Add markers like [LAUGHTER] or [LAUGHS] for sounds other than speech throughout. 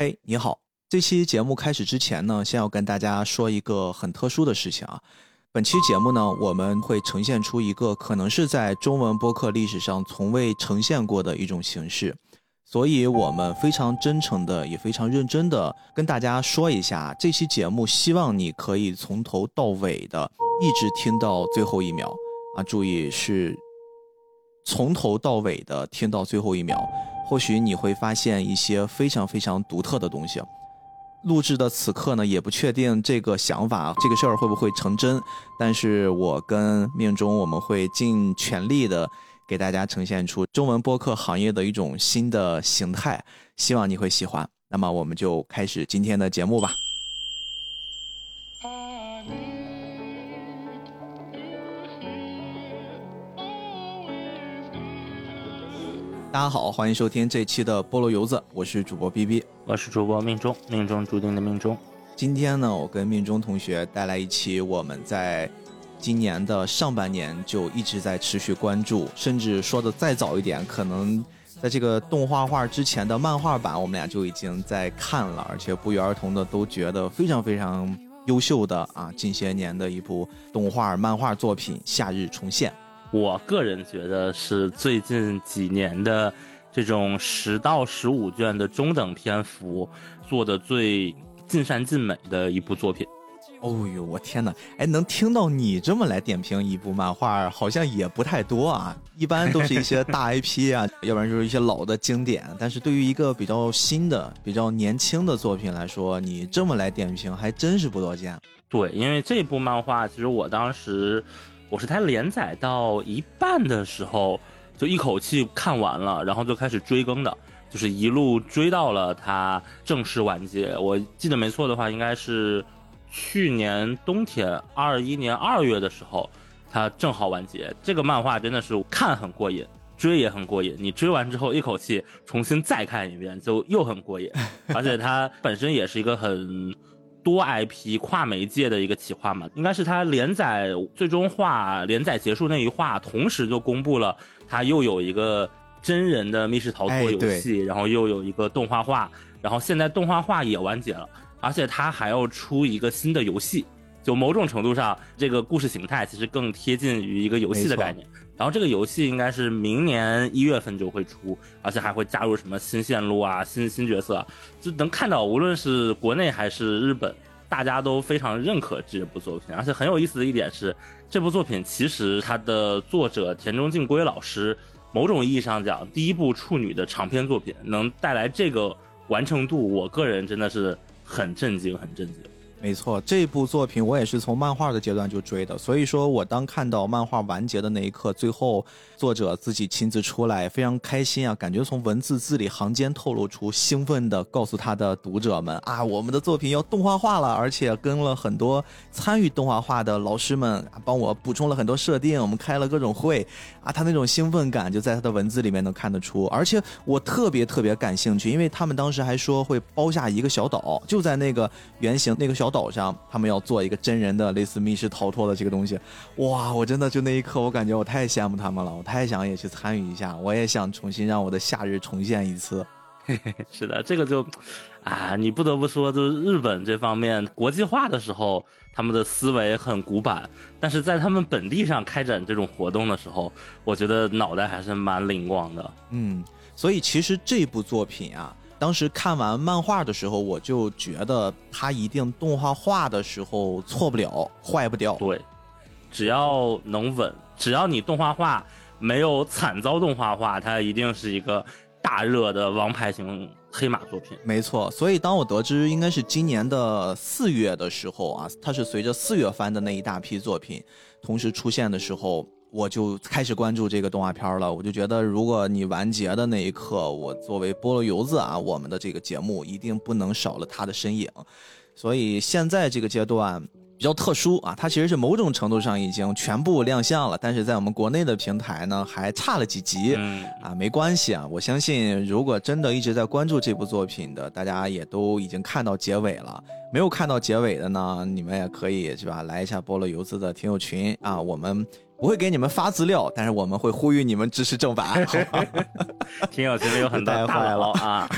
嘿，你好！这期节目开始之前呢，先要跟大家说一个很特殊的事情啊。本期节目呢，我们会呈现出一个可能是在中文播客历史上从未呈现过的一种形式，所以我们非常真诚的，也非常认真的跟大家说一下，这期节目希望你可以从头到尾的一直听到最后一秒啊！注意是从头到尾的听到最后一秒，或许你会发现一些非常非常独特的东西。录制的此刻呢，也不确定这个想法、这个事儿会不会成真，但是我跟命中我们会尽全力的给大家呈现出中文播客行业的一种新的形态，希望你会喜欢。那么我们就开始今天的节目吧。大家好，欢迎收听这期的菠萝油子，我是主播 B B，我是主播命中，命中注定的命中。今天呢，我跟命中同学带来一期我们在今年的上半年就一直在持续关注，甚至说的再早一点，可能在这个动画化之前的漫画版，我们俩就已经在看了，而且不约而同的都觉得非常非常优秀的啊，近些年的一部动画漫画作品《夏日重现》。我个人觉得是最近几年的这种十到十五卷的中等篇幅做的最尽善尽美的一部作品。哦呦，我天哪！哎，能听到你这么来点评一部漫画，好像也不太多啊。一般都是一些大 [LAUGHS] IP 啊，要不然就是一些老的经典。但是对于一个比较新的、比较年轻的作品来说，你这么来点评还真是不多见。对，因为这部漫画，其实我当时。我是它连载到一半的时候，就一口气看完了，然后就开始追更的，就是一路追到了它正式完结。我记得没错的话，应该是去年冬天，二一年二月的时候，它正好完结。这个漫画真的是看很过瘾，追也很过瘾。你追完之后，一口气重新再看一遍，就又很过瘾。[LAUGHS] 而且它本身也是一个很。多 IP 跨媒介的一个企划嘛，应该是它连载最终话连载结束那一话，同时就公布了它又有一个真人的密室逃脱游戏，然后又有一个动画化，然后现在动画化也完结了，而且它还要出一个新的游戏，就某种程度上，这个故事形态其实更贴近于一个游戏的概念。然后这个游戏应该是明年一月份就会出，而且还会加入什么新线路啊、新新角色，就能看到无论是国内还是日本，大家都非常认可这部作品。而且很有意思的一点是，这部作品其实它的作者田中敬圭老师，某种意义上讲，第一部处女的长篇作品能带来这个完成度，我个人真的是很震惊，很震惊。没错，这部作品我也是从漫画的阶段就追的，所以说我当看到漫画完结的那一刻，最后作者自己亲自出来，非常开心啊，感觉从文字字里行间透露出兴奋的告诉他的读者们啊，我们的作品要动画化了，而且跟了很多参与动画化的老师们帮我补充了很多设定，我们开了各种会啊，他那种兴奋感就在他的文字里面能看得出，而且我特别特别感兴趣，因为他们当时还说会包下一个小岛，就在那个原型那个小。岛上，他们要做一个真人的类似密室逃脱的这个东西，哇！我真的就那一刻，我感觉我太羡慕他们了，我太想也去参与一下，我也想重新让我的夏日重现一次。[LAUGHS] 是的，这个就，啊，你不得不说，就是日本这方面国际化的时候，他们的思维很古板，但是在他们本地上开展这种活动的时候，我觉得脑袋还是蛮灵光的。嗯，所以其实这部作品啊。当时看完漫画的时候，我就觉得它一定动画化的时候错不了，坏不掉。对，只要能稳，只要你动画化没有惨遭动画化，它一定是一个大热的王牌型黑马作品。没错，所以当我得知应该是今年的四月的时候啊，它是随着四月番的那一大批作品同时出现的时候。我就开始关注这个动画片了，我就觉得，如果你完结的那一刻，我作为菠萝油子啊，我们的这个节目一定不能少了他的身影。所以现在这个阶段比较特殊啊，它其实是某种程度上已经全部亮相了，但是在我们国内的平台呢，还差了几集啊，没关系啊，我相信如果真的一直在关注这部作品的，大家也都已经看到结尾了。没有看到结尾的呢，你们也可以是吧，来一下菠萝游子的听友群啊，我们。不会给你们发资料，但是我们会呼吁你们支持正版。[LAUGHS] 听友群里有很多大佬啊，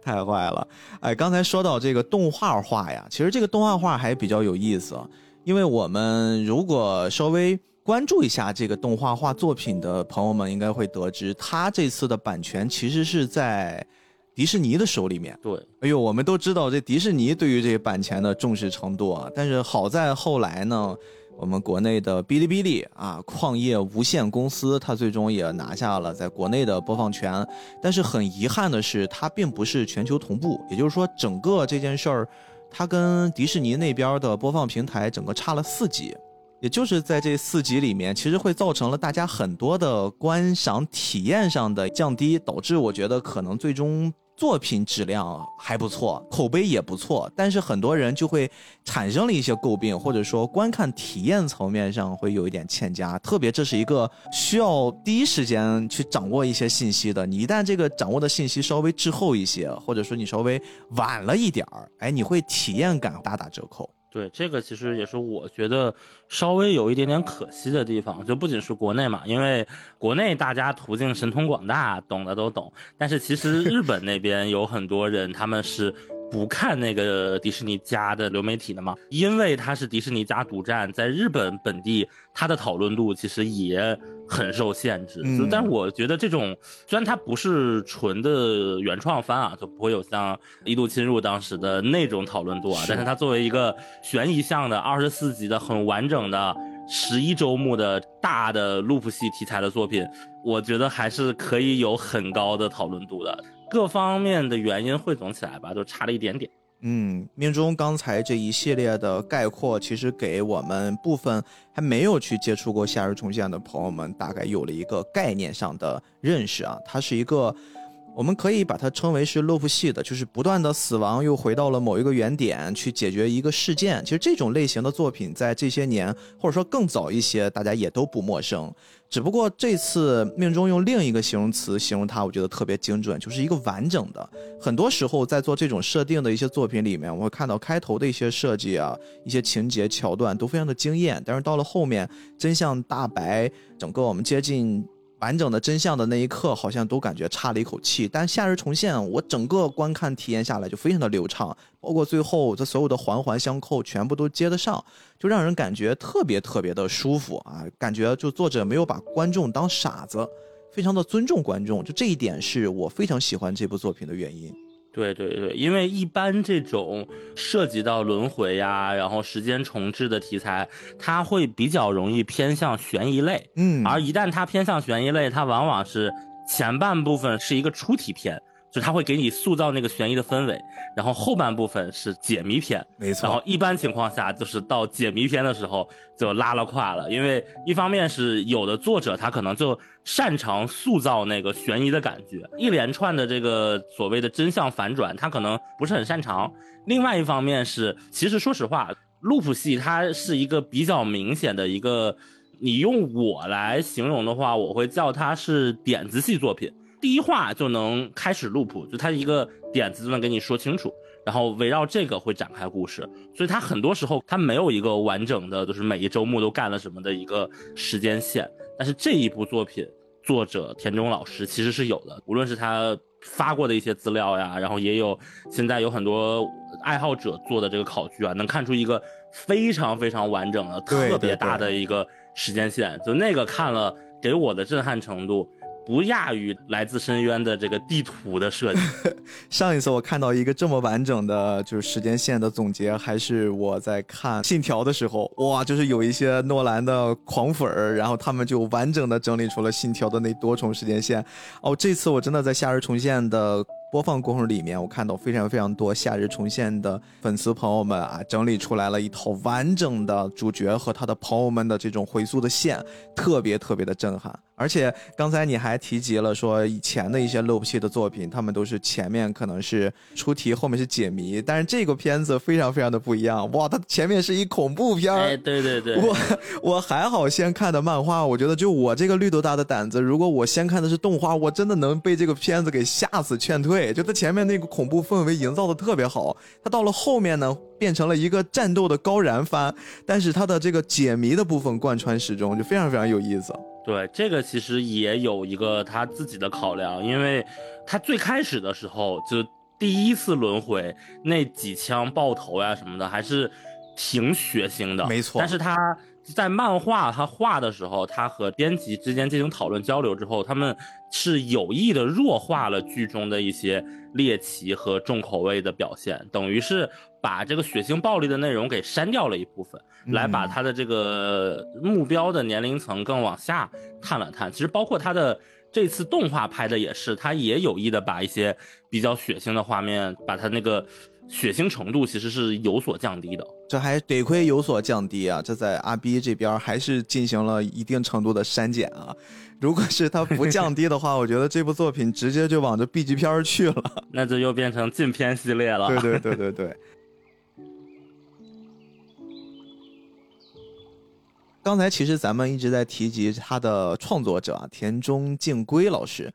太坏了！[LAUGHS] 哎，刚才说到这个动画画呀，其实这个动画画还比较有意思，因为我们如果稍微关注一下这个动画画作品的朋友们，应该会得知，他这次的版权其实是在迪士尼的手里面。对，哎呦，我们都知道这迪士尼对于这个版权的重视程度啊，但是好在后来呢。我们国内的哔哩哔哩啊，矿业无限公司，它最终也拿下了在国内的播放权。但是很遗憾的是，它并不是全球同步，也就是说，整个这件事儿，它跟迪士尼那边的播放平台整个差了四级。也就是在这四级里面，其实会造成了大家很多的观赏体验上的降低，导致我觉得可能最终。作品质量还不错，口碑也不错，但是很多人就会产生了一些诟病，或者说观看体验层面上会有一点欠佳。特别这是一个需要第一时间去掌握一些信息的，你一旦这个掌握的信息稍微滞后一些，或者说你稍微晚了一点儿，哎，你会体验感大打折扣。对，这个其实也是我觉得稍微有一点点可惜的地方，就不仅是国内嘛，因为国内大家途径神通广大，懂的都懂，但是其实日本那边有很多人，他们是。不看那个迪士尼家的流媒体的吗？因为它是迪士尼家独占，在日本本地，它的讨论度其实也很受限制。但是我觉得这种虽然它不是纯的原创番啊，就不会有像《一度侵入》当时的那种讨论度啊。但是它作为一个悬疑向的二十四集的很完整的十一周目的大的 loop 系题材的作品，我觉得还是可以有很高的讨论度的。各方面的原因汇总起来吧，就差了一点点。嗯，命中刚才这一系列的概括，其实给我们部分还没有去接触过《夏日重现》的朋友们，大概有了一个概念上的认识啊。它是一个，我们可以把它称为是 loop 系的，就是不断的死亡又回到了某一个原点去解决一个事件。其实这种类型的作品在这些年，或者说更早一些，大家也都不陌生。只不过这次命中用另一个形容词形容它，我觉得特别精准，就是一个完整的。很多时候在做这种设定的一些作品里面，我会看到开头的一些设计啊，一些情节桥段都非常的惊艳，但是到了后面真相大白，整个我们接近。完整的真相的那一刻，好像都感觉差了一口气。但夏日重现，我整个观看体验下来就非常的流畅，包括最后这所有的环环相扣，全部都接得上，就让人感觉特别特别的舒服啊！感觉就作者没有把观众当傻子，非常的尊重观众，就这一点是我非常喜欢这部作品的原因。对对对，因为一般这种涉及到轮回呀，然后时间重置的题材，它会比较容易偏向悬疑类。嗯，而一旦它偏向悬疑类，它往往是前半部分是一个出题片。就他会给你塑造那个悬疑的氛围，然后后半部分是解谜篇，没错。然后一般情况下，就是到解谜篇的时候就拉了胯了，因为一方面是有的作者他可能就擅长塑造那个悬疑的感觉，一连串的这个所谓的真相反转，他可能不是很擅长。另外一方面是，其实说实话，loop 系它是一个比较明显的一个，你用我来形容的话，我会叫它是点子系作品。第一话就能开始录谱就他一个点子就能给你说清楚，然后围绕这个会展开故事，所以他很多时候他没有一个完整的，就是每一周目都干了什么的一个时间线。但是这一部作品作者田中老师其实是有的，无论是他发过的一些资料呀，然后也有现在有很多爱好者做的这个考据啊，能看出一个非常非常完整的、特别大的一个时间线。就那个看了给我的震撼程度。不亚于来自深渊的这个地图的设计。[LAUGHS] 上一次我看到一个这么完整的，就是时间线的总结，还是我在看《信条》的时候，哇，就是有一些诺兰的狂粉儿，然后他们就完整的整理出了《信条》的那多重时间线。哦，这次我真的在夏日重现的。播放过程里面，我看到非常非常多夏日重现的粉丝朋友们啊，整理出来了一套完整的主角和他的朋友们的这种回溯的线，特别特别的震撼。而且刚才你还提及了说，以前的一些 loop 系的作品，他们都是前面可能是出题，后面是解谜，但是这个片子非常非常的不一样。哇，它前面是一恐怖片儿，对对对，我我还好先看的漫画，我觉得就我这个绿豆大的胆子，如果我先看的是动画，我真的能被这个片子给吓死劝退。就它前面那个恐怖氛围营造的特别好，它到了后面呢，变成了一个战斗的高燃番，但是它的这个解谜的部分贯穿始终，就非常非常有意思。对，这个其实也有一个他自己的考量，因为他最开始的时候就第一次轮回那几枪爆头呀什么的，还是挺血腥的，没错。但是他在漫画他画的时候，他和编辑之间进行讨论交流之后，他们是有意的弱化了剧中的一些猎奇和重口味的表现，等于是把这个血腥暴力的内容给删掉了一部分，来把嗯他的这个目标的年龄层更往下探了探。其实包括他的这次动画拍的也是，他也有意的把一些比较血腥的画面，把他那个血腥程度其实是有所降低的。这还得亏有所降低啊！这在阿 B 这边还是进行了一定程度的删减啊。如果是它不降低的话，我觉得这部作品直接就往这 B 级片去了。那就又变成禁片系列了。对对对对对。刚才其实咱们一直在提及他的创作者啊，田中敬圭老师。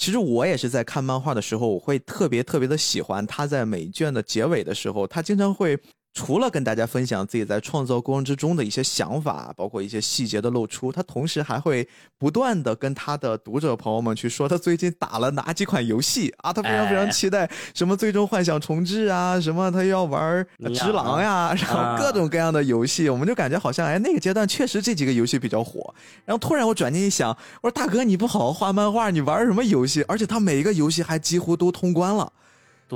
其实我也是在看漫画的时候，我会特别特别的喜欢他在每卷的结尾的时候，他经常会除了跟大家分享自己在创作过程之中的一些想法，包括一些细节的露出，他同时还会不断的跟他的读者朋友们去说他最近打了哪几款游戏啊，他非常非常哎期待什么《最终幻想重置》啊，什么他要玩《尼只狼》呀，[LAUGHS] 然啊后各种各样的游戏，我们就感觉好像哎那个阶段确实这几个游戏比较火，然后突然我转念一想，我说大哥你不好好画漫画，你玩什么游戏？而且他每一个游戏还几乎都通关了。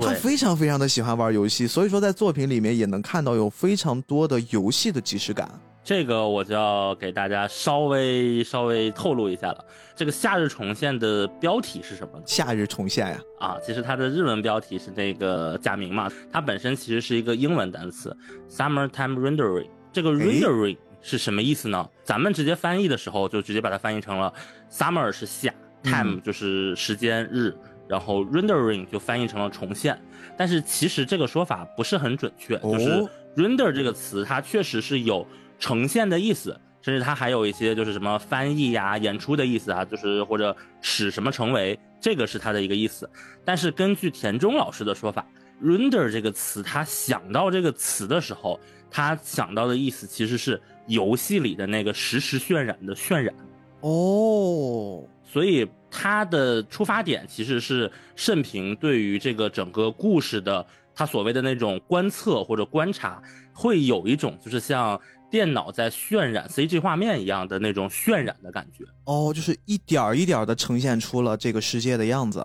他，非常非常的喜欢玩游戏，所以说在作品里面也能看到有非常多的游戏的即视感。这个我就要给大家稍微稍微透露一下了。这个《夏日重现》的标题是什么呢？夏日重现呀，啊，其实它的日文标题是那个假名嘛，它本身其实是一个英文单词，summertime rendering。这个 rendering 是什么意思呢？咱们直接翻译的时候就直接把它翻译成了 summer 是夏，time 嗯就是时间日，然后 rendering 就翻译成了重现。但是其实这个说法不是很准确，就是哦 render 这个词它确实是有呈现的意思。甚至它还有一些就是什么翻译呀、演出的意思啊，就是或者使什么成为，这个是它的一个意思。但是根据田中老师的说法，render 这个词，他想到这个词的时候，他想到的意思其实是游戏里的那个实时渲染的渲染。哦，所以他的出发点其实是盛平对于这个整个故事的他所谓的那种观测或者观察，会有一种就是像电脑在渲染 CG 画面一样的那种渲染的感觉。哦，就是一点儿一点儿的呈现出了这个世界的样子。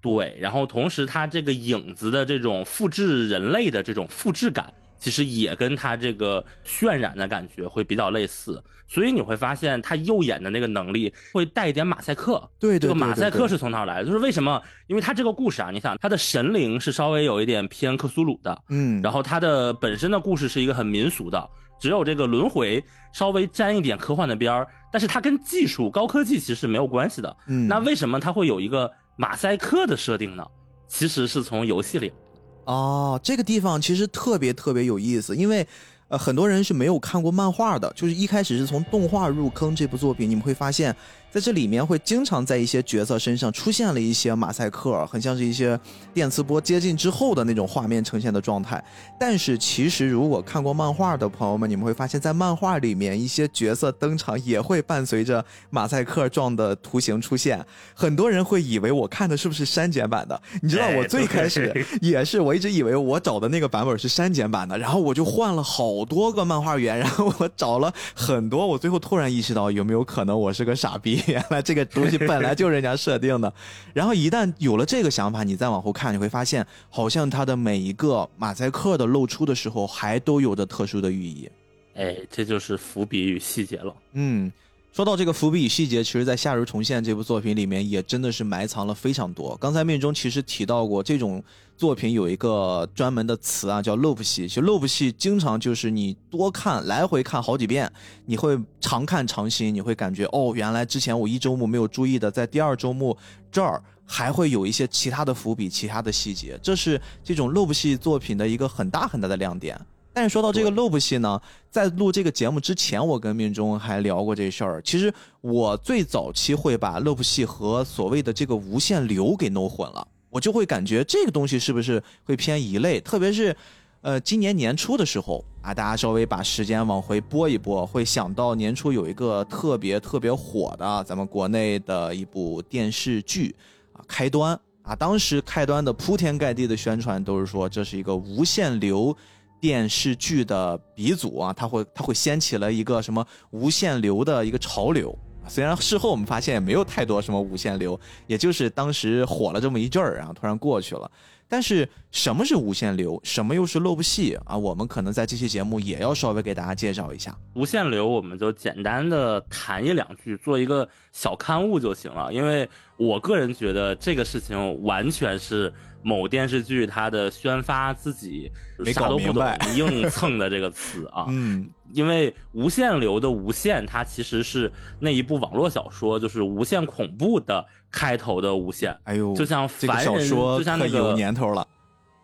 对，然后同时它这个影子的这种复制人类的这种复制感，其实也跟他这个渲染的感觉会比较类似。所以你会发现，他右眼的那个能力会带一点马赛克。对对这个马赛克是是从哪儿来的？就是为什么？因为他这个故事啊，你想，他的神灵是稍微有一点偏克苏鲁的，嗯，然后他的本身的故事是一个很民俗的，只有这个轮回稍微沾一点科幻的边儿，但是它跟技术高科技其实是没有关系的。嗯，那为什么它会有一个马赛克的设定呢？其实是从游戏里。哦，这个地方其实特别特别有意思，因为呃很多人是没有看过漫画的，就是一开始是从动画入坑这部作品，你们会发现在这里面会经常在一些角色身上出现了一些马赛克，很像是一些电磁波接近之后的那种画面呈现的状态。但是其实如果看过漫画的朋友们，你们会发现在漫画里面一些角色登场也会伴随着马赛克状的图形出现，很多人会以为我看的是不是删减版的？你知道我哎最开始也是，我一直以为我找的那个版本是删减版的，然后我就换了好多个漫画源，然后我找了很多，我最后突然意识到有没有可能我是个傻逼，原来这个东西本来就是人家设定的。[LAUGHS] 然后一旦有了这个想法，你再往后看，你会发现好像它的每一个马赛克的露出的时候，还都有着特殊的寓意。哎，这就是伏笔与细节了。嗯，说到这个伏笔与细节，其实，在《夏日重现》这部作品里面，也真的是埋藏了非常多。刚才命中其实提到过，这种作品有一个专门的词啊，叫 loop 戏。其实 loop 戏经常就是你多看，来回看好几遍，你会常看常新，你会感觉哦，原来之前我一周目没有注意的，在第二周目这儿。还会有一些其他的伏笔、其他的细节，这是这种 loop 戏作品的一个很大很大的亮点。但是说到这个 loop 戏呢，在录这个节目之前，我跟命中还聊过这事儿。其实我最早期会把 loop 戏和所谓的这个无限流给弄混了。我就会感觉这个东西是不是会偏一类，特别是。呃，今年年初的时候啊，大家稍微把时间往回拨一拨，会想到年初有一个特别特别火的咱们国内的一部电视剧啊，《开端》啊，当时开端的铺天盖地的宣传都是说这是一个无限流电视剧的鼻祖啊，它会它会掀起了一个什么无限流的一个潮流。虽然事后我们发现也没有太多什么无限流，也就是当时火了这么一阵儿，然后突然过去了。但是什么是无限流？什么又是 loop 系啊？我们可能在这期节目也要稍微给大家介绍一下无限流。我们就简单的谈一两句，做一个小刊物就行了。因为我个人觉得这个事情完全是某电视剧它的宣发自己啥都不懂硬蹭的这个词啊。[LAUGHS] 嗯，因为无限流的无限，它其实是那一部网络小说，就是无限恐怖的。开头的无限，哎呦，就像凡人，就像那个有年头了，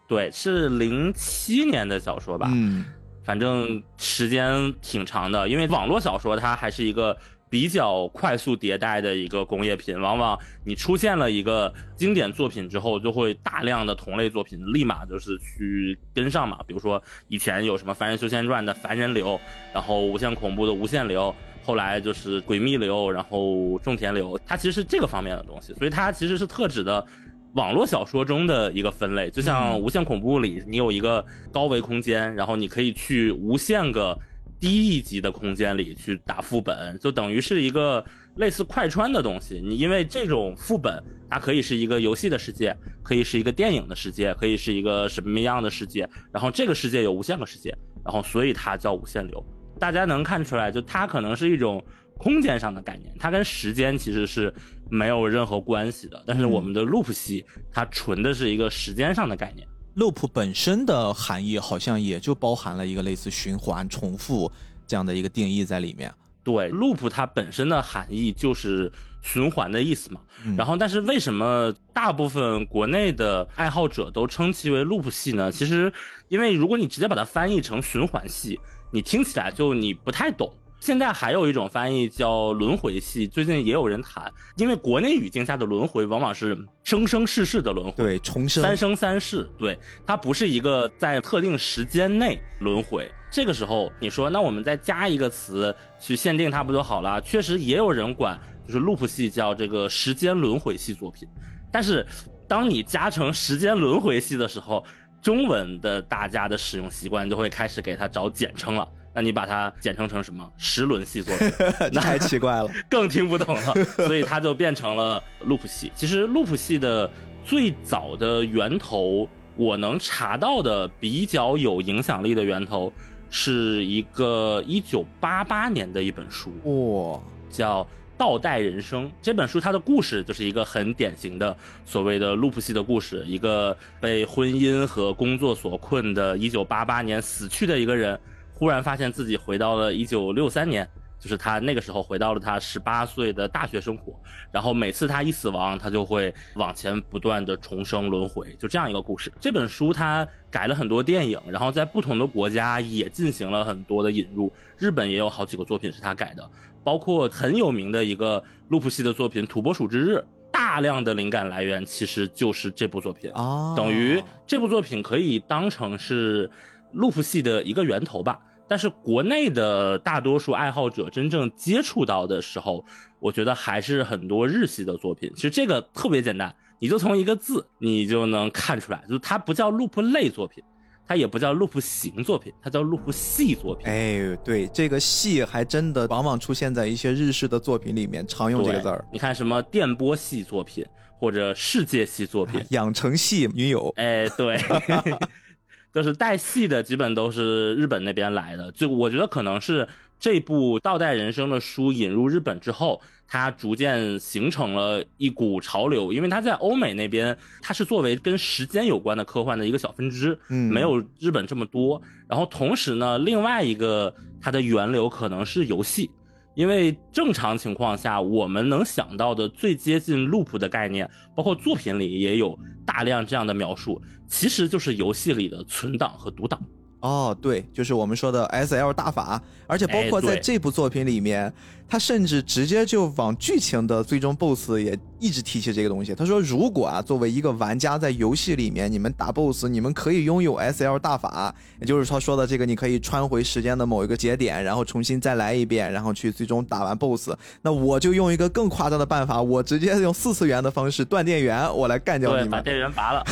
对，是零七年的小说吧？嗯，反正时间挺长的，因为网络小说它还是一个比较快速迭代的一个工业品，往往你出现了一个经典作品之后，就会大量的同类作品立马就是去跟上嘛。比如说以前有什么《凡人修仙传》的凡人流，然后无限恐怖的无限流。后来就是诡秘流，然后种田流，它其实是这个方面的东西，所以它其实是特指的网络小说中的一个分类。就像无限恐怖里，你有一个高维空间，然后你可以去无限个低一级的空间里去打副本，就等于是一个类似快穿的东西。你因为这种副本，它可以是一个游戏的世界，可以是一个电影的世界，可以是一个什么样的世界，然后这个世界有无限个世界，然后所以它叫无限流。大家能看出来，就它可能是一种空间上的概念，它跟时间其实是没有任何关系的。但是我们的 loop 系，它纯的是一个时间上的概念。Loop 本身的含义好像也就包含了一个类似循环、重复这样的一个定义在里面。对，loop 它本身的含义就是循环的意思嘛。然后，但是为什么大部分国内的爱好者都称其为 loop 系呢？其实，因为如果你直接把它翻译成循环系。你听起来就你不太懂。现在还有一种翻译叫轮回系，最近也有人谈。因为国内语境下的轮回往往是生生世世的轮回，对，重生，三生三世，对，它不是一个在特定时间内轮回。这个时候你说，那我们再加一个词去限定它不就好了？确实也有人管，就是 loop 系叫这个时间轮回系作品。但是当你加成时间轮回系的时候，中文的大家的使用习惯就会开始给它找简称了，那你把它简称成什么？十轮系作品，[LAUGHS] 那太奇怪了，更听不懂了。所以它就变成了 loop 系。其实 loop 系的最早的源头，我能查到的比较有影响力的源头，是一个一九八八年的一本书，哇，叫。倒带人生这本书，它的故事就是一个很典型的所谓的 loop 系的故事。一个被婚姻和工作所困的1988年死去的一个人，忽然发现自己回到了一九六三年，就是他那个时候回到了他十八岁的大学生活。然后每次他一死亡，他就会往前不断的重生轮回，就这样一个故事。这本书他改了很多电影，然后在不同的国家也进行了很多的引入。日本也有好几个作品是他改的。包括很有名的一个 loop 系的作品《土拨鼠之日》，大量的灵感来源其实就是这部作品啊，等于这部作品可以当成是 loop 系的一个源头吧。但是国内的大多数爱好者真正接触到的时候，我觉得还是很多日系的作品。其实这个特别简单，你就从一个字你就能看出来，就是它不叫 loop 类作品。它也不叫 loop 型作品，它叫 loop 系作品。哎，对，这个系还真的往往出现在一些日式的作品里面，常用这个字儿。你看什么电波系作品，或者世界系作品，养成系女友。哎，对，[LAUGHS] 就是带戏的，基本都是日本那边来的。就我觉得可能是这部倒带人生的书引入日本之后。它逐渐形成了一股潮流，因为它在欧美那边，它是作为跟时间有关的科幻的一个小分支，嗯，没有日本这么多。然后同时呢，另外一个它的源流可能是游戏，因为正常情况下，我们能想到的最接近 loop 的概念，包括作品里也有大量这样的描述，其实就是游戏里的存档和读档。哦，对，就是我们说的 S L 大法，而且包括在这部作品里面，他甚至直接就往剧情的最终 BOSS 也一直提起这个东西。他说，如果啊，作为一个玩家在游戏里面，你们打 BOSS，你们可以拥有 S L 大法，也就是他说的这个，你可以穿回时间的某一个节点，然后重新再来一遍，然后去最终打完 BOSS。那我就用一个更夸张的办法，我直接用四次元的方式断电源，我来干掉你们，把电源拔了。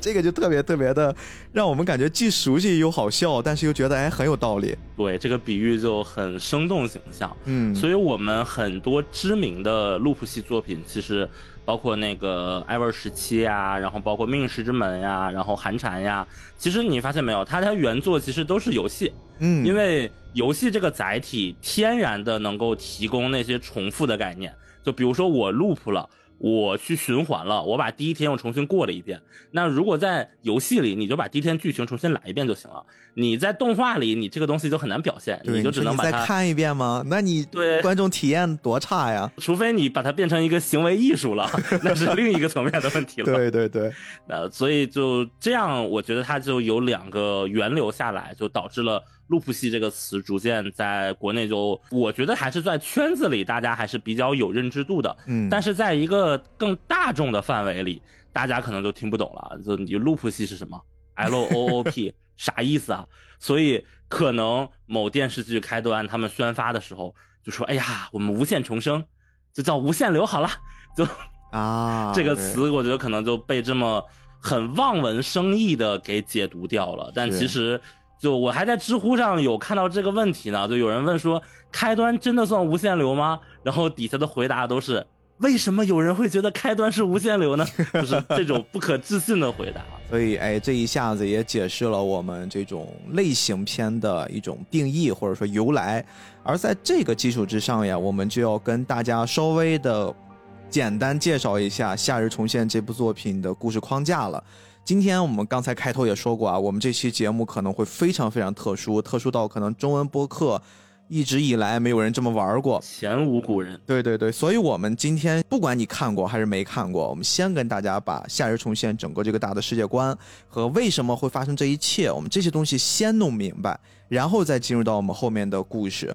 这个就特别特别的让我们感觉既熟悉又好笑，但是又觉得哎很有道理。对，这个比喻就很生动形象。嗯，所以我们很多知名的路普系作品，其实包括那个《艾文时期》呀，然后包括《命运石之门》呀，然后《寒蝉》呀，其实你发现没有，它它原作其实都是游戏。嗯，因为游戏这个载体天然的能够提供那些重复的概念，就比如说我 loop 了。我去循环了，我把第一天又重新过了一遍。那如果在游戏里，你就把第一天剧情重新来一遍就行了。你在动画里，你这个东西就很难表现，你就只能把它再看一遍吗？那你对观众体验多差呀！除非你把它变成一个行为艺术了，[LAUGHS] 那是另一个层面的问题了。[LAUGHS] 对对对，呃，所以就这样，我觉得它就有两个源流下来，就导致了。路普系这个词逐渐在国内就，我觉得还是在圈子里大家还是比较有认知度的，嗯，但是在一个更大众的范围里，大家可能就听不懂了。就你路普系是什么？L O O P [LAUGHS] 啥意思啊？所以可能某电视剧开端他们宣发的时候就说：“哎呀，我们无限重生，就叫无限流好了。”就啊，[LAUGHS] 这个词我觉得可能就被这么很望文生义的给解读掉了，但其实。就我还在知乎上有看到这个问题呢，就有人问说，开端真的算无限流吗？然后底下的回答都是，为什么有人会觉得开端是无限流呢？[LAUGHS] 就是这种不可置信的回答。所以，哎，这一下子也解释了我们这种类型片的一种定义或者说由来。而在这个基础之上呀，我们就要跟大家稍微的简单介绍一下《夏日重现》这部作品的故事框架了。今天我们刚才开头也说过啊，我们这期节目可能会非常非常特殊，特殊到可能中文播客一直以来没有人这么玩过，前无古人。对对对，所以我们今天不管你看过还是没看过，我们先跟大家把夏日重现整个这个大的世界观和为什么会发生这一切，我们这些东西先弄明白，然后再进入到我们后面的故事。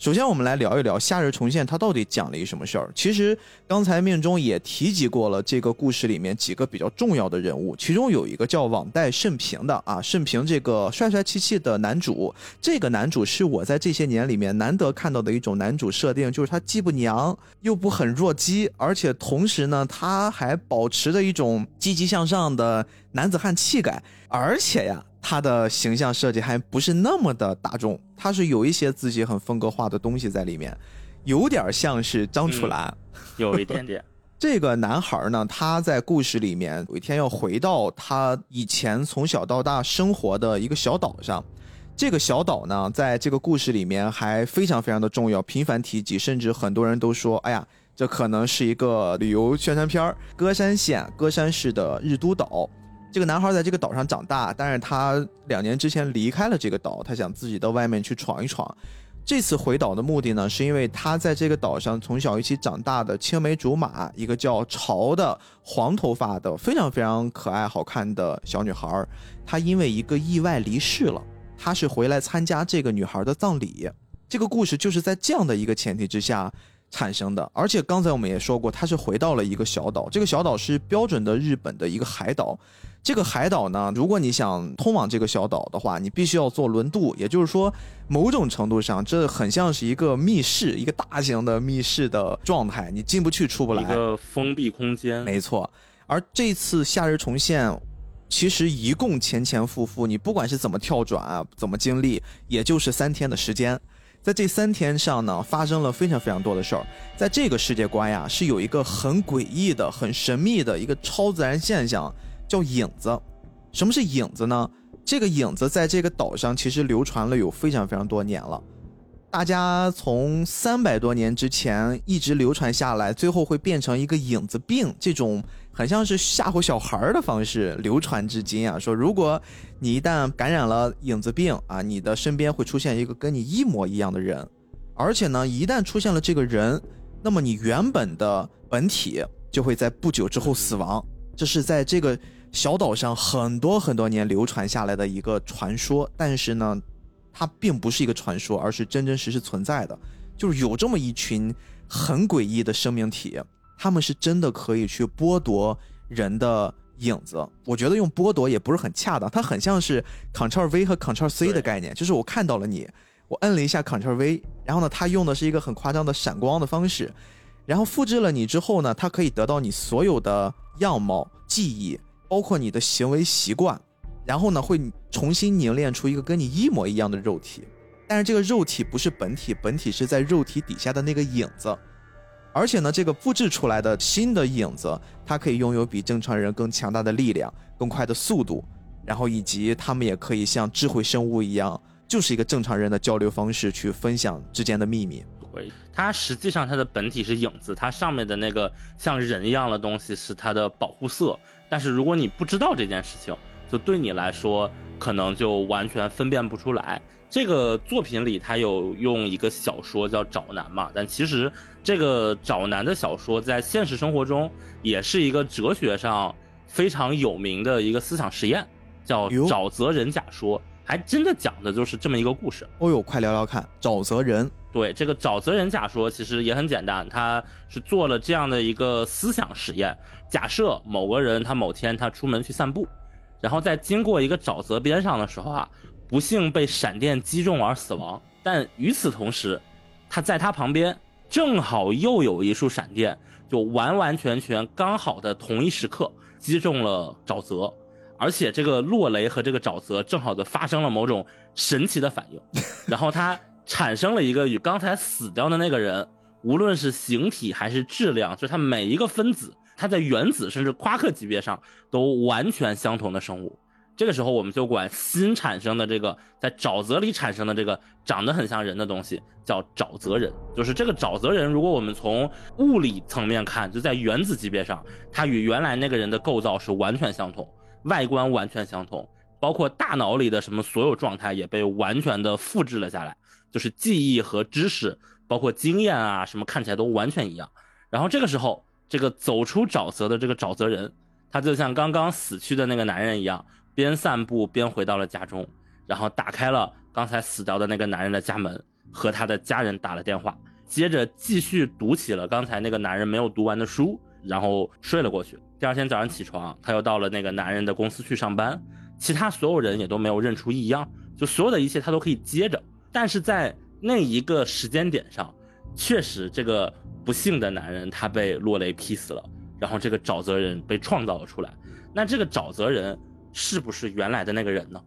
首先，我们来聊一聊《夏日重现》，它到底讲了一什么事儿？其实刚才命中也提及过了，这个故事里面几个比较重要的人物，其中有一个叫网代盛平的啊，盛平这个帅帅气气的男主，这个男主是我在这些年里面难得看到的一种男主设定，就是他既不娘又不很弱鸡，而且同时呢，他还保持着一种积极向上的男子汉气概，而且呀。他的形象设计还不是那么的大众，他是有一些自己很风格化的东西在里面，有点像是张楚岚，有一点点。[LAUGHS] 这个男孩呢，他在故事里面有一天要回到他以前从小到大生活的一个小岛上，这个小岛呢，在这个故事里面还非常非常的重要，频繁提及，甚至很多人都说，哎呀，这可能是一个旅游宣传片儿——歌山县歌山市的日都岛。这个男孩在这个岛上长大，但是他两年之前离开了这个岛，他想自己到外面去闯一闯。这次回岛的目的呢，是因为他在这个岛上从小一起长大的青梅竹马，一个叫潮的黄头发的非常非常可爱好看的小女孩，她因为一个意外离世了。他是回来参加这个女孩的葬礼。这个故事就是在这样的一个前提之下。产生的，而且刚才我们也说过，它是回到了一个小岛，这个小岛是标准的日本的一个海岛。这个海岛呢，如果你想通往这个小岛的话，你必须要坐轮渡，也就是说，某种程度上，这很像是一个密室，一个大型的密室的状态，你进不去，出不来，一个封闭空间。没错。而这次夏日重现，其实一共前前复复，你不管是怎么跳转啊，怎么经历，也就是三天的时间。在这三天上呢，发生了非常非常多的事儿。在这个世界观呀，是有一个很诡异的、很神秘的一个超自然现象，叫影子。什么是影子呢？这个影子在这个岛上其实流传了有非常非常多年了。大家从三百多年之前一直流传下来，最后会变成一个影子病，这种很像是吓唬小孩的方式流传至今啊。说如果你一旦感染了影子病啊，你的身边会出现一个跟你一模一样的人，而且呢，一旦出现了这个人，那么你原本的本体就会在不久之后死亡。这是在这个小岛上很多很多年流传下来的一个传说，但是呢。它并不是一个传说，而是真真实实存在的，就是有这么一群很诡异的生命体，他们是真的可以去剥夺人的影子。我觉得用剥夺也不是很恰当，它很像是 Ctrl V 和 Ctrl C 的概念，就是我看到了你，我摁了一下 Ctrl V，然后呢，它用的是一个很夸张的闪光的方式，然后复制了你之后呢，它可以得到你所有的样貌、记忆，包括你的行为习惯，然后呢，会重新凝练出一个跟你一模一样的肉体。但是这个肉体不是本体，本体是在肉体底下的那个影子，而且呢，这个复制出来的新的影子，它可以拥有比正常人更强大的力量、更快的速度，然后以及他们也可以像智慧生物一样，就是一个正常人的交流方式去分享之间的秘密。对，它实际上它的本体是影子，它上面的那个像人一样的东西是它的保护色。但是如果你不知道这件事情，就对你来说可能就完全分辨不出来。这个作品里，他有用一个小说叫《找男》嘛，但其实这个找男的小说在现实生活中也是一个哲学上非常有名的一个思想实验，叫沼泽人假说，还真的讲的就是这么一个故事。哦呦，快聊聊看，沼泽人。对，这个沼泽人假说其实也很简单，他是做了这样的一个思想实验，假设某个人他某天他出门去散步，然后在经过一个沼泽边上的时候啊。不幸被闪电击中而死亡，但与此同时，他在他旁边正好又有一束闪电，就完完全全刚好的同一时刻击中了沼泽，而且这个落雷和这个沼泽正好的发生了某种神奇的反应，[LAUGHS] 然后他产生了一个与刚才死掉的那个人，无论是形体还是质量，就是它每一个分子，它在原子甚至夸克级别上都完全相同的生物。这个时候，我们就管新产生的这个在沼泽里产生的这个长得很像人的东西叫沼泽人。就是这个沼泽人，如果我们从物理层面看，就在原子级别上，它与原来那个人的构造是完全相同，外观完全相同，包括大脑里的什么所有状态也被完全的复制了下来，就是记忆和知识，包括经验啊什么看起来都完全一样。然后这个时候，这个走出沼泽的这个沼泽人，他就像刚刚死去的那个男人一样。边散步边回到了家中，然后打开了刚才死掉的那个男人的家门，和他的家人打了电话，接着继续读起了刚才那个男人没有读完的书，然后睡了过去。第二天早上起床，他又到了那个男人的公司去上班，其他所有人也都没有认出异样，就所有的一切他都可以接着。但是在那一个时间点上，确实这个不幸的男人他被落雷劈死了，然后这个沼泽人被创造了出来。那这个沼泽人。是不是原来的那个人呢？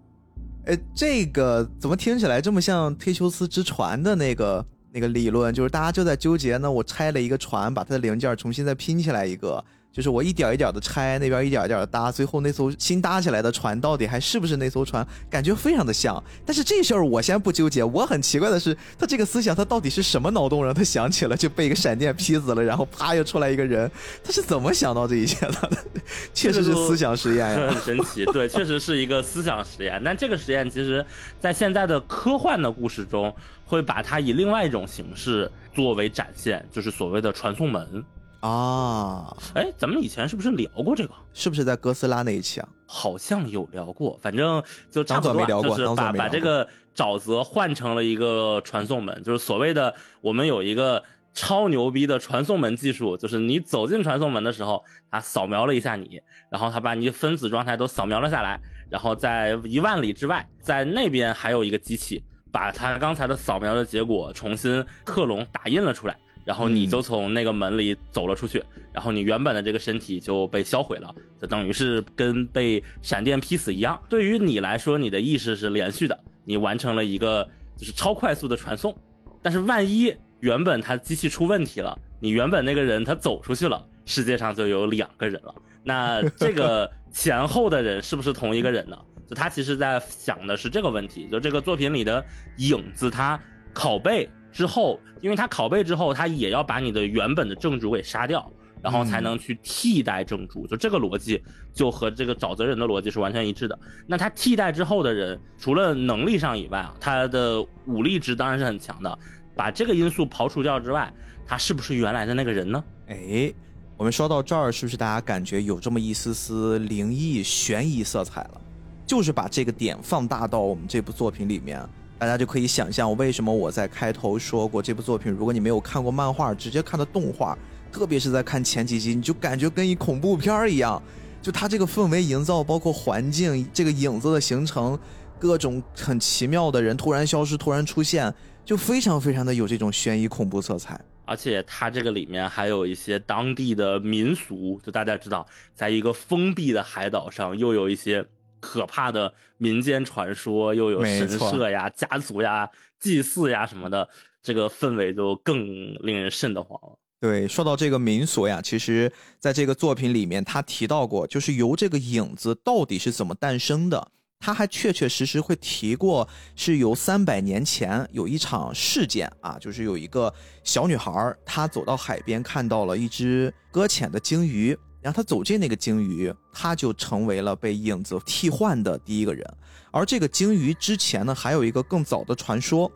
哎，这个怎么听起来这么像忒修斯之船的那个那个理论？就是大家就在纠结呢，我拆了一个船，把它的零件重新再拼起来一个。就是我一点一点的拆，那边一点一点的搭，最后那艘新搭起来的船到底还是不是那艘船？感觉非常的像。但是这事儿我先不纠结。我很奇怪的是，他这个思想他到底是什么脑洞让他想起了就被一个闪电劈死了，然后啪又出来一个人，他是怎么想到这一切的？[LAUGHS] 确实是思想实验呀，很神奇。对，确实是一个思想实验。但这个实验其实，在现在的科幻的故事中，会把它以另外一种形式作为展现，就是所谓的传送门。啊，哎，咱们以前是不是聊过这个？是不是在哥斯拉那一期啊？好像有聊过，反正就差不多，就是把把这个沼泽换成了一个传送门，就是所谓的我们有一个超牛逼的传送门技术，就是你走进传送门的时候，它扫描了一下你，然后它把你分子状态都扫描了下来，然后在一万里之外，在那边还有一个机器，把它刚才的扫描的结果重新克隆打印了出来。然后你就从那个门里走了出去，然后你原本的这个身体就被销毁了，就等于是跟被闪电劈死一样。对于你来说，你的意识是连续的，你完成了一个就是超快速的传送。但是万一原本他机器出问题了，你原本那个人他走出去了，世界上就有两个人了。那这个 [LAUGHS] 前后的人是不是同一个人呢？就他其实在想的是这个问题。就这个作品里的影子，他拷贝。之后，因为他拷贝之后，他也要把你的原本的正主给杀掉，然后才能去替代正主。就这个逻辑，就和这个沼泽人的逻辑是完全一致的。那他替代之后的人，除了能力上以外啊，他的武力值当然是很强的。把这个因素刨除掉之外，他是不是原来的那个人呢？哎，我们说到这儿，是不是大家感觉有这么一丝丝灵异悬疑色彩了？就是把这个点放大到我们这部作品里面。大家就可以想象为什么我在开头说过这部作品，如果你没有看过漫画，直接看的动画，特别是在看前几集，你就感觉跟一恐怖片儿一样，就它这个氛围营造，包括环境这个影子的形成，各种很奇妙的人突然消失、突然出现，就非常非常的有这种悬疑恐怖色彩。而且它这个里面还有一些当地的民俗，就大家知道，在一个封闭的海岛上，又有一些可怕的民间传说，又有神社呀、家族呀、祭祀呀什么的，这个氛围就更令人瘆得慌了。对，说到这个民俗呀，其实在这个作品里面，他提到过，就是由这个影子到底是怎么诞生的。他还确确实实会提过，是由三百年前有一场事件啊，就是有一个小女孩，她走到海边看到了一只搁浅的鲸鱼，然后他走进那个鲸鱼，他就成为了被影子替换的第一个人。而这个鲸鱼之前呢，还有一个更早的传说，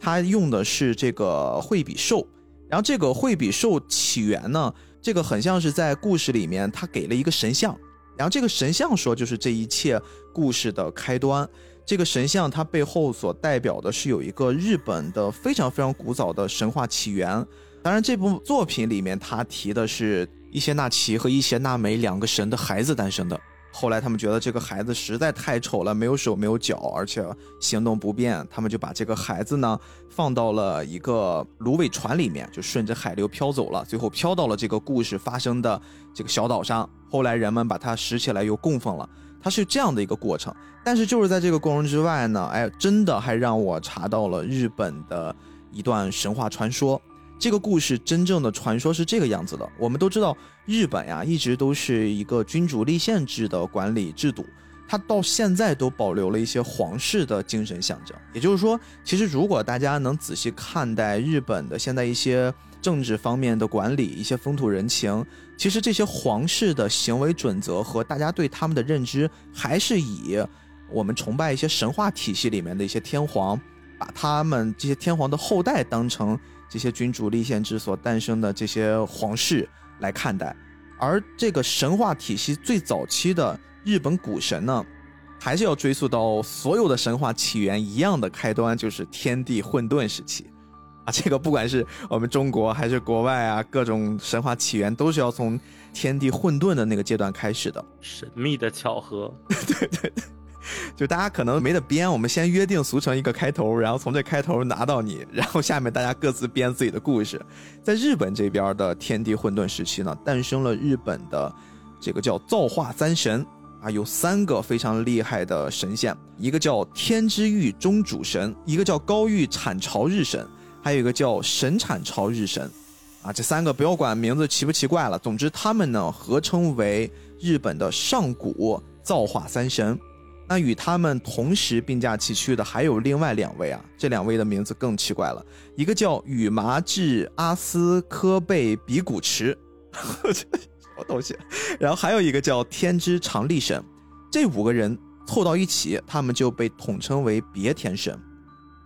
它用的是这个惠比寿，然后这个惠比寿起源呢，这个很像是在故事里面，他给了一个神像。然后这个神像说，就是这一切故事的开端。这个神像它背后所代表的是有一个日本的非常非常古早的神话起源。当然，这部作品里面他提的是伊邪那岐和伊邪那美两个神的孩子诞生的。后来他们觉得这个孩子实在太丑了，没有手没有脚，而且行动不便，他们就把这个孩子呢放到了一个芦苇船里面，就顺着海流飘走了，最后飘到了这个故事发生的这个小岛上。后来人们把它拾起来又供奉了，它是这样的一个过程。但是就是在这个过程之外呢，哎，真的还让我查到了日本的一段神话传说。这个故事真正的传说是这个样子的。我们都知道，日本呀一直都是一个君主立宪制的管理制度，它到现在都保留了一些皇室的精神象征。也就是说，其实如果大家能仔细看待日本的现在一些政治方面的管理、一些风土人情，其实这些皇室的行为准则和大家对他们的认知，还是以我们崇拜一些神话体系里面的一些天皇，把他们这些天皇的后代当成。这些君主立宪制所诞生的这些皇室来看待，而这个神话体系最早期的日本古神呢，还是要追溯到所有的神话起源一样的开端，就是天地混沌时期啊。这个不管是我们中国还是国外啊，各种神话起源都是要从天地混沌的那个阶段开始的。神秘的巧合，对 [LAUGHS] 对对。[LAUGHS] 就大家可能没得编，我们先约定俗成一个开头，然后从这开头拿到你，然后下面大家各自编自己的故事。在日本这边的天地混沌时期呢，诞生了日本的这个叫造化三神啊，有三个非常厉害的神仙，一个叫天之玉中主神，一个叫高玉产朝日神，还有一个叫神产朝日神。啊，这三个不要管名字奇不奇怪了，总之他们呢合称为日本的上古造化三神。那与他们同时并驾齐驱的还有另外两位啊，这两位的名字更奇怪了，一个叫羽麻智阿斯科贝比古池，[LAUGHS] 什么东西？然后还有一个叫天之长力神，这五个人凑到一起，他们就被统称为别天神。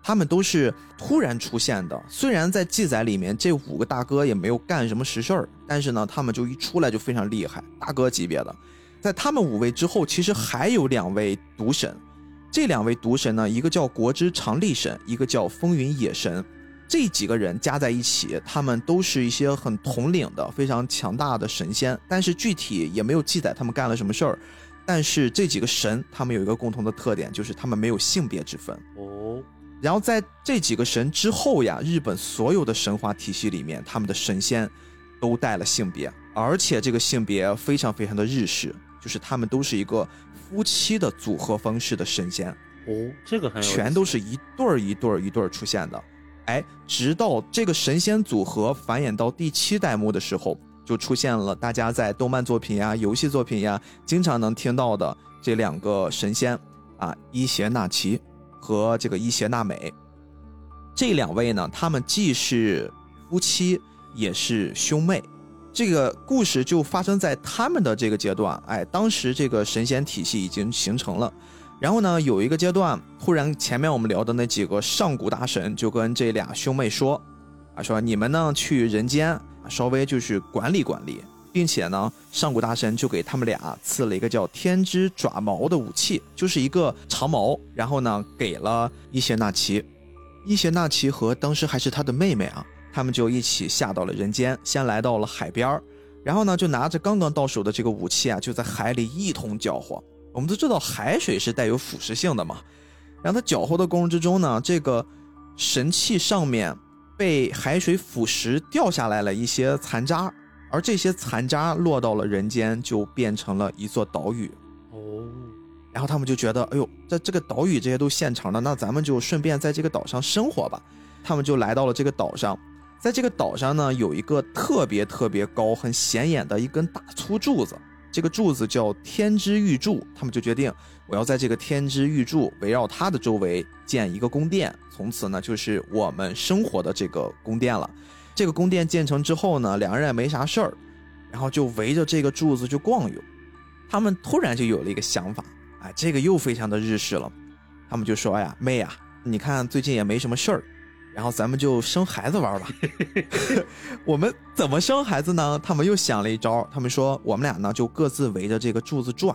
他们都是突然出现的，虽然在记载里面这五个大哥也没有干什么实事儿，但是呢，他们就一出来就非常厉害，大哥级别的。在他们五位之后，其实还有两位毒神。这两位毒神呢，一个叫国之长力神，一个叫风云野神。这几个人加在一起，他们都是一些很统领的、非常强大的神仙。但是具体也没有记载他们干了什么事儿。但是这几个神，他们有一个共同的特点，就是他们没有性别之分。哦。然后在这几个神之后呀，日本所有的神话体系里面，他们的神仙都带了性别，而且这个性别非常非常的日式。就是他们都是一个夫妻的组合方式的神仙哦，这个很全都是一对儿一对儿一对儿出现的，哎，直到这个神仙组合繁衍到第七代目的时候，就出现了大家在动漫作品呀、游戏作品呀经常能听到的这两个神仙啊，伊邪那岐和这个伊邪那美。这两位呢，他们既是夫妻，也是兄妹。这个故事就发生在他们的这个阶段，哎，当时这个神仙体系已经形成了，然后呢，有一个阶段，突然前面我们聊的那几个上古大神就跟这俩兄妹说，啊，说你们呢去人间稍微就是管理管理，并且呢，上古大神就给他们俩赐了一个叫天之爪矛的武器，就是一个长矛，然后呢，给了伊邪那岐，伊邪那岐和当时还是他的妹妹啊。他们就一起下到了人间，先来到了海边儿，然后呢，就拿着刚刚到手的这个武器啊，就在海里一通搅和。我们都知道海水是带有腐蚀性的嘛，然后它搅和的过程之中呢，这个神器上面被海水腐蚀掉下来了一些残渣，而这些残渣落到了人间，就变成了一座岛屿。哦，然后他们就觉得，哎呦，在这个岛屿这些都现成的，那咱们就顺便在这个岛上生活吧。他们就来到了这个岛上，在这个岛上呢，有一个特别特别高、很显眼的一根大粗柱子，这个柱子叫天之玉柱。他们就决定，我要在这个天之玉柱围绕它的周围建一个宫殿，从此呢，就是我们生活的这个宫殿了。这个宫殿建成之后呢，两人也没啥事儿，然后就围着这个柱子就逛悠。他们突然就有了一个想法，哎，这个又非常的日式了。他们就说：“哎呀，妹呀，你看最近也没什么事儿。”然后咱们就生孩子玩吧。[LAUGHS] 我们怎么生孩子呢？他们又想了一招。他们说，我们俩呢就各自围着这个柱子转，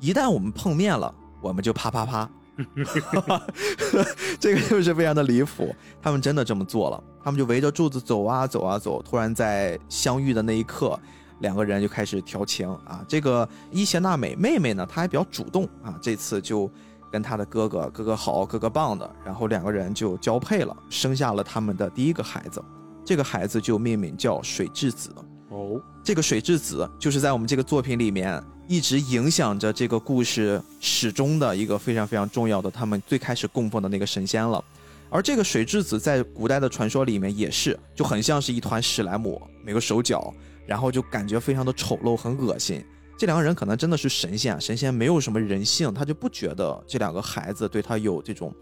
一旦我们碰面了，我们就啪啪啪。[LAUGHS] 这个就是非常的离谱。他们真的这么做了。他们就围着柱子走啊走啊走。突然在相遇的那一刻，两个人就开始调情啊。这个伊邪那美妹妹呢，她还比较主动啊。这次就。跟他的哥哥，哥哥好，哥哥棒的，然后两个人就交配了，生下了他们的第一个孩子，这个孩子就命名叫水质子。哦，这个水质子就是在我们这个作品里面一直影响着这个故事始终的一个非常非常重要的，他们最开始供奉的那个神仙了。而这个水质子在古代的传说里面也是，就很像是一团史莱姆，没个手脚，然后就感觉非常的丑陋，很恶心。这两个人可能真的是神仙，神仙没有什么人性，他就不觉得这两个孩子对他有这种，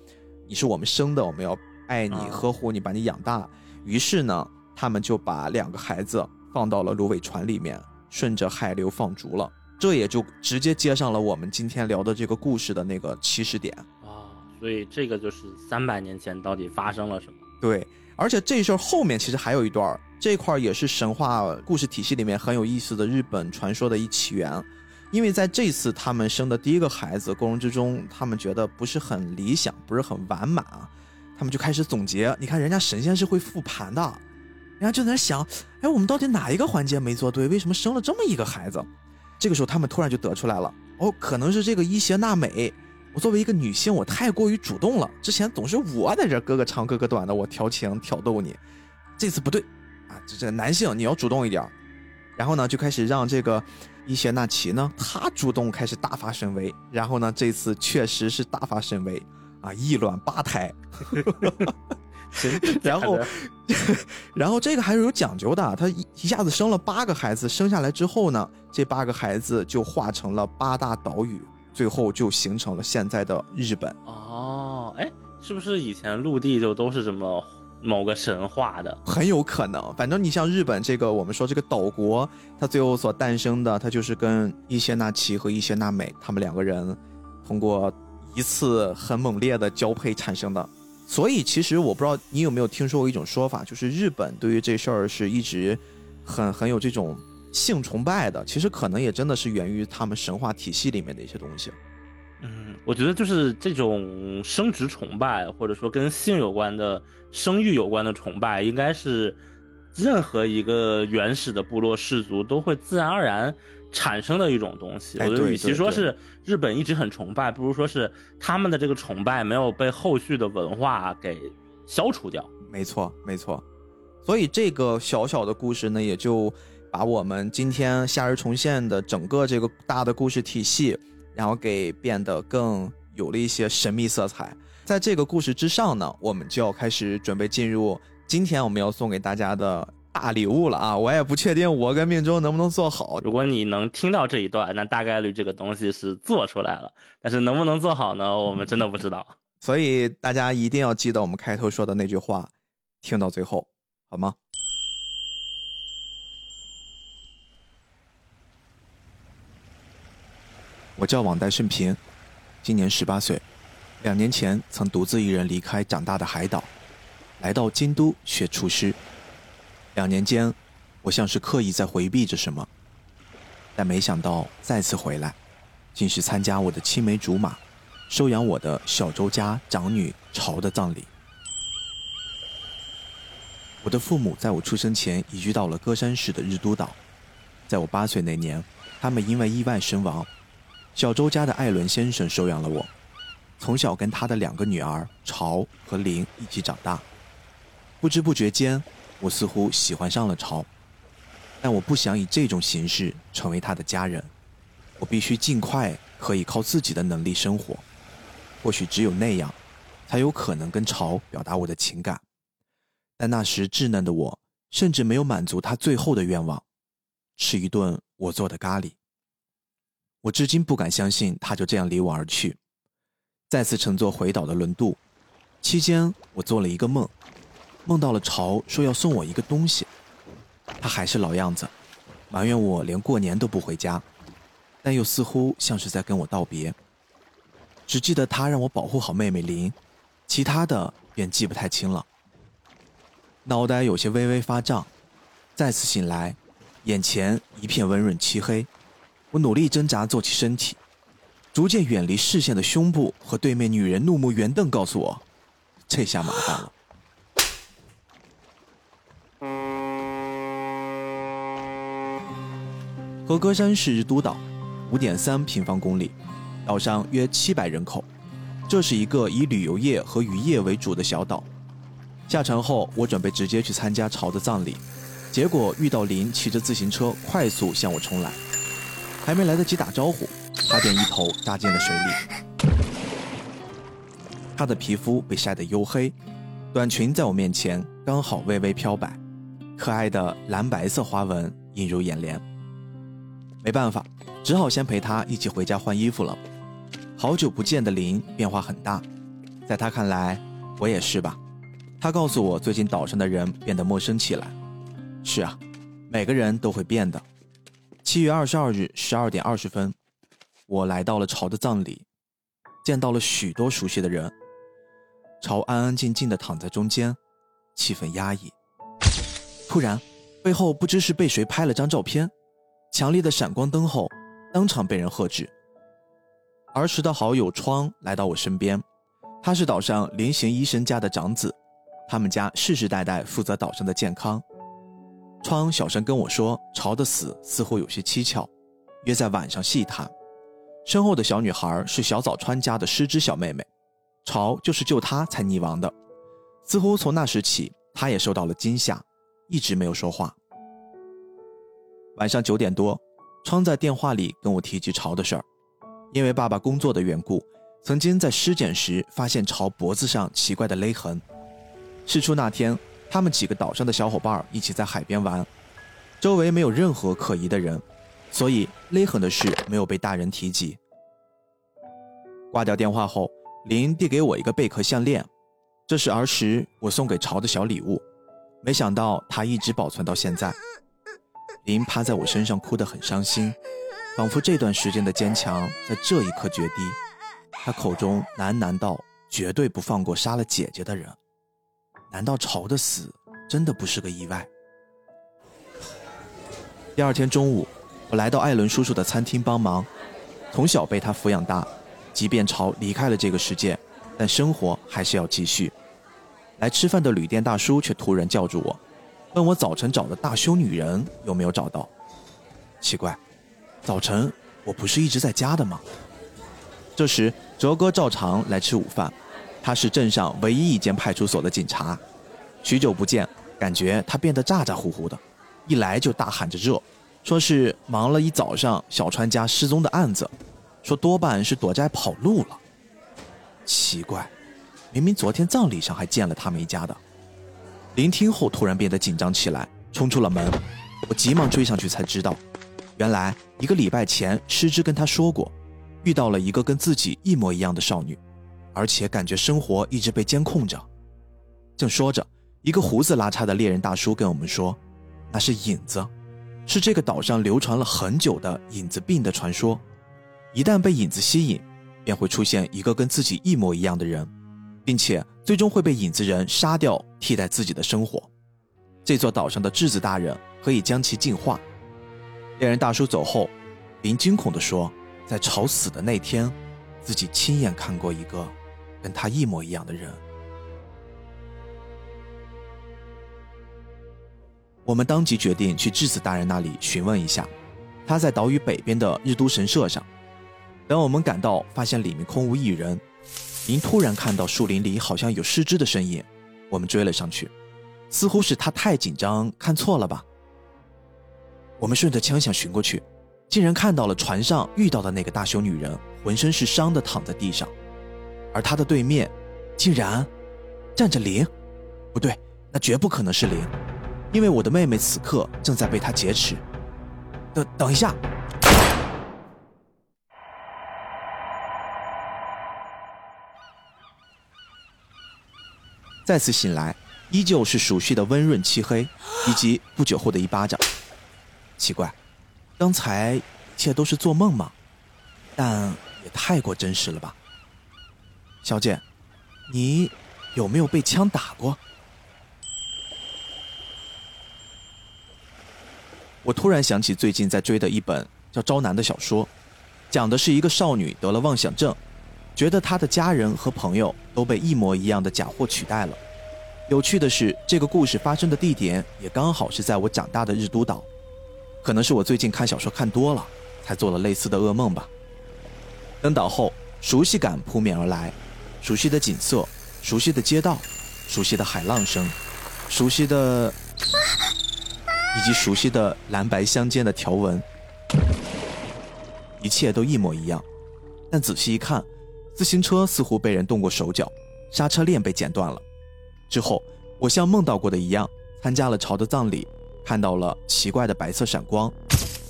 你是我们生的，我们要爱你、呵护你，把你养大。于是呢，他们就把两个孩子放到了芦苇船里面，顺着海流放逐了。这也就直接接上了我们今天聊的这个故事的那个起始点啊。所以这个就是三百年前到底发生了什么？对，而且这事儿后面其实还有一段。这块也是神话故事体系里面很有意思的日本传说的一起源，因为在这次他们生的第一个孩子过程之中，他们觉得不是很理想，不是很完满啊，他们就开始总结。你看人家神仙是会复盘的，人家就在那想，哎，我们到底哪一个环节没做对？为什么生了这么一个孩子？这个时候他们突然就得出来了，哦，可能是这个伊邪那美，我作为一个女性，我太过于主动了，之前总是我在这哥哥长哥哥短的，我调情挑逗你，这次不对。啊，这这男性你要主动一点然后呢就开始让这个伊邪那岐呢，他主动开始大发神威，然后呢这次确实是大发神威啊，一卵八胎，[LAUGHS] 然后 [LAUGHS] 然后这个还是有讲究的，他一一下子生了八个孩子，生下来之后呢，这八个孩子就化成了八大岛屿，最后就形成了现在的日本。哦，哎，是不是以前陆地就都是这么？某个神话的很有可能，反正你像日本这个，我们说这个岛国，它最后所诞生的，它就是跟伊邪那岐和伊邪那美他们两个人通过一次很猛烈的交配产生的。所以其实我不知道你有没有听说过一种说法，就是日本对于这事儿是一直很很有这种性崇拜的。其实可能也真的是源于他们神话体系里面的一些东西。嗯，我觉得就是这种生殖崇拜，或者说跟性有关的、生育有关的崇拜，应该是任何一个原始的部落氏族都会自然而然产生的一种东西。我觉得，与其说是日本一直很崇拜，不如说是他们的这个崇拜没有被后续的文化给消除掉。没错，没错。所以这个小小的故事呢，也就把我们今天夏日重现的整个这个大的故事体系。然后给变得更有了一些神秘色彩。在这个故事之上呢，我们就要开始准备进入今天我们要送给大家的大礼物了啊！我也不确定我跟命中能不能做好。如果你能听到这一段，那大概率这个东西是做出来了。但是能不能做好呢？我们真的不知道。所以大家一定要记得我们开头说的那句话，听到最后，好吗？我叫网贷顺平，今年十八岁。两年前曾独自一人离开长大的海岛，来到京都学厨师。两年间，我像是刻意在回避着什么，但没想到再次回来，竟是参加我的青梅竹马、收养我的小周家长女朝的葬礼。我的父母在我出生前移居到了歌山市的日都岛。在我八岁那年，他们因为意外身亡。小周家的艾伦先生收养了我，从小跟他的两个女儿潮和林一起长大。不知不觉间，我似乎喜欢上了潮，但我不想以这种形式成为他的家人。我必须尽快可以靠自己的能力生活，或许只有那样，才有可能跟潮表达我的情感。但那时稚嫩的我，甚至没有满足他最后的愿望，吃一顿我做的咖喱。我至今不敢相信他就这样离我而去。再次乘坐回岛的轮渡，期间我做了一个梦，梦到了潮说要送我一个东西，他还是老样子，埋怨我连过年都不回家，但又似乎像是在跟我道别。只记得他让我保护好妹妹林，其他的便记不太清了。脑袋有些微微发胀，再次醒来，眼前一片温润漆黑。我努力挣扎，坐起身体，逐渐远离视线的胸部和对面女人怒目圆瞪，告诉我，这下麻烦了。和歌山市日都岛，五点三平方公里，岛上约七百人口，这是一个以旅游业和渔业为主的小岛。下船后，我准备直接去参加朝的葬礼，结果遇到林骑着自行车快速向我冲来，还没来得及打招呼，他便一头扎进了水里。他的皮肤被晒得黝黑，短裙在我面前刚好微微飘摆，可爱的蓝白色花纹映入眼帘。没办法，只好先陪他一起回家换衣服了。好久不见的林变化很大，在他看来，我也是吧。他告诉我，最近岛上的人变得陌生起来。是啊，每个人都会变的。七月二十二日十二点二十分，我来到了朝的葬礼，见到了许多熟悉的人。朝安安静静的躺在中间，气氛压抑。突然，背后不知是被谁拍了张照片，强烈的闪光灯后，当场被人喝止。儿时的好友窗来到我身边，他是岛上临行医生家的长子。他们家世世代代负责岛上的健康。窗小声跟我说：“潮的死似乎有些蹊跷，约在晚上细谈。”身后的小女孩是小早川家的失之小妹妹，潮就是救她才溺亡的。似乎从那时起，她也受到了惊吓，一直没有说话。晚上九点多，窗在电话里跟我提及潮的事儿，因为爸爸工作的缘故，曾经在尸检时发现潮脖子上奇怪的勒痕。事出那天，他们几个岛上的小伙伴一起在海边玩，周围没有任何可疑的人，所以勒痕的事没有被大人提及。挂掉电话后，林递给我一个贝壳项链，这是儿时我送给朝的小礼物，没想到他一直保存到现在。林趴在我身上哭得很伤心，仿佛这段时间的坚强在这一刻决堤。他口中喃喃道：“绝对不放过杀了姐姐的人。”难道朝的死真的不是个意外？第二天中午，我来到艾伦叔叔的餐厅帮忙。从小被他抚养大，即便朝离开了这个世界，但生活还是要继续。来吃饭的旅店大叔却突然叫住我，问我早晨找的大胸女人有没有找到。奇怪，早晨我不是一直在家的吗？这时，哲哥照常来吃午饭。他是镇上唯一一间派出所的警察，许久不见，感觉他变得咋咋呼呼的，一来就大喊着热，说是忙了一早上小川家失踪的案子，说多半是躲债跑路了。奇怪，明明昨天葬礼上还见了他们一家的。聆听后突然变得紧张起来，冲出了门，我急忙追上去才知道，原来一个礼拜前失之跟他说过，遇到了一个跟自己一模一样的少女。而且感觉生活一直被监控着。正说着，一个胡子拉碴的猎人大叔跟我们说：“那是影子，是这个岛上流传了很久的影子病的传说。一旦被影子吸引，便会出现一个跟自己一模一样的人，并且最终会被影子人杀掉，替代自己的生活。这座岛上的质子大人可以将其净化。”猎人大叔走后，林惊恐地说：“在吵死的那天，自己亲眼看过一个。”跟他一模一样的人。我们当即决定去质子大人那里询问一下。他在岛屿北边的日都神社上。等我们赶到，发现里面空无一人。您突然看到树林里好像有失之的身影，我们追了上去，似乎是他太紧张看错了吧。我们顺着枪响寻过去，竟然看到了船上遇到的那个大胸女人，浑身是伤的躺在地上，而他的对面，竟然站着灵。不对，那绝不可能是灵，因为我的妹妹此刻正在被他劫持。等等一下。再次醒来，依旧是熟悉的温润漆黑，以及不久后的一巴掌。奇怪，刚才一切都是做梦吗？但也太过真实了吧。小姐，你有没有被枪打过？我突然想起最近在追的一本叫《招男》的小说，讲的是一个少女得了妄想症。觉得她的家人和朋友都被一模一样的假货取代了。有趣的是，这个故事发生的地点也刚好是在我长大的日都岛。可能是我最近看小说看多了，才做了类似的噩梦吧。登岛后，熟悉感扑面而来，熟悉的景色，熟悉的街道，熟悉的海浪声，熟悉的，以及熟悉的蓝白相间的条纹，一切都一模一样。但仔细一看。自行车似乎被人动过手脚，刹车链被剪断了。之后，我像梦到过的一样，参加了潮的葬礼，看到了奇怪的白色闪光，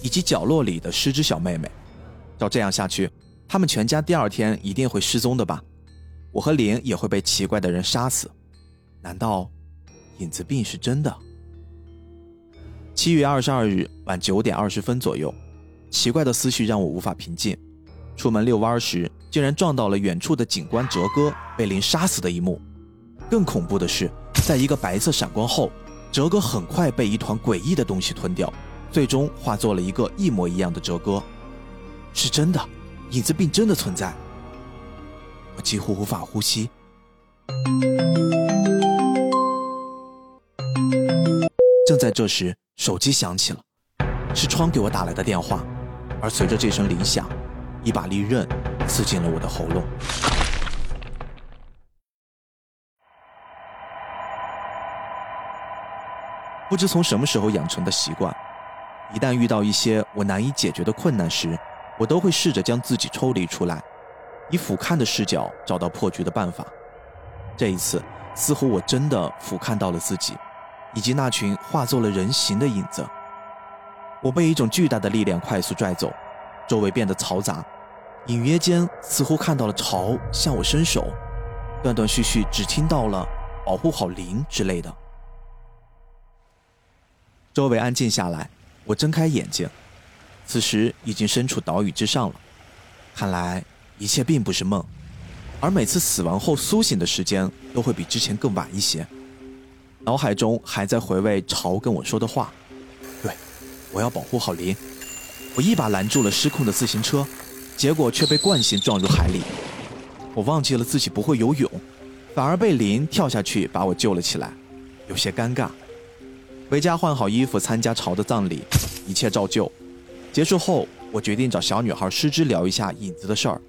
以及角落里的失之小妹妹。照这样下去，他们全家第二天一定会失踪的吧？我和林也会被奇怪的人杀死。难道影子病是真的？七月二十二日晚九点二十分左右，奇怪的思绪让我无法平静。出门遛弯时。竟然撞到了远处的警官哲哥被林杀死的一幕。更恐怖的是，在一个白色闪光后，哲哥很快被一团诡异的东西吞掉，最终化作了一个一模一样的哲哥。是真的，影子病真的存在。几乎无法呼吸。正在这时，手机响起了，是窗给我打来的电话，而随着这声铃响。一把利刃刺进了我的喉咙。不知从什么时候养成的习惯，一旦遇到一些我难以解决的困难时，我都会试着将自己抽离出来，以俯瞰的视角找到破局的办法。这一次，似乎我真的俯瞰到了自己，以及那群化作了人形的影子。我被一种巨大的力量快速拽走。周围变得嘈杂，隐约间似乎看到了潮向我伸手，断断续续只听到了“保护好灵”之类的。周围安静下来，我睁开眼睛，此时已经身处岛屿之上了。看来一切并不是梦，而每次死亡后苏醒的时间都会比之前更晚一些。脑海中还在回味潮跟我说的话：“对，我要保护好林。”我一把拦住了失控的自行车，结果却被惯性撞入海里。我忘记了自己不会游泳，反而被林跳下去把我救了起来，有些尴尬。回家换好衣服参加潮的葬礼，一切照旧。结束后，我决定找小女孩失之聊一下影子的事儿。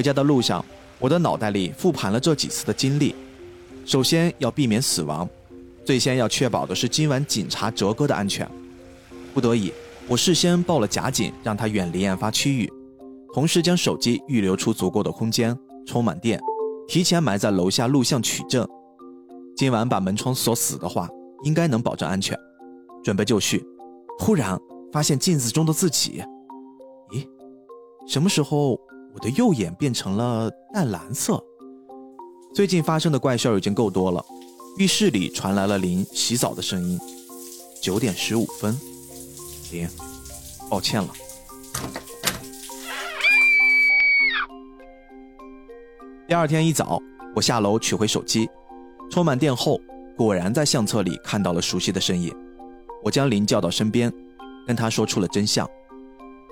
回家的路上，我的脑袋里复盘了这几次的经历。首先要避免死亡。最先要确保的是今晚警察哲哥的安全。不得已，我事先报了假警，让他远离案发区域，同时将手机预留出足够的空间，充满电，提前埋在楼下录像取证。今晚把门窗锁死的话，应该能保证安全。准备就绪，突然发现镜子中的自己。咦，什么时候我的右眼变成了淡蓝色？最近发生的怪事已经够多了。浴室里传来了林洗澡的声音。九点十五分，林，抱歉了。第二天一早，我下楼取回手机，充满电后，果然在相册里看到了熟悉的身影。我将林叫到身边，跟他说出了真相。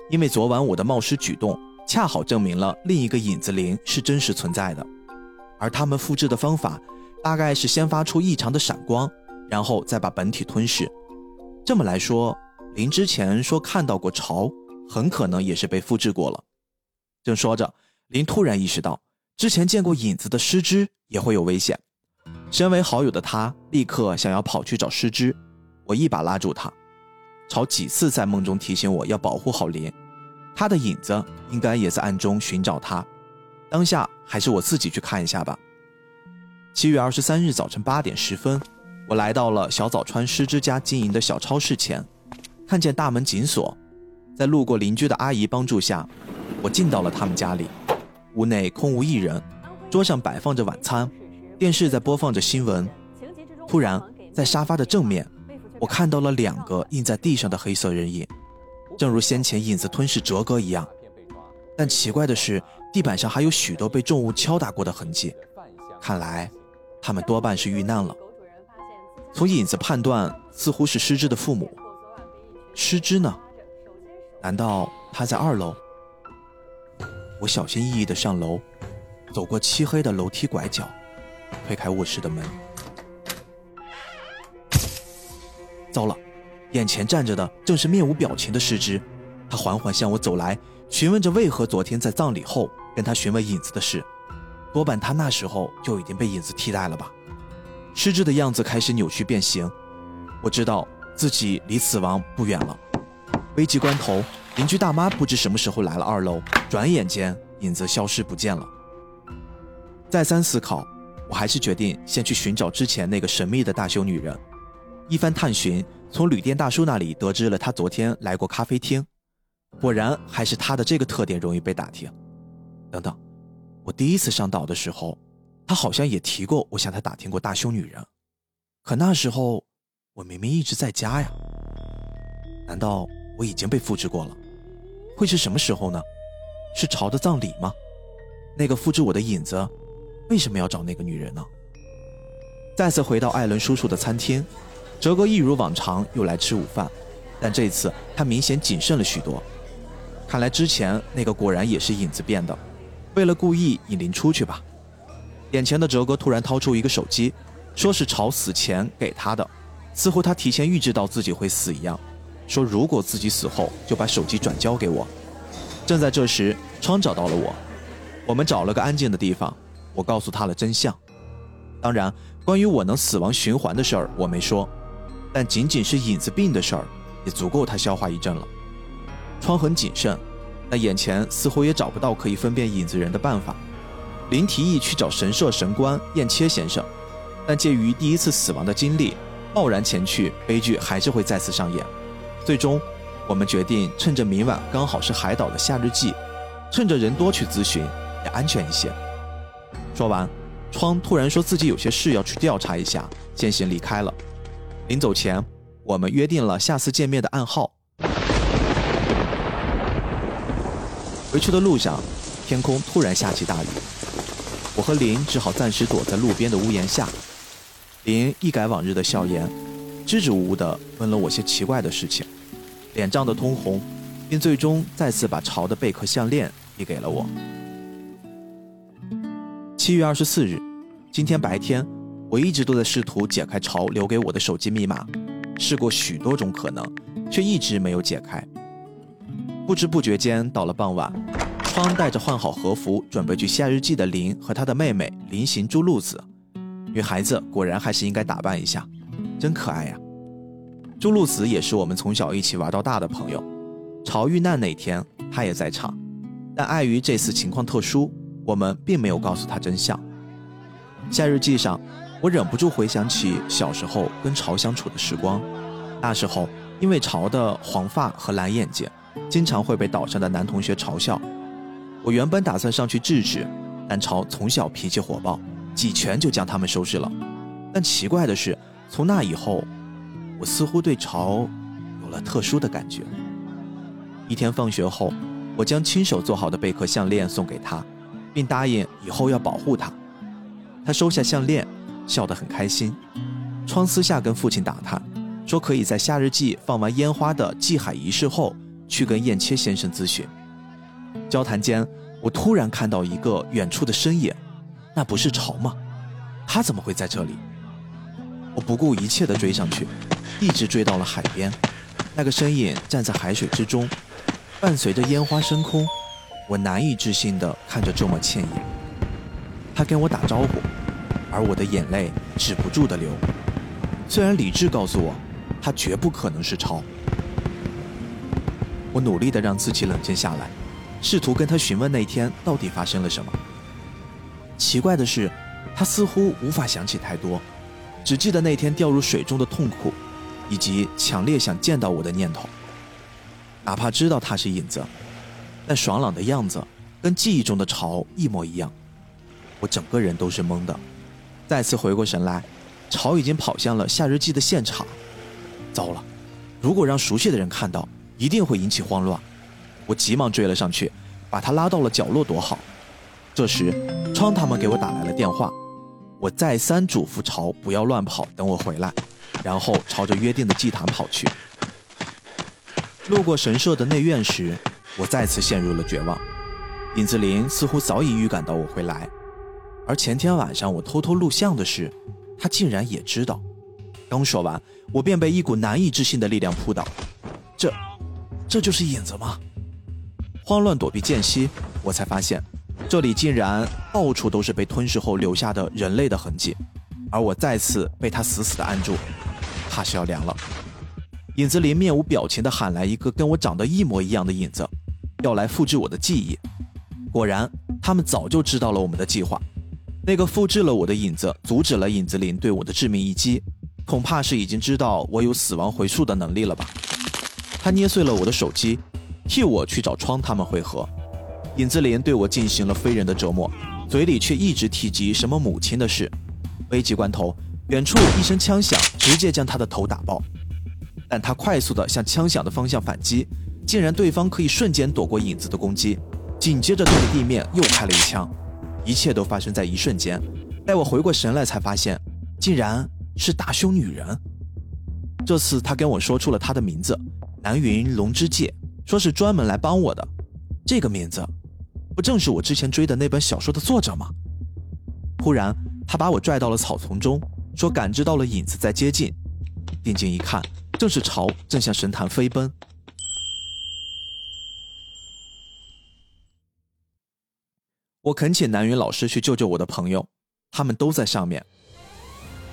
因为昨晚我的冒失举动，恰好证明了另一个影子林是真实存在的，而他们复制的方法。大概是先发出异常的闪光，然后再把本体吞噬。这么来说，林之前说看到过潮，很可能也是被复制过了。正说着，林突然意识到，之前见过影子的师之也会有危险。身为好友的他，立刻想要跑去找师之。我一把拉住他，朝几次在梦中提醒我要保护好林，他的影子应该也在暗中寻找他。当下还是我自己去看一下吧。七月二十三日早晨八点十分，我来到了小早川师之家经营的小超市前，看见大门紧锁，在路过邻居的阿姨帮助下，我进到了他们家里。屋内空无一人，桌上摆放着晚餐，电视在播放着新闻。突然，在沙发的正面。我看到了两个印在地上的黑色人影，正如先前影子吞噬哲哥一样。但奇怪的是，地板上还有许多被重物敲打过的痕迹，看来他们多半是遇难了。从影子判断，似乎是失之的父母。失之呢？难道他在二楼？我小心翼翼地上楼，走过漆黑的楼梯拐角，推开卧室的门。糟了，眼前站着的正是面无表情的失之，他缓缓向我走来，询问着为何昨天在葬礼后跟他询问影子的事。多半他那时候就已经被影子替代了吧？失之的样子开始扭曲变形，我知道自己离死亡不远了。危急关头，邻居大妈不知什么时候来了二楼，转眼间影子消失不见了。再三思考，我还是决定先去寻找之前那个神秘的大胸女人。一番探寻，从旅店大叔那里得知了他昨天来过咖啡厅，果然还是他的这个特点容易被打听。等等，我第一次上岛的时候，他好像也提过我向他打听过大胸女人，可那时候我明明一直在家呀。难道我已经被复制过了？会是什么时候呢？是朝的葬礼吗？那个复制我的影子为什么要找那个女人呢？再次回到艾伦叔叔的餐厅。哲哥一如往常又来吃午饭，但这次他明显谨慎了许多。看来之前那个果然也是影子变的，为了故意引林出去吧。眼前的哲哥突然掏出一个手机，说是朝死前给他的，似乎他提前预知到自己会死一样，说如果自己死后就把手机转交给我。正在这时，窗找到了我，我们找了个安静的地方，我告诉他了真相。当然，关于我能死亡循环的事儿，我没说。但仅仅是影子病的事儿，也足够他消化一阵了。窗很谨慎，但眼前似乎也找不到可以分辨影子人的办法。林提议去找神社神官燕切先生，但鉴于第一次死亡的经历，贸然前去，悲剧还是会再次上演。最终，我们决定趁着明晚刚好是海岛的夏日祭，趁着人多去咨询，也安全一些。说完，窗突然说自己有些事要去调查一下，先行离开了。临走前，我们约定了下次见面的暗号。回去的路上，天空突然下起大雨，我和林只好暂时躲在路边的屋檐下。林一改往日的笑颜，支支吾吾地问了我些奇怪的事情，脸涨得通红，并最终再次把潮的贝壳项链递给了我。七月二十四日，今天白天。我一直都在试图解开潮留给我的手机密码，试过许多种可能，却一直没有解开。不知不觉间到了傍晚，窗带着换好和服准备去夏日祭的林和她的妹妹林行珠露子。女孩子果然还是应该打扮一下，真可爱呀。朱露子也是我们从小一起玩到大的朋友，潮遇难那天她也在场，但碍于这次情况特殊，我们并没有告诉她真相。夏日祭上。我忍不住回想起小时候跟潮相处的时光，那时候因为潮的黄发和蓝眼睛，经常会被岛上的男同学嘲笑。我原本打算上去制止，但潮从小脾气火爆，几拳就将他们收拾了。但奇怪的是，从那以后，我似乎对潮有了特殊的感觉。一天放学后，我将亲手做好的贝壳项链送给他，并答应以后要保护他。他收下项链。笑得很开心，窗私下跟父亲打探，说可以在夏日祭放完烟花的祭海仪式后去跟燕切先生咨询。交谈间，我突然看到一个远处的身影，那不是朝吗？他怎么会在这里？我不顾一切地追上去，一直追到了海边。那个身影站在海水之中，伴随着烟花升空，我难以置信地看着这么倩影。他跟我打招呼，而我的眼泪止不住地流。虽然理智告诉我，他绝不可能是超。我努力地让自己冷静下来，试图跟他询问那天到底发生了什么。奇怪的是，他似乎无法想起太多，只记得那天掉入水中的痛苦，以及强烈想见到我的念头。哪怕知道他是影子，但爽朗的样子跟记忆中的潮一模一样，我整个人都是懵的。再次回过神来，潮已经跑向了夏日祭的现场。糟了，如果让熟悉的人看到，一定会引起慌乱。我急忙追了上去，把他拉到了角落躲好。这时，窗他们给我打来了电话，我再三嘱咐朝不要乱跑，等我回来，然后朝着约定的祭坛跑去。路过神社的内院时，我再次陷入了绝望。影子林似乎早已预感到我会来，而前天晚上我偷偷录像的事，他竟然也知道。刚说完，我便被一股难以置信的力量扑倒。这，这就是影子吗？慌乱躲避间隙，我才发现，这里竟然到处都是被吞噬后留下的人类的痕迹，而我再次被他死死的按住，怕是要凉了。影子林面无表情地喊来一个跟我长得一模一样的影子，要来复制我的记忆。果然，他们早就知道了我们的计划。那个复制了我的影子，阻止了影子林对我的致命一击。恐怕是已经知道我有死亡回溯的能力了吧？他捏碎了我的手机，替我去找窗他们会合。影子林对我进行了非人的折磨，嘴里却一直提及什么母亲的事。危急关头，远处一声枪响，直接将他的头打爆。但他快速的向枪响的方向反击，竟然对方可以瞬间躲过影子的攻击，紧接着对着地面又开了一枪。一切都发生在一瞬间。待我回过神来，才发现，竟然。是大胸女人。这次她跟我说出了她的名字，南云龙之介，说是专门来帮我的。这个名字，不正是我之前追的那本小说的作者吗？忽然，她把我拽到了草丛中，说感知到了影子在接近。定睛一看，正是朝正向神坛飞奔。我恳请南云老师去救救我的朋友，他们都在上面。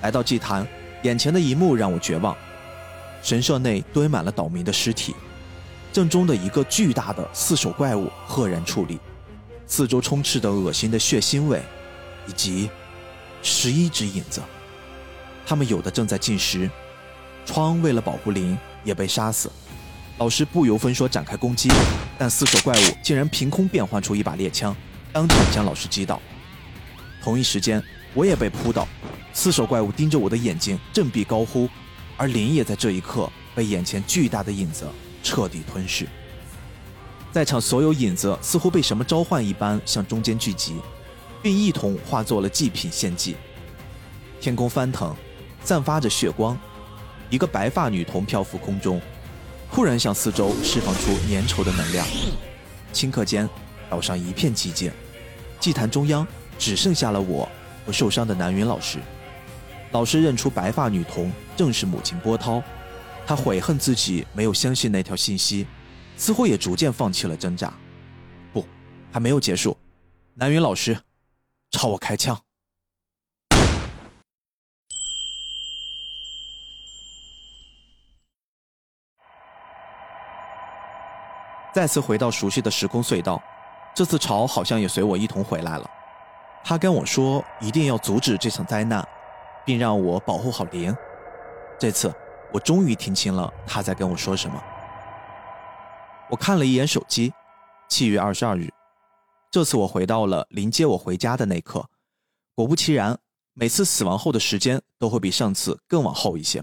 来到祭坛，眼前的一幕让我绝望。神社内堆满了岛民的尸体，正中的一个巨大的四手怪物赫然矗立，四周充斥着恶心的血腥味，以及十一只影子。他们有的正在进食，窗为了保护林也被杀死。老师不由分说展开攻击，但四手怪物竟然凭空变换出一把猎枪，当场将老师击倒。同一时间，我也被扑倒。四手怪物盯着我的眼睛，振臂高呼，而林也在这一刻被眼前巨大的影子彻底吞噬。在场所有影子似乎被什么召唤一般向中间聚集，并一同化作了祭品献祭。天空翻腾，散发着血光，一个白发女童漂浮空中，突然向四周释放出粘稠的能量。顷刻间，岛上一片寂静，祭坛中央只剩下了我和受伤的南云老师。老师认出白发女童正是母亲波涛，他悔恨自己没有相信那条信息，似乎也逐渐放弃了挣扎。不，还没有结束。南云老师，朝我开枪！再次回到熟悉的时空隧道，这次潮好像也随我一同回来了。他跟我说，一定要阻止这场灾难。并让我保护好灵。这次，我终于听清了他在跟我说什么。我看了一眼手机，七月二十二日。这次我回到了临接我回家的那刻。果不其然，每次死亡后的时间都会比上次更往后一些。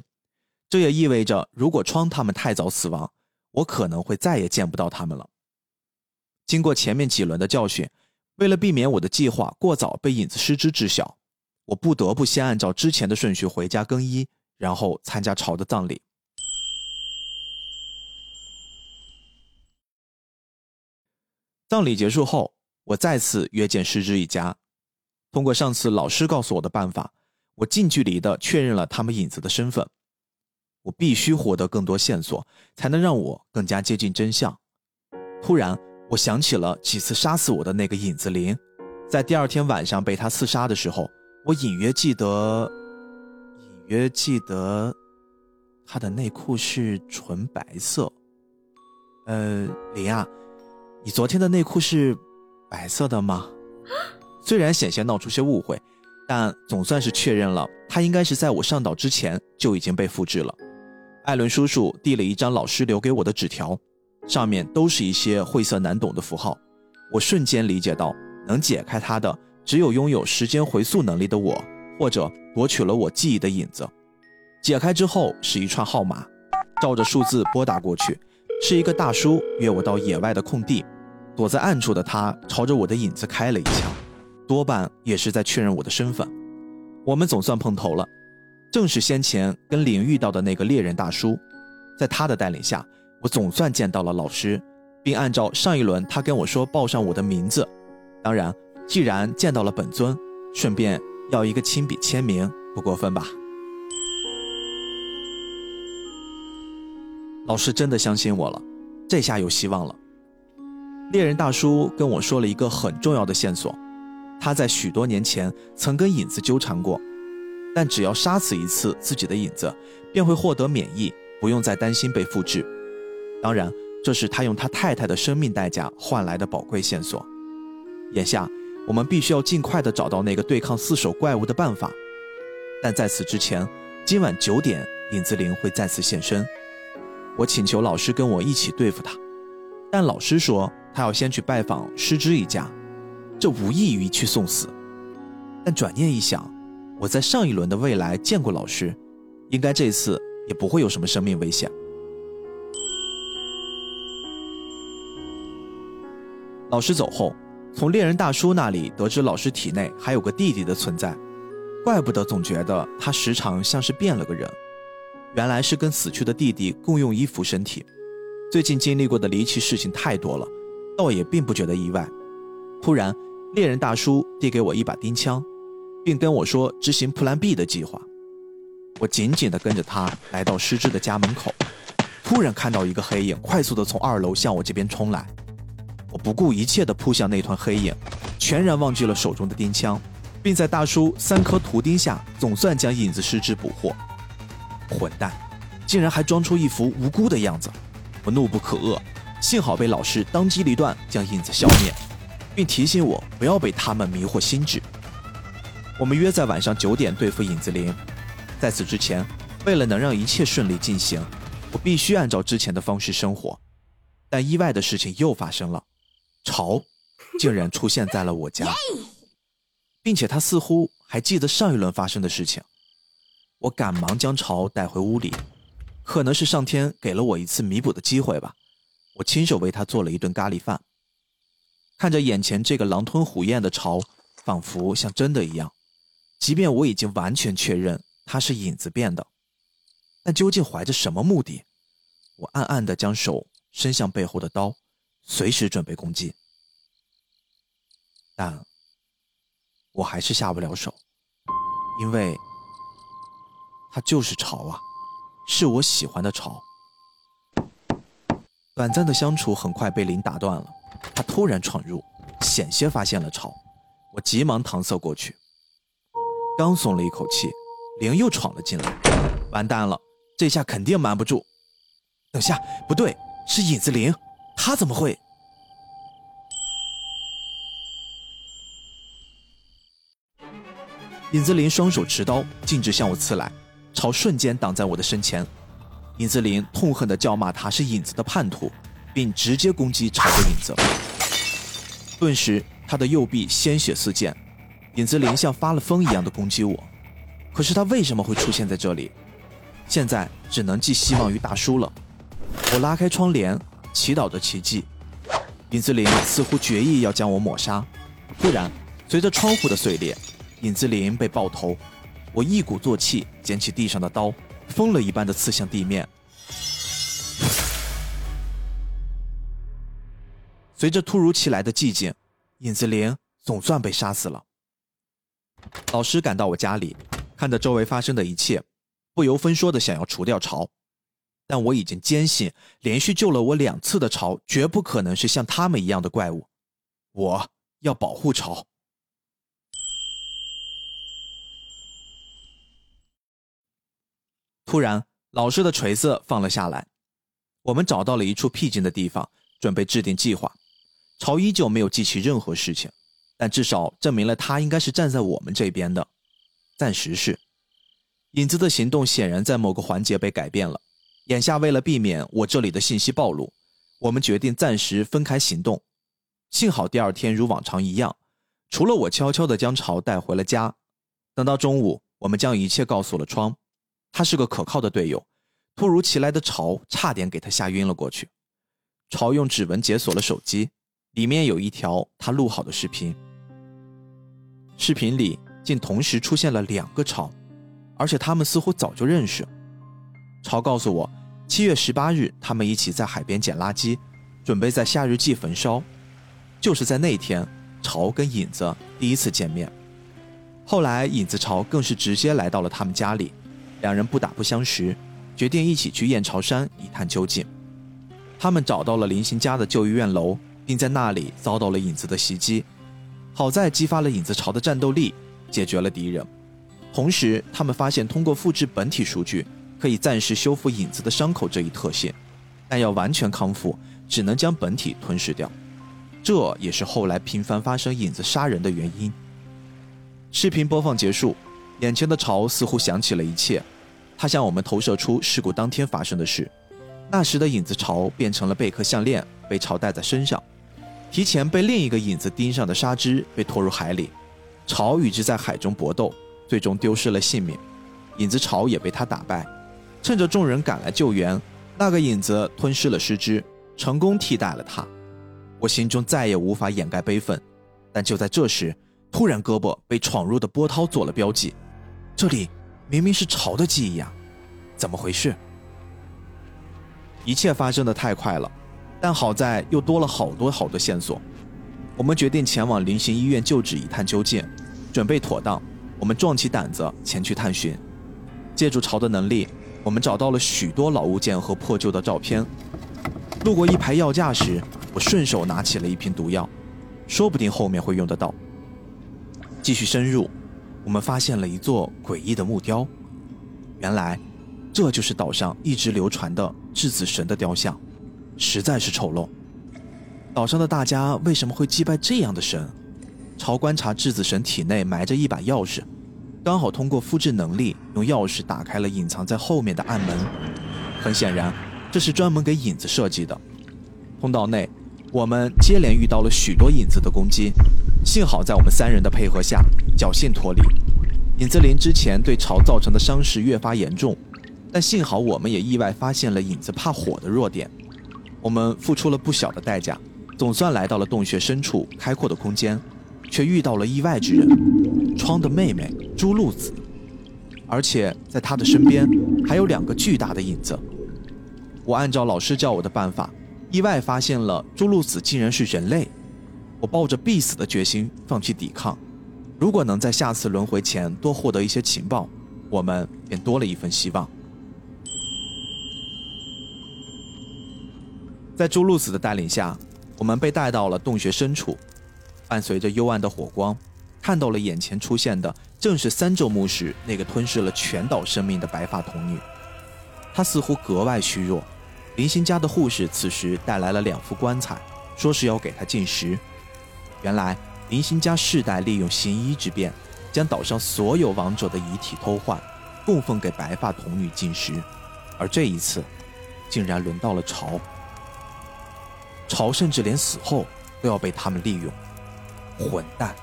这也意味着，如果窗他们太早死亡，我可能会再也见不到他们了。经过前面几轮的教训，为了避免我的计划过早被影子师之知晓。我不得不先按照之前的顺序回家更衣，然后参加朝的葬礼。葬礼结束后，我再次约见师之一家。通过上次老师告诉我的办法，我近距离的确认了他们影子的身份。我必须获得更多线索，才能让我更加接近真相。突然，我想起了几次杀死我的那个影子灵，在第二天晚上被他刺杀的时候，我隐约记得，隐约记得，他的内裤是纯白色。呃，林啊，你昨天的内裤是白色的吗？虽然险些闹出些误会，但总算是确认了，他应该是在我上岛之前就已经被复制了。艾伦叔叔递了一张老师留给我的纸条，上面都是一些晦涩难懂的符号。我瞬间理解到，能解开它的只有拥有时间回溯能力的我，或者夺取了我记忆的影子。解开之后是一串号码，照着数字拨打过去，是一个大叔约我到野外的空地。躲在暗处的他朝着我的影子开了一枪，多半也是在确认我的身份。我们总算碰头了。正是先前跟林遇到的那个猎人大叔，在他的带领下，我总算见到了老师，并按照上一轮他跟我说报上我的名字。当然，既然见到了本尊，顺便要一个亲笔签名，不过分吧？老师真的相信我了，这下有希望了。猎人大叔跟我说了一个很重要的线索，他在许多年前曾跟影子纠缠过。但只要杀死一次自己的影子，便会获得免疫，不用再担心被复制。当然，这是他用他太太的生命代价换来的宝贵线索。眼下，我们必须要尽快的找到那个对抗四手怪物的办法。但在此之前，今晚九点，影子灵会再次现身。我请求老师跟我一起对付他，但老师说他要先去拜访师之一家，这无异于去送死。但转念一想，我在上一轮的未来见过老师，应该这次也不会有什么生命危险。老师走后，从猎人大叔那里得知老师体内还有个弟弟的存在，怪不得总觉得他时常像是变了个人，原来是跟死去的弟弟共用一副身体。最近经历过的离奇事情太多了，倒也并不觉得意外。突然，猎人大叔递给我一把钉枪。并跟我说执行 Plan B 的计划。我紧紧地跟着他来到失智的家门口，突然看到一个黑影快速地从二楼向我这边冲来。我不顾一切地扑向那团黑影，全然忘记了手中的钉枪，并在大叔三颗图钉下，总算将影子失智捕获。混蛋，竟然还装出一副无辜的样子！我怒不可遏，幸好被老师当机立断将影子消灭，并提醒我不要被他们迷惑心智。我们约在晚上九点对付影子灵，在此之前，为了能让一切顺利进行，我必须按照之前的方式生活。但意外的事情又发生了，潮 [LAUGHS] 竟然出现在了我家，并且他似乎还记得上一轮发生的事情。我赶忙将潮带回屋里，可能是上天给了我一次弥补的机会吧。我亲手为他做了一顿咖喱饭，看着眼前这个狼吞虎咽的潮，仿佛像真的一样。即便我已经完全确认他是影子变的，但究竟怀着什么目的？我暗暗地将手伸向背后的刀，随时准备攻击。但我还是下不了手，因为他就是潮啊，是我喜欢的潮。短暂的相处很快被林打断了，他突然闯入，险些发现了潮，我急忙搪塞过去。刚松了一口气，灵又闯了进来，完蛋了，这下肯定瞒不住。等下，不对，是影子灵，他怎么会？影子林双手持刀，径直向我刺来，朝瞬间挡在我的身前。影子林痛恨的叫骂他是影子的叛徒，并直接攻击朝着影子。顿时，他的右臂鲜血四溅。影子林像发了疯一样的攻击我，可是他为什么会出现在这里？现在只能寄希望于大叔了。我拉开窗帘，祈祷着奇迹。影子灵似乎决意要将我抹杀。突然，随着窗户的碎裂，影子灵被爆头。我一鼓作气捡起地上的刀，疯了一般的刺向地面。随着突如其来的寂静，影子灵总算被杀死了。老师赶到我家里，看着周围发生的一切，不由分说的想要除掉巢。但我已经坚信，连续救了我两次的巢，绝不可能是像他们一样的怪物。我要保护巢。突然，老师的锤子放了下来，我们找到了一处僻静的地方，准备制定计划。潮依旧没有记起任何事情，但至少证明了他应该是站在我们这边的。暂时是。影子的行动显然在某个环节被改变了。眼下，为了避免我这里的信息暴露，我们决定暂时分开行动。幸好第二天如往常一样，除了我悄悄地将巢带回了家。等到中午，我们将一切告诉了窗，他是个可靠的队友。突如其来的巢差点给他吓晕了过去。巢用指纹解锁了手机，里面有一条他录好的视频。视频里竟同时出现了两个巢，而且他们似乎早就认识。巢告诉我，七月十八日，他们一起在海边捡垃圾，准备在夏日祭焚烧。就是在那天，潮跟影子第一次见面。后来，影子潮更是直接来到了他们家里，两人不打不相识，决定一起去燕巢山一探究竟。他们找到了林星家的旧医院楼，并在那里遭到了影子的袭击。好在激发了影子潮的战斗力，解决了敌人。同时，他们发现通过复制本体数据。可以暂时修复影子的伤口这一特性，但要完全康复，只能将本体吞噬掉。这也是后来频繁发生影子杀人的原因。视频播放结束，眼前的潮似乎想起了一切，他向我们投射出事故当天发生的事。那时的影子潮变成了贝壳项链，被潮戴在身上。提前被另一个影子盯上的沙之被拖入海里，潮与之在海中搏斗，最终丢失了性命。影子潮也被他打败。趁着众人赶来救援，那个影子吞噬了尸肢，成功替代了他。我心中再也无法掩盖悲愤，但就在这时，突然胳膊被闯入的波涛做了标记。这里明明是潮的记忆啊，怎么回事？一切发生的太快了，但好在又多了好多好多线索。我们决定前往临行医院旧址一探究竟。准备妥当，我们壮起胆子前去探寻，借助潮的能力。我们找到了许多老物件和破旧的照片。路过一排药架时，我顺手拿起了一瓶毒药，说不定后面会用得到。继续深入，我们发现了一座诡异的木雕。原来，这就是岛上一直流传的质子神的雕像，实在是丑陋。岛上的大家为什么会祭拜这样的神？朝观察质子神体内埋着一把钥匙。刚好通过复制能力，用钥匙打开了隐藏在后面的暗门。很显然，这是专门给影子设计的。通道内，我们接连遇到了许多影子的攻击，幸好在我们三人的配合下，侥幸脱离。影子林之前对巢造成的伤势越发严重，但幸好我们也意外发现了影子怕火的弱点。我们付出了不小的代价，总算来到了洞穴深处开阔的空间，却遇到了意外之人。窗的妹妹朱露子，而且在她的身边还有两个巨大的影子。我按照老师教我的办法，意外发现了朱露子竟然是人类。我抱着必死的决心放弃抵抗。如果能在下次轮回前多获得一些情报，我们便多了一份希望。在朱露子的带领下，我们被带到了洞穴深处，伴随着幽暗的火光。看到了眼前出现的，正是三咒墓时那个吞噬了全岛生命的白发童女。她似乎格外虚弱。林星家的护士此时带来了两副棺材，说是要给她进食。原来林星家世代利用行医之便，将岛上所有亡者的遗体偷换，供奉给白发童女进食。而这一次，竟然轮到了朝。朝甚至连死后都要被他们利用。混蛋！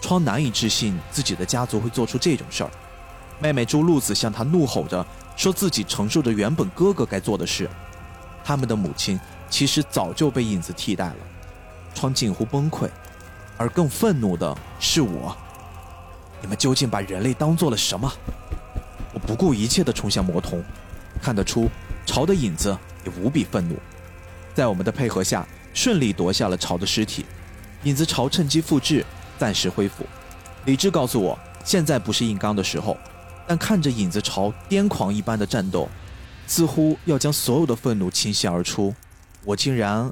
窗难以置信自己的家族会做出这种事儿，妹妹朱露子向他怒吼着，说自己承受着原本哥哥该做的事。他们的母亲其实早就被影子替代了，窗近乎崩溃，而更愤怒的是我。你们究竟把人类当做了什么？我不顾一切地冲向魔童，看得出朝的影子也无比愤怒，在我们的配合下，顺利夺下了朝的尸体。影子朝趁机复制。暂时恢复，理智告诉我，现在不是硬刚的时候，但看着影子朝癫狂一般的战斗，似乎要将所有的愤怒倾泻而出，我竟然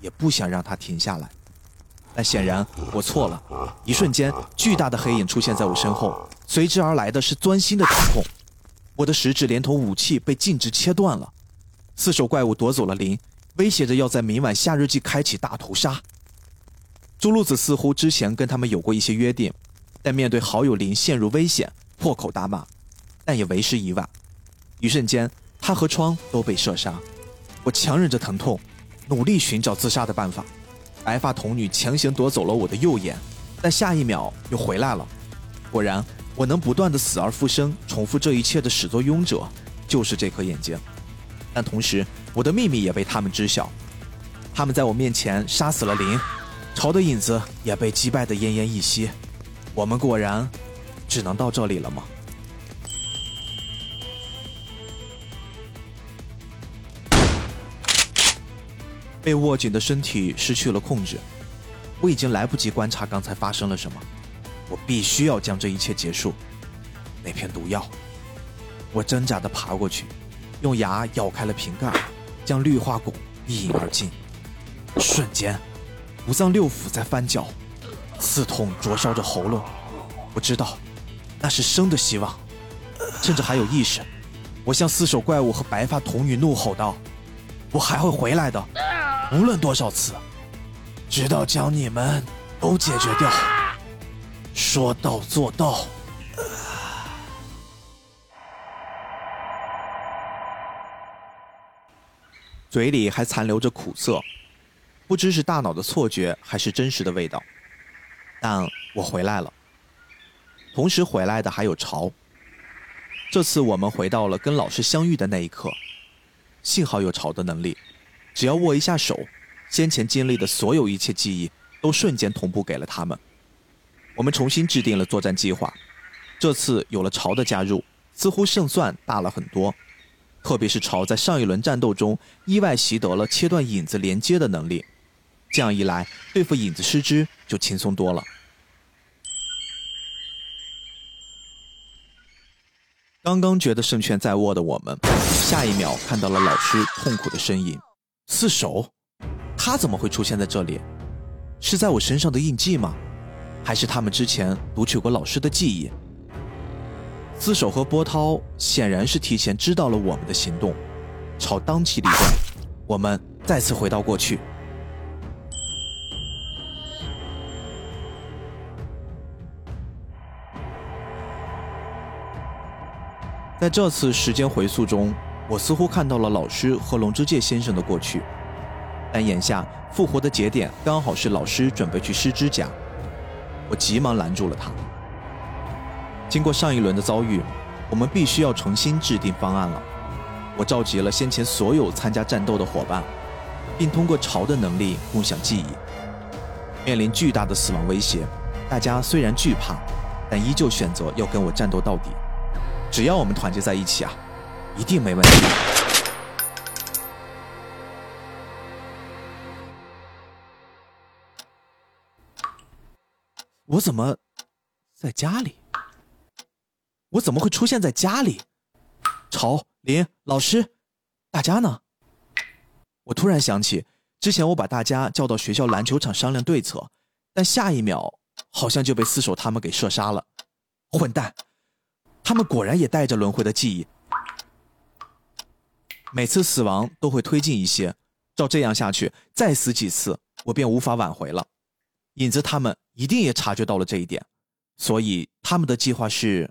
也不想让他停下来。但显然我错了，一瞬间，巨大的黑影出现在我身后，随之而来的是钻心的疼痛。我的食指连同武器被径直切断了，四手怪物夺走了灵，威胁着要在明晚夏日祭开启大屠杀。朱露子似乎之前跟他们有过一些约定，但面对好友林陷入危险，破口大骂，但也为时已晚。一瞬间，他和窗都被射杀。我强忍着疼痛，努力寻找自杀的办法。白发童女强行夺走了我的右眼，但下一秒又回来了。果然，我能不断的死而复生，重复这一切的始作俑者就是这颗眼睛。但同时，我的秘密也被他们知晓。他们在我面前杀死了林，潮的影子也被击败的奄奄一息。我们果然只能到这里了吗？被握紧的身体失去了控制，我已经来不及观察刚才发生了什么。我必须要将这一切结束。那片毒药，我挣扎的爬过去，用牙咬开了瓶盖，将氯化汞一饮而尽。瞬间，五脏六腑在翻搅，刺痛灼烧着喉咙。我知道，那是生的希望。趁着还有意识，我向四手怪物和白发童女怒吼道：“我还会回来的！”无论多少次，直到将你们都解决掉。说到做到。嘴里还残留着苦涩，不知是大脑的错觉还是真实的味道。但我回来了，同时回来的还有潮。这次我们回到了跟老师相遇的那一刻，幸好有潮的能力。只要握一下手，先前经历的所有一切记忆都瞬间同步给了他们。我们重新制定了作战计划，这次有了潮的加入，似乎胜算大了很多。特别是潮在上一轮战斗中意外习得了切断影子连接的能力，这样一来，对付影子师之就轻松多了。刚刚觉得胜券在握的我们，下一秒看到了老师痛苦的身影。四手，他怎么会出现在这里？是在我身上的印记吗？还是他们之前读取过老师的记忆？四手和波涛显然是提前知道了我们的行动，朝当机立断，我们再次回到过去。在这次时间回溯中。我似乎看到了老师和龙之介先生的过去，但眼下复活的节点刚好是老师准备去失之家，我急忙拦住了他。经过上一轮的遭遇，我们必须要重新制定方案了。我召集了先前所有参加战斗的伙伴，并通过潮的能力共享记忆。面临巨大的死亡威胁，大家虽然惧怕，但依旧选择要跟我战斗到底。只要我们团结在一起啊！一定没问题。我怎么在家里？我怎么会出现在家里？朝林老师，大家呢？我突然想起，之前我把大家叫到学校篮球场商量对策，但下一秒好像就被四手他们给射杀了。混蛋！他们果然也带着轮回的记忆。每次死亡都会推进一些，照这样下去，再死几次，我便无法挽回了。影子他们一定也察觉到了这一点，所以他们的计划是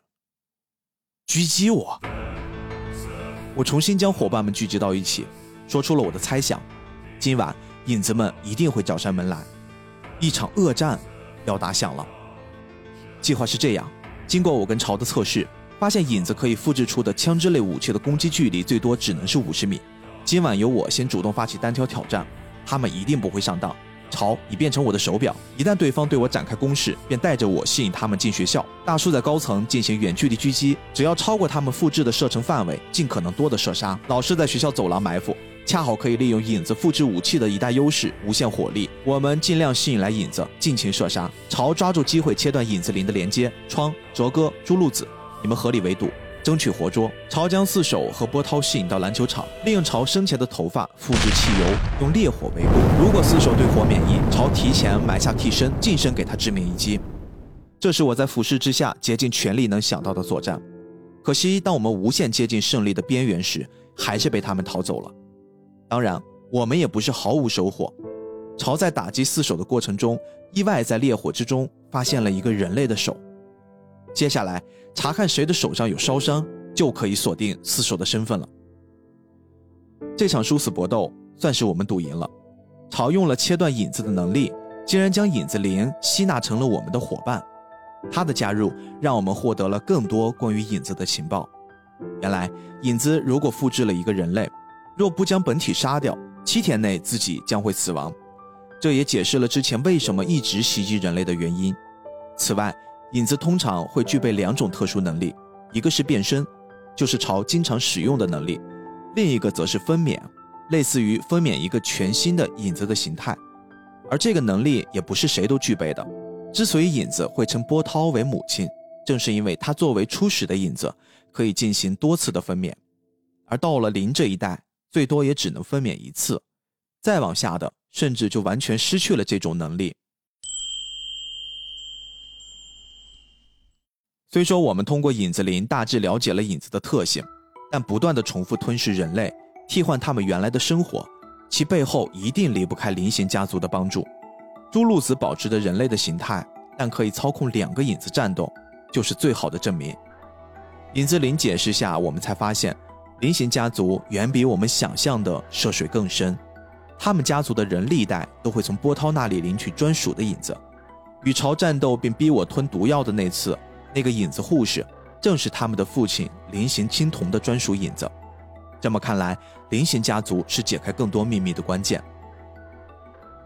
狙击我。我重新将伙伴们聚集到一起，说出了我的猜想：今晚影子们一定会找上门来，一场恶战要打响了。计划是这样：经过我跟朝的测试。发现影子可以复制出的枪支类武器的攻击距离最多只能是五十米。今晚由我先主动发起单挑挑战，他们一定不会上当。朝已变成我的手表，一旦对方对我展开攻势，便带着我吸引他们进学校。大树在高层进行远距离狙击，只要超过他们复制的射程范围，尽可能多的射杀。老师在学校走廊埋伏，恰好可以利用影子复制武器的一大优势——无限火力。我们尽量吸引来影子，尽情射杀。朝抓住机会切断影子林的连接。窗、哲哥、朱露子，你们合力围堵，争取活捉。朝将四手和波涛吸引到篮球场，利用朝生前的头发复制汽油，用烈火围攻。如果四手对火免疫，朝提前埋下替身，近身给他致命一击。这是我在俯视之下竭尽全力能想到的作战。可惜，当我们无限接近胜利的边缘时，还是被他们逃走了。当然，我们也不是毫无收获。朝在打击四手的过程中，意外在烈火之中发现了一个人类的手。接下来查看谁的手上有烧伤，就可以锁定四手的身份了。这场殊死搏斗算是我们赌赢了。朝用了切断影子的能力，竟然将影子灵吸纳成了我们的伙伴。他的加入让我们获得了更多关于影子的情报。原来，影子如果复制了一个人类。若不将本体杀掉，七天内自己将会死亡。这也解释了之前为什么一直袭击人类的原因。此外，影子通常会具备两种特殊能力，一个是变身，就是朝经常使用的能力；另一个则是分娩，类似于分娩一个全新的影子的形态。而这个能力也不是谁都具备的。之所以影子会称波涛为母亲，正是因为它作为初始的影子，可以进行多次的分娩，而到了零这一代。最多也只能分娩一次，再往下的甚至就完全失去了这种能力。虽说我们通过影子灵大致了解了影子的特性，但不断的重复吞噬人类，替换他们原来的生活，其背后一定离不开灵形家族的帮助。朱露子保持着人类的形态，但可以操控两个影子战斗，就是最好的证明。影子灵解释下，我们才发现。菱形家族远比我们想象的涉水更深，他们家族的人历代都会从波涛那里领取专属的影子。与朝战斗并逼我吞毒药的那次，那个影子护士正是他们的父亲菱形青铜的专属影子。这么看来，菱形家族是解开更多秘密的关键。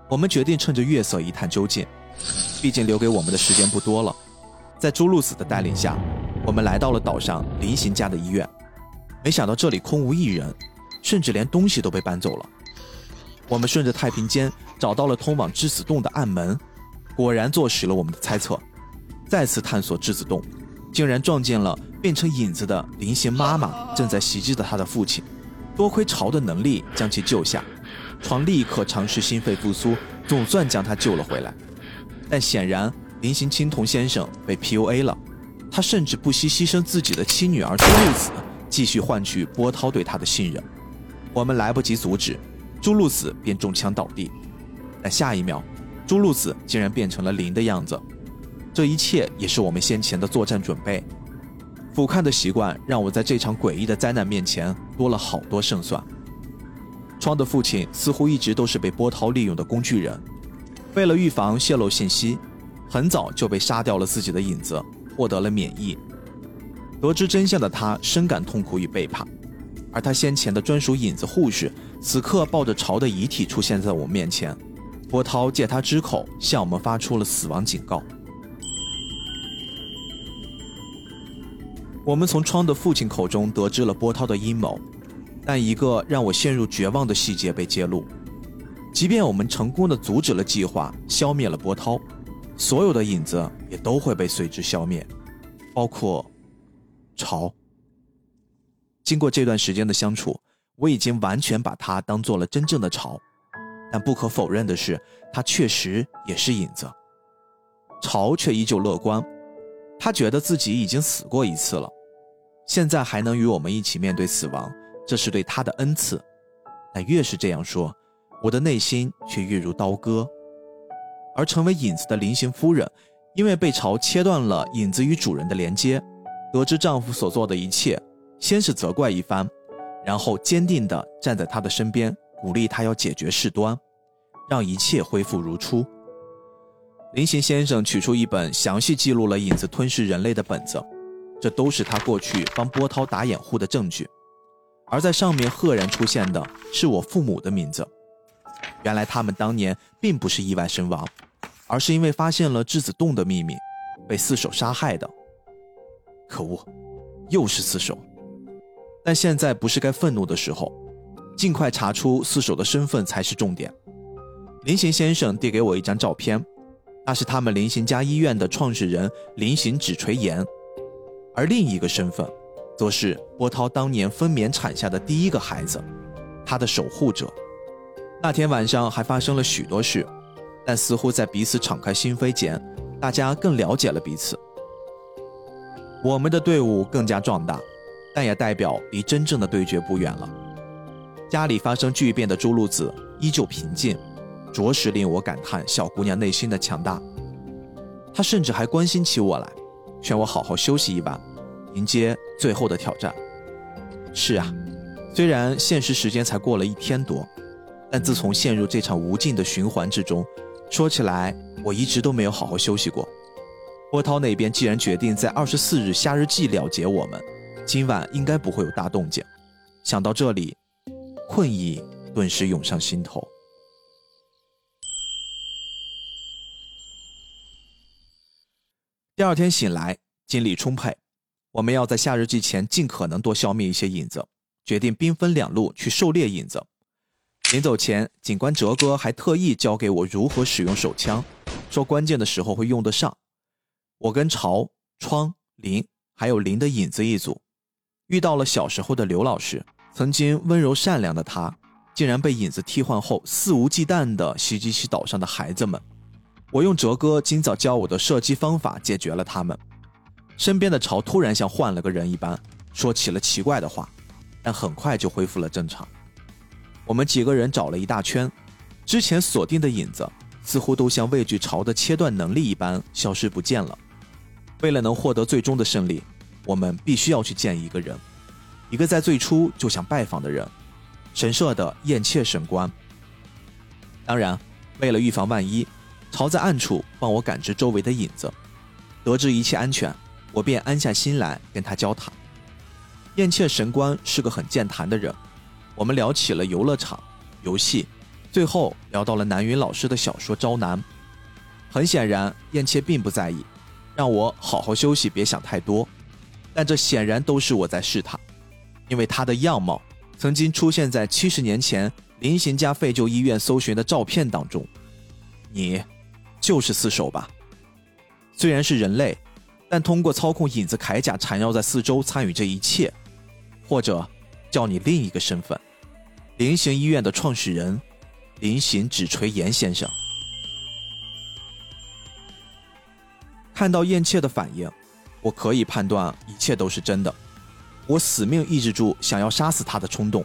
我们决定趁着月色一探究竟，毕竟留给我们的时间不多了。在朱露子的带领下，我们来到了岛上菱形家的医院。没想到这里空无一人，甚至连东西都被搬走了。我们顺着太平间找到了通往致死洞的暗门，果然坐实了我们的猜测。再次探索质子洞，竟然撞见了变成影子的菱形妈妈正在袭击着他的父亲。多亏潮的能力将其救下，床立刻尝试心肺复苏，总算将他救了回来。但显然菱形青铜先生被 PUA 了，他甚至不惜牺牲自己的亲女儿朱露子。继续换取波涛对他的信任，我们来不及阻止，朱露子便中枪倒地。但下一秒，朱露子竟然变成了灵的样子。这一切也是我们先前的作战准备。俯瞰的习惯让我在这场诡异的灾难面前多了好多胜算。窗的父亲似乎一直都是被波涛利用的工具人，为了预防泄露信息，很早就被杀掉了自己的影子，获得了免疫。得知真相的他深感痛苦与背叛，而他先前的专属影子护士此刻抱着朝的遗体出现在我面前。波涛借他之口向我们发出了死亡警告。我们从窗的父亲口中得知了波涛的阴谋，但一个让我陷入绝望的细节被揭露：即便我们成功的阻止了计划，消灭了波涛，所有的影子也都会被随之消灭，包括。潮。经过这段时间的相处，我已经完全把他当做了真正的潮。但不可否认的是，他确实也是影子。潮却依旧乐观，他觉得自己已经死过一次了，现在还能与我们一起面对死亡，这是对他的恩赐。但越是这样说，我的内心却越如刀割。而成为影子的菱形夫人，因为被潮切断了影子与主人的连接。得知丈夫所做的一切，先是责怪一番，然后坚定地站在他的身边，鼓励他要解决事端，让一切恢复如初。林行先生取出一本详细记录了影子吞噬人类的本子，这都是他过去帮波涛打掩护的证据。而在上面赫然出现的是我父母的名字。原来他们当年并不是意外身亡，而是因为发现了质子洞的秘密，被四手杀害的。可恶，又是四手！但现在不是该愤怒的时候。尽快查出四手的身份才是重点。林行先生递给我一张照片，那是他们林行家医院的创始人林行只垂言，而另一个身份，则是波涛当年分娩产下的第一个孩子，他的守护者。那天晚上还发生了许多事，但似乎在彼此敞开心扉间，大家更了解了彼此。我们的队伍更加壮大，但也代表离真正的对决不远了。家里发生巨变的朱露子依旧平静，着实令我感叹小姑娘内心的强大。她甚至还关心起我来，劝我好好休息一晚，迎接最后的挑战。是啊，虽然现实时间才过了一天多。但自从陷入这场无尽的循环之中，说起来，我一直都没有好好休息过。波涛那边既然决定在二十四日夏日祭了结我们，今晚应该不会有大动静。想到这里，困意顿时涌上心头。第二天醒来，精力充沛，我们要在夏日祭前尽可能多消灭一些影子，决定兵分两路去狩猎影子。临走前，警官哲哥还特意教给我如何使用手枪，说关键的时候会用得上。我跟朝、窗、林还有林的影子一组，遇到了小时候的刘老师。曾经温柔善良的他，竟然被影子替换后肆无忌惮地袭击起岛上的孩子们。我用哲哥今早教我的射击方法解决了他们。身边的潮突然像换了个人一般，说起了奇怪的话，但很快就恢复了正常。我们几个人找了一大圈，之前锁定的影子似乎都像畏惧潮的切断能力一般消失不见了。为了能获得最终的胜利，我们必须要去见一个人，一个在最初就想拜访的人——神社的燕妾神官。当然，为了预防万一，朝在暗处帮我感知周围的影子。得知一切安全，我便安下心来跟他交谈。燕切神官是个很健谈的人。我们聊起了游乐场、游戏，最后聊到了南云老师的小说《招南》。很显然，燕切并不在意，让我好好休息，别想太多。但这显然都是我在试探，因为他的样貌曾经出现在七十年前临行家废旧医院搜寻的照片当中。你，就是四手吧？虽然是人类，但通过操控影子铠甲缠绕在四周参与这一切，或者叫你另一个身份。菱形医院的创始人，菱形指垂岩先生，看到燕切的反应，我可以判断一切都是真的。我死命抑制住想要杀死他的冲动。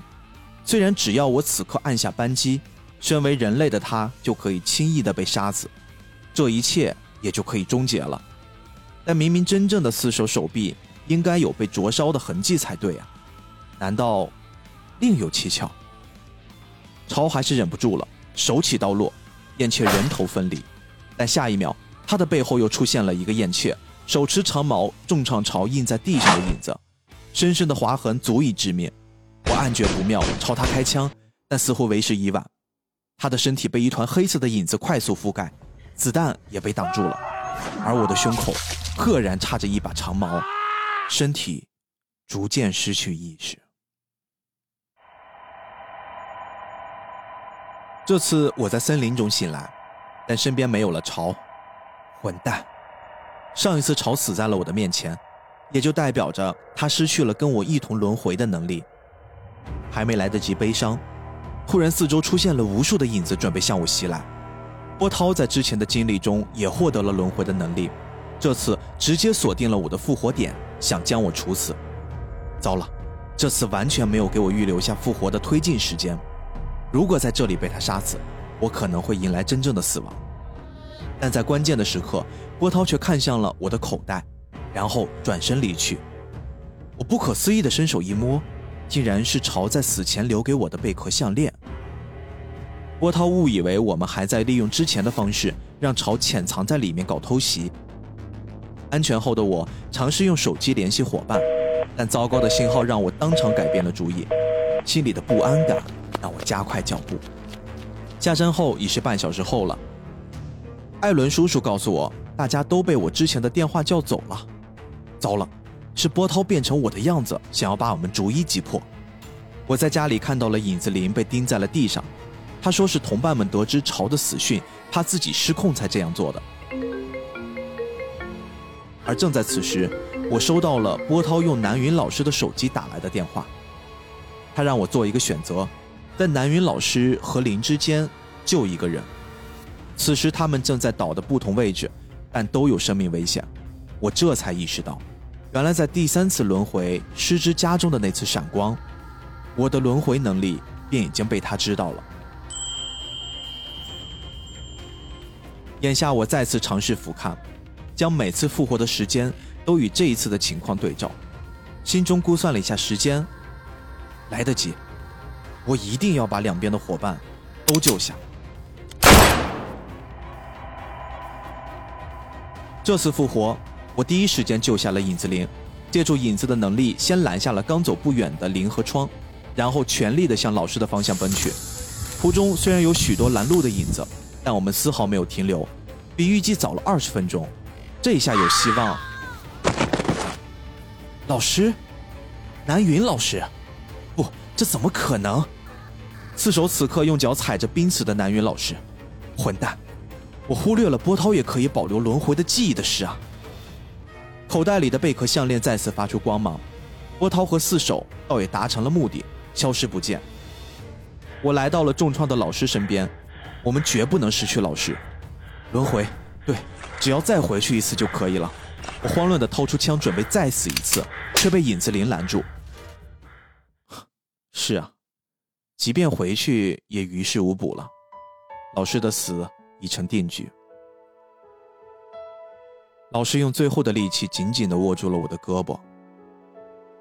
虽然只要我此刻按下扳机，身为人类的他就可以轻易的被杀死，这一切也就可以终结了。但明明真正的四手手臂应该有被灼烧的痕迹才对啊，难道另有蹊跷？朝还是忍不住了，手起刀落，燕雀人头分离。但下一秒，他的背后又出现了一个燕雀，手持长矛重创朝印在地上的影子，深深的划痕足以致命。我暗觉不妙，朝他开枪，但似乎为时已晚。他的身体被一团黑色的影子快速覆盖，子弹也被挡住了，而我的胸口赫然插着一把长矛，身体逐渐失去意识。这次我在森林中醒来，但身边没有了潮。混蛋！上一次潮死在了我的面前，也就代表着他失去了跟我一同轮回的能力。还没来得及悲伤，突然四周出现了无数的影子，准备向我袭来。波涛在之前的经历中也获得了轮回的能力，这次直接锁定了我的复活点，想将我处死。糟了，这次完全没有给我预留下复活的推进时间。如果在这里被他杀死，我可能会迎来真正的死亡。但在关键的时刻，波涛却看向了我的口袋，然后转身离去。我不可思议的伸手一摸，竟然是朝在死前留给我的贝壳项链。波涛误以为我们还在利用之前的方式让朝潜藏在里面搞偷袭。安全后的我尝试用手机联系伙伴，但糟糕的信号让我当场改变了主意，心里的不安感。让我加快脚步。下山后已是半小时后了。艾伦叔叔告诉我，大家都被我之前的电话叫走了。糟了，是波涛变成我的样子，想要把我们逐一击破。我在家里看到了影子林被钉在了地上，他说是同伴们得知朝的死讯，怕自己失控才这样做的。而正在此时，我收到了波涛用南云老师的手机打来的电话，他让我做一个选择，在南云老师和林之间救一个人。此时他们正在岛的不同位置，但都有生命危险。我这才意识到，原来在第三次轮回失之家中的那次闪光，我的轮回能力便已经被他知道了。眼下我再次尝试俯瞰。将每次复活的时间都与这一次的情况对照，心中估算了一下时间，来得及，我一定要把两边的伙伴都救下。这次复活，我第一时间救下了影子灵，借助影子的能力，先拦下了刚走不远的林和窗，然后全力的向老师的方向奔去。途中虽然有许多拦路的影子，但我们丝毫没有停留，比预计早了二十分钟。这一下有希望。老师，南云老师，不，这怎么可能？四手此刻用脚踩着濒死的南云老师，混蛋！我忽略了波涛也可以保留轮回的记忆的事啊！口袋里的贝壳项链再次发出光芒，波涛和四手倒也达成了目的，消失不见。我来到了重创的老师身边，我们绝不能失去老师。轮回，对。只要再回去一次就可以了。我慌乱地掏出枪，准备再死一次，却被影子林拦住。是啊，即便回去也于事无补了。老师的死已成定局。老师用最后的力气紧紧地握住了我的胳膊。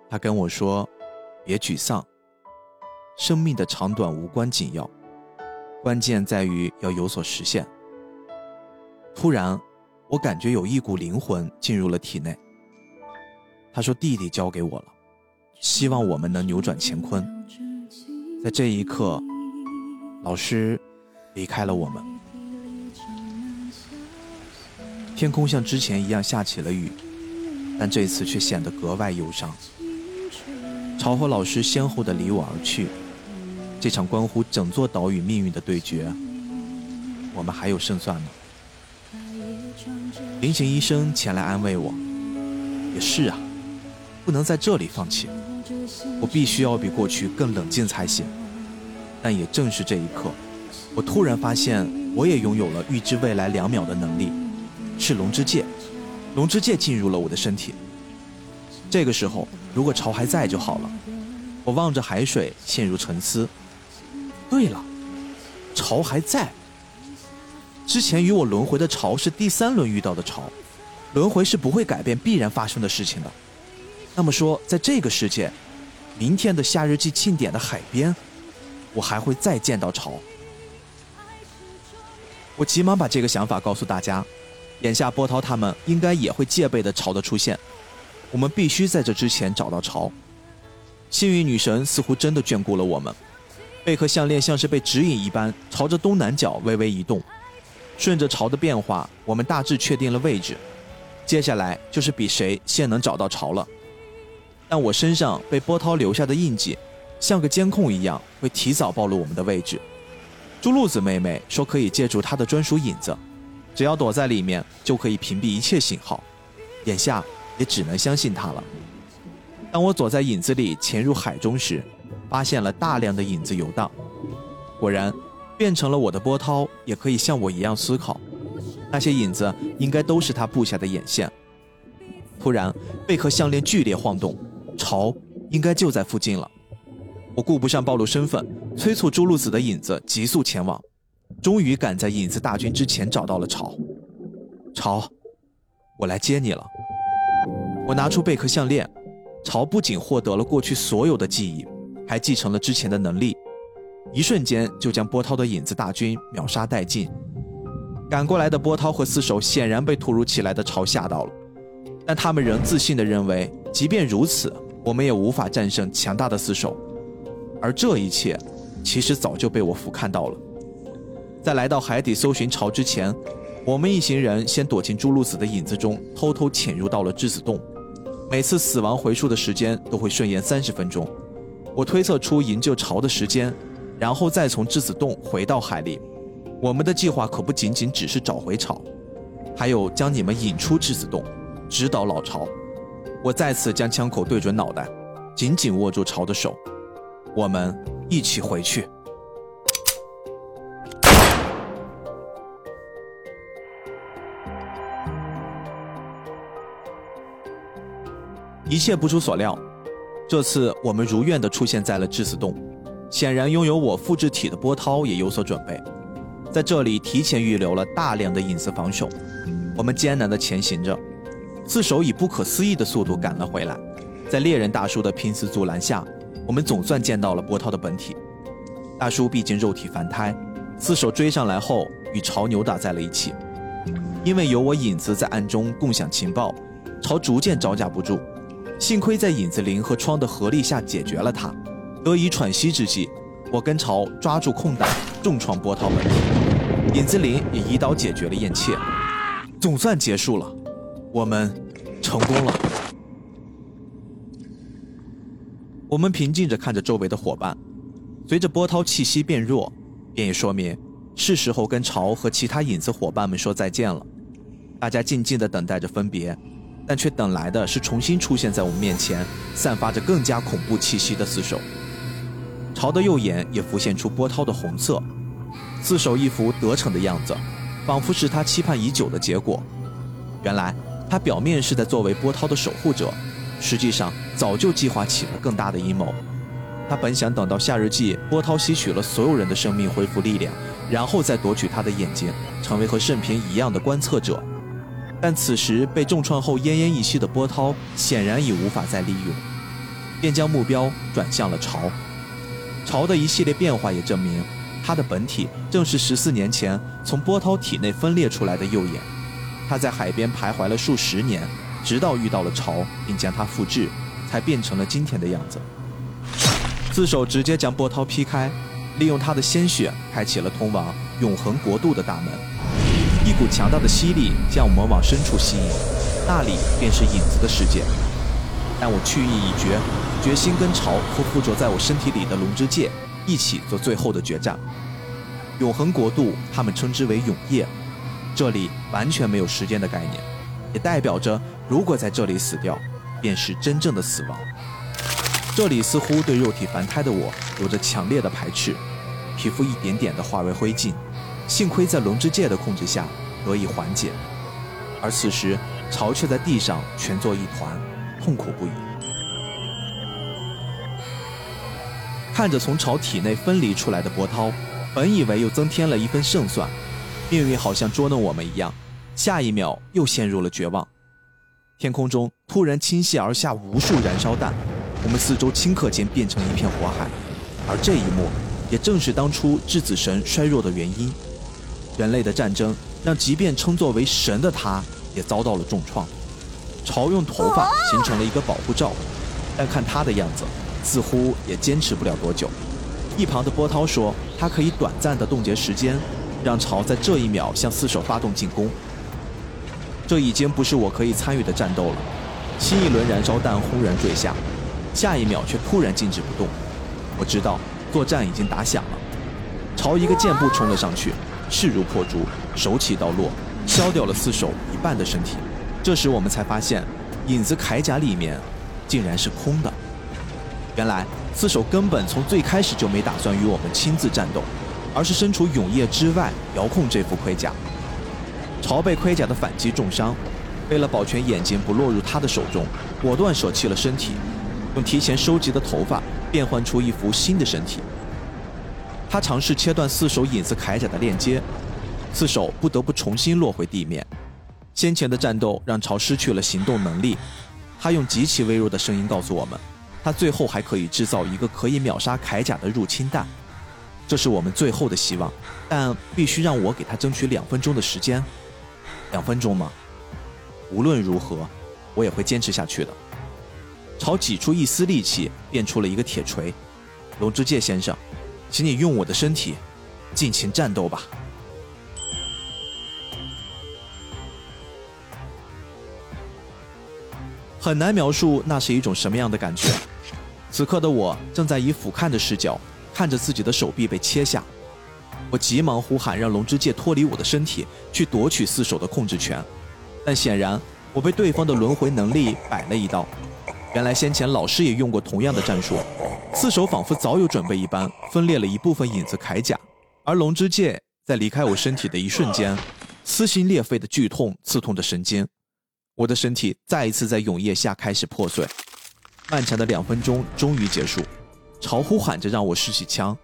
他跟我说：“别沮丧，生命的长短无关紧要，关键在于要有所实现。”突然。我感觉有一股灵魂进入了体内。他说：“弟弟交给我了，希望我们能扭转乾坤。”在这一刻，老师离开了我们。天空像之前一样下起了雨，但这次却显得格外忧伤。朝和老师先后的离我而去，这场关乎整座岛屿命运的对决，我们还有胜算吗。林行医生前来安慰我，也是啊，不能在这里放弃，我必须要比过去更冷静才行。但也正是这一刻，我突然发现，我也拥有了预知未来两秒的能力，是龙之戒。龙之戒进入了我的身体。这个时候，如果潮还在就好了。我望着海水，陷入沉思。对了，潮还在。之前与我轮回的潮是第三轮遇到的潮，轮回是不会改变必然发生的事情的。那么说，在这个世界，明天的夏日祭庆典的海边，我还会再见到潮。我急忙把这个想法告诉大家，眼下波涛他们应该也会戒备的潮的出现，我们必须在这之前找到潮。幸运女神似乎真的眷顾了我们，贝壳项链像是被指引一般，朝着东南角微微移动。顺着潮的变化，我们大致确定了位置。接下来就是比谁先能找到潮了。但我身上被波涛留下的印记，像个监控一样，会提早暴露我们的位置。朱露子妹妹说可以借助她的专属影子，只要躲在里面就可以屏蔽一切信号。眼下也只能相信她了。当我躲在影子里潜入海中时，发现了大量的影子游荡。果然。变成了我的波涛，也可以像我一样思考。那些影子应该都是他布下的眼线。突然，贝壳项链剧烈晃动，潮应该就在附近了。我顾不上暴露身份，催促朱露子的影子急速前往。终于赶在影子大军之前找到了潮。潮，我来接你了。我拿出贝壳项链，潮不仅获得了过去所有的记忆，还继承了之前的能力。一瞬间就将波涛的影子大军秒杀殆尽。赶过来的波涛和四手显然被突如其来的潮吓到了，但他们仍自信地认为，即便如此，我们也无法战胜强大的四手。而这一切，其实早就被我俯瞰到了。在来到海底搜寻潮之前，我们一行人先躲进朱露子的影子中，偷偷潜入到了质子洞。每次死亡回溯的时间都会顺延三十分钟。我推测出营救巢的时间，然后再从质子洞回到海里。我们的计划可不仅仅只是找回巢，还有将你们引出质子洞，直捣老巢。我再次将枪口对准脑袋，紧紧握住巢的手。我们一起回去。一切不出所料，这次我们如愿的出现在了致死洞。显然，拥有我复制体的波涛也有所准备，在这里提前预留了大量的隐私防守。我们艰难的前行着，四手以不可思议的速度赶了回来。在猎人大叔的拼死阻拦下，我们总算见到了波涛的本体。大叔毕竟肉体凡胎，四手追上来后与潮扭打在了一起。因为有我影子在暗中共享情报，潮逐渐招架不住。幸亏在影子灵和窗的合力下解决了他，得以喘息之际，我跟潮抓住空档重创波涛本体，影子灵也一刀解决了燕切，总算结束了，我们成功了。我们平静着看着周围的伙伴，随着波涛气息变弱，便也说明是时候跟潮和其他影子伙伴们说再见了。大家静静的等待着分别。但却等来的是重新出现在我们面前，散发着更加恐怖气息的四手。朝的右眼也浮现出波涛的红色，四手一副得逞的样子，仿佛是他期盼已久的结果。原来他表面是在作为波涛的守护者，实际上早就计划起了更大的阴谋。他本想等到夏日季波涛吸取了所有人的生命，恢复力量，然后再夺取他的眼睛，成为和圣平一样的观测者。但此时被重创后奄奄一息的波涛显然已无法再利用，便将目标转向了潮。潮的一系列变化也证明，它的本体正是十四年前从波涛体内分裂出来的右眼。它在海边徘徊了数十年，直到遇到了潮，并将它复制，才变成了今天的样子。自首直接将波涛劈开，利用他的鲜血开启了通往永恒国度的大门。一股强大的吸力将我们往深处吸引，那里便是影子的世界。但我去意已决，决心跟巢和附着在我身体里的龙之戒一起做最后的决战。永恒国度，他们称之为永夜，这里完全没有时间的概念，也代表着如果在这里死掉，便是真正的死亡。这里似乎对肉体凡胎的我有着强烈的排斥，皮肤一点点的化为灰烬。幸亏在龙之戒的控制下得以缓解，而此时巢却在地上蜷作一团，痛苦不已。看着从巢体内分离出来的波涛，本以为又增添了一分胜算，命运好像捉弄我们一样，下一秒又陷入了绝望。天空中突然倾泻而下无数燃烧弹，我们四周顷刻间变成一片火海，而这一幕也正是当初质子神衰弱的原因。人类的战争让即便称作为神的他，也遭到了重创。潮用头发形成了一个保护罩，但看他的样子，似乎也坚持不了多久。一旁的波涛说：“他可以短暂的冻结时间，让潮在这一秒向四手发动进攻。”这已经不是我可以参与的战斗了。新一轮燃烧弹轰然坠下，下一秒却突然静止不动。我知道作战已经打响了。朝一个箭步冲了上去。势如破竹，手起刀落，削掉了四手一半的身体。这时我们才发现，影子铠甲里面竟然是空的。原来四手根本从最开始就没打算与我们亲自战斗，而是身处永夜之外遥控这副盔甲。朝被盔甲的反击重伤，为了保全眼睛不落入他的手中，果断舍弃了身体，用提前收集的头发变换出一副新的身体。他尝试切断四手影子铠甲的链接，四手不得不重新落回地面。先前的战斗让巢失去了行动能力，他用极其微弱的声音告诉我们，他最后还可以制造一个可以秒杀铠甲的入侵弹，这是我们最后的希望，但必须让我给他争取两分钟的时间。两分钟吗？无论如何，我也会坚持下去的。巢挤出一丝力气，变出了一个铁锤。龙之介先生。请你用我的身体，尽情战斗吧。很难描述那是一种什么样的感觉。此刻的我正在以俯瞰的视角看着自己的手臂被切下，我急忙呼喊让龙之介脱离我的身体，去夺取四手的控制权，但显然我被对方的轮回能力摆了一道。原来先前老师也用过同样的战术，四手仿佛早有准备一般，分裂了一部分影子铠甲，而龙之介在离开我身体的一瞬间，撕心裂肺的剧痛刺痛着神经，我的身体再一次在永夜下开始破碎。漫长的两分钟终于结束，潮呼喊着让我拾起枪，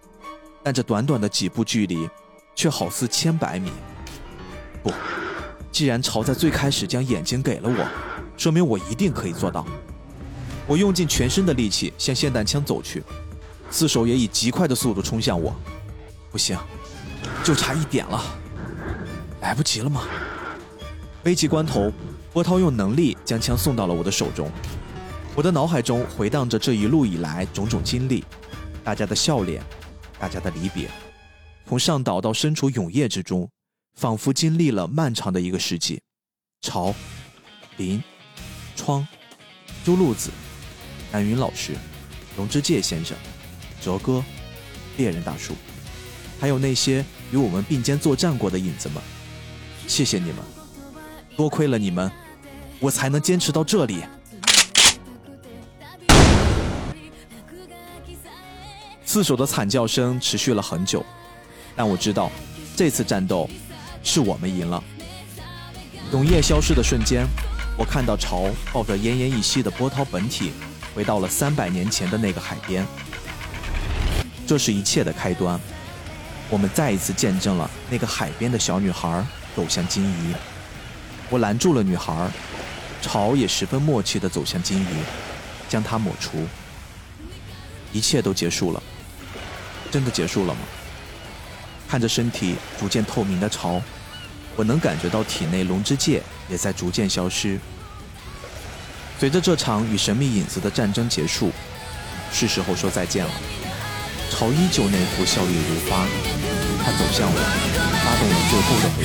但这短短的几步距离，却好似千百米。不，既然潮在最开始将眼睛给了我，说明我一定可以做到。我用尽全身的力气向霰弹枪走去，四手也以极快的速度冲向我。不行，就差一点了，来不及了吗？危急关头，波涛用能力将枪送到了我的手中。我的脑海中回荡着这一路以来种种经历，大家的笑脸，大家的离别，从上岛到身处永夜之中，仿佛经历了漫长的一个世纪。朝、林、窗、朱露子。南云老师、龙之介先生、哲哥、猎人大叔，还有那些与我们并肩作战过的影子们，谢谢你们！多亏了你们，我才能坚持到这里。四手的惨叫声持续了很久，但我知道，这次战斗是我们赢了。永夜消失的瞬间，我看到潮抱着奄奄一息的波涛本体。回到了三百年前的那个海边，这是一切的开端。我们再一次见证了那个海边的小女孩走向金鱼。我拦住了女孩，潮也十分默契地走向金鱼，将它抹除。一切都结束了，真的结束了吗？看着身体逐渐透明的潮，我能感觉到体内龙之界也在逐渐消失。随着这场与神秘影子的战争结束，是时候说再见了。朝依旧那副笑靥如花，他走向我，发动了最后的回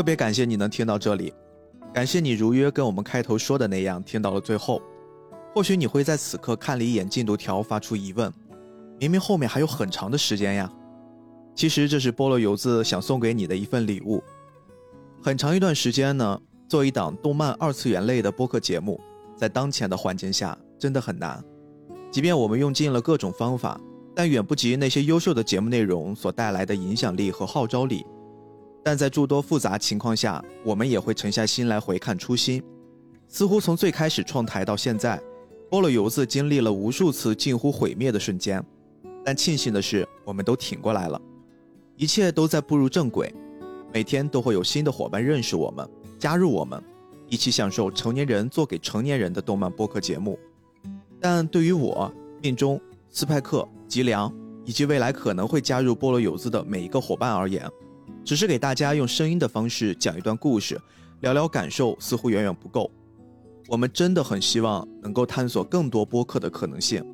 特别感谢你能听到这里，感谢你如约跟我们开头说的那样听到了最后。或许你会在此刻看了一眼进度条，发出疑问：明明后面还有很长的时间呀。其实这是菠萝油子想送给你的一份礼物。很长一段时间呢，做一档动漫二次元类的播客节目，在当前的环境下真的很难。即便我们用尽了各种方法，但远不及那些优秀的节目内容所带来的影响力和号召力。但在诸多复杂情况下，我们也会沉下心来回看初心。似乎从最开始创台到现在，菠萝油子经历了无数次近乎毁灭的瞬间，但庆幸的是，我们都挺过来了，一切都在步入正轨。每天都会有新的伙伴认识我们，加入我们，一起享受成年人做给成年人的动漫播客节目。但对于我、命中、斯派克、吉良以及未来可能会加入菠萝油子的每一个伙伴而言，只是给大家用声音的方式讲一段故事，聊聊感受，似乎远远不够。我们真的很希望能够探索更多播客的可能性，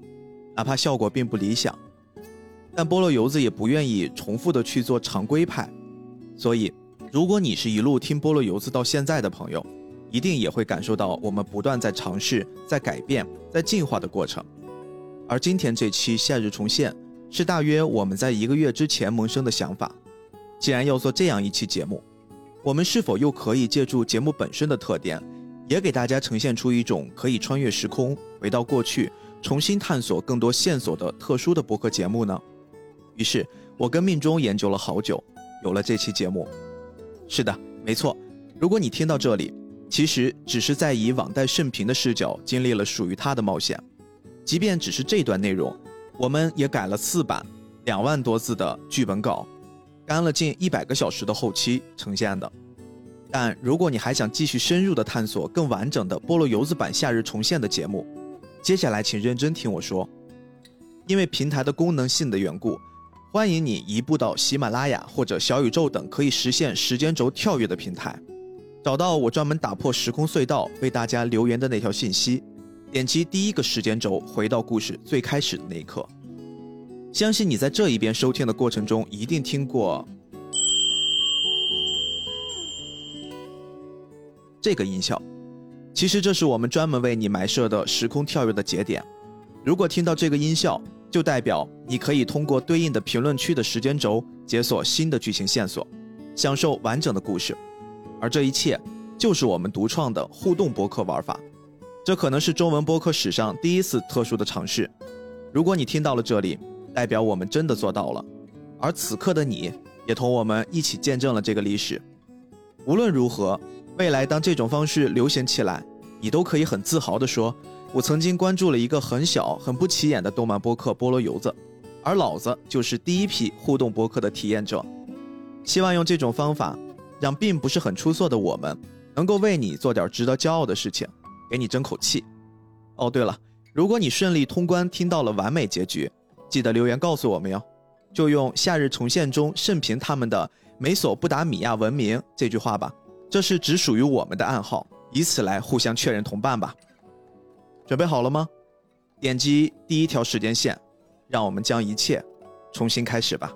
哪怕效果并不理想。但菠萝油子也不愿意重复的去做常规派，所以，如果你是一路听菠萝油子到现在的朋友，一定也会感受到我们不断在尝试、在改变、在进化的过程。而今天这期夏日重现，是大约我们在一个月之前萌生的想法。既然要做这样一期节目，我们是否又可以借助节目本身的特点，也给大家呈现出一种可以穿越时空、回到过去、重新探索更多线索的特殊的播客节目呢？于是，我跟命中研究了好久，有了这期节目。是的，没错。如果你听到这里，其实只是在以网贷盛平的视角经历了属于他的冒险。即便只是这段内容，我们也改了四版，两万多字的剧本稿，干了近一百个小时的后期呈现的。但如果你还想继续深入的探索更完整的菠萝油子版夏日重现的节目，接下来请认真听我说，因为平台的功能性的缘故。欢迎你移步到喜马拉雅或者小宇宙等可以实现时间轴跳跃的平台，找到我专门打破时空隧道为大家留言的那条信息，点击第一个时间轴回到故事最开始的那一刻。相信你在这一边收听的过程中一定听过这个音效，其实这是我们专门为你埋设的时空跳跃的节点。如果听到这个音效，就代表你可以通过对应的评论区的时间轴解锁新的剧情线索，享受完整的故事。而这一切就是我们独创的互动播客玩法。这可能是中文播客史上第一次特殊的尝试。如果你听到了这里，代表我们真的做到了。而此刻的你也同我们一起见证了这个历史。无论如何，未来当这种方式流行起来，你都可以很自豪地说。我曾经关注了一个很小、很不起眼的动漫播客《菠萝油子》，而老子就是第一批互动播客的体验者。希望用这种方法，让并不是很出色的我们，能够为你做点值得骄傲的事情，给你争口气。哦，对了，如果你顺利通关，听到了完美结局，记得留言告诉我们哟。就用《夏日重现》中盛平他们的“美索不达米亚文明”这句话吧，这是只属于我们的暗号，以此来互相确认同伴吧。准备好了吗？点击第一条时间线，让我们将一切重新开始吧。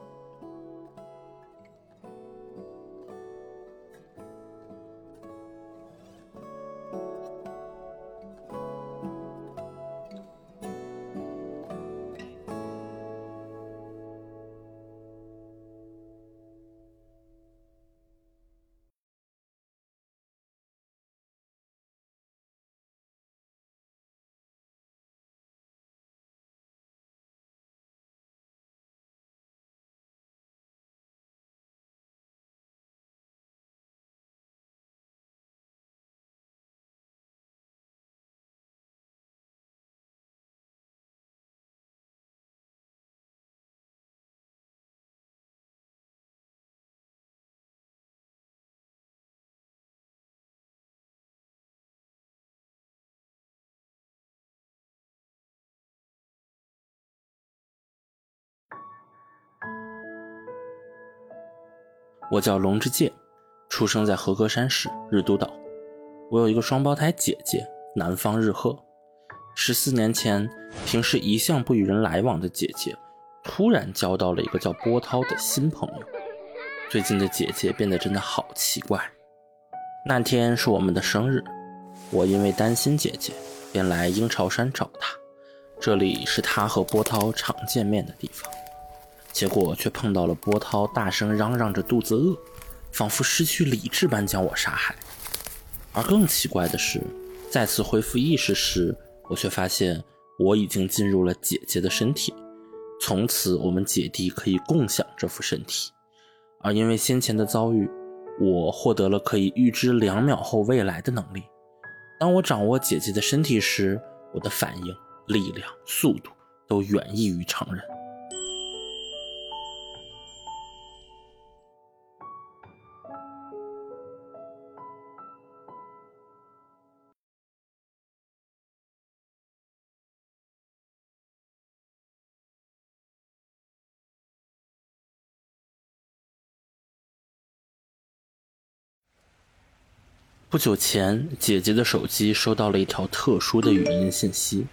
我叫龙之介，出生在和歌山市日都岛。我有一个双胞胎姐姐，南方日鹤。十四年前，平时一向不与人来往的姐姐，突然交到了一个叫波涛的新朋友。最近的姐姐变得真的好奇怪。那天是我们的生日，我因为担心姐姐，便来鹰巢山找她。这里是她和波涛常见面的地方。结果却碰到了波涛，大声嚷嚷着肚子饿，仿佛失去理智般将我杀害。而更奇怪的是，再次恢复意识时，我却发现我已经进入了姐姐的身体，从此我们姐弟可以共享这副身体。而因为先前的遭遇，我获得了可以预知两秒后未来的能力。当我掌握姐姐的身体时，我的反应、力量、速度都远异于常人。不久前，姐姐的手机收到了一条特殊的语音信息，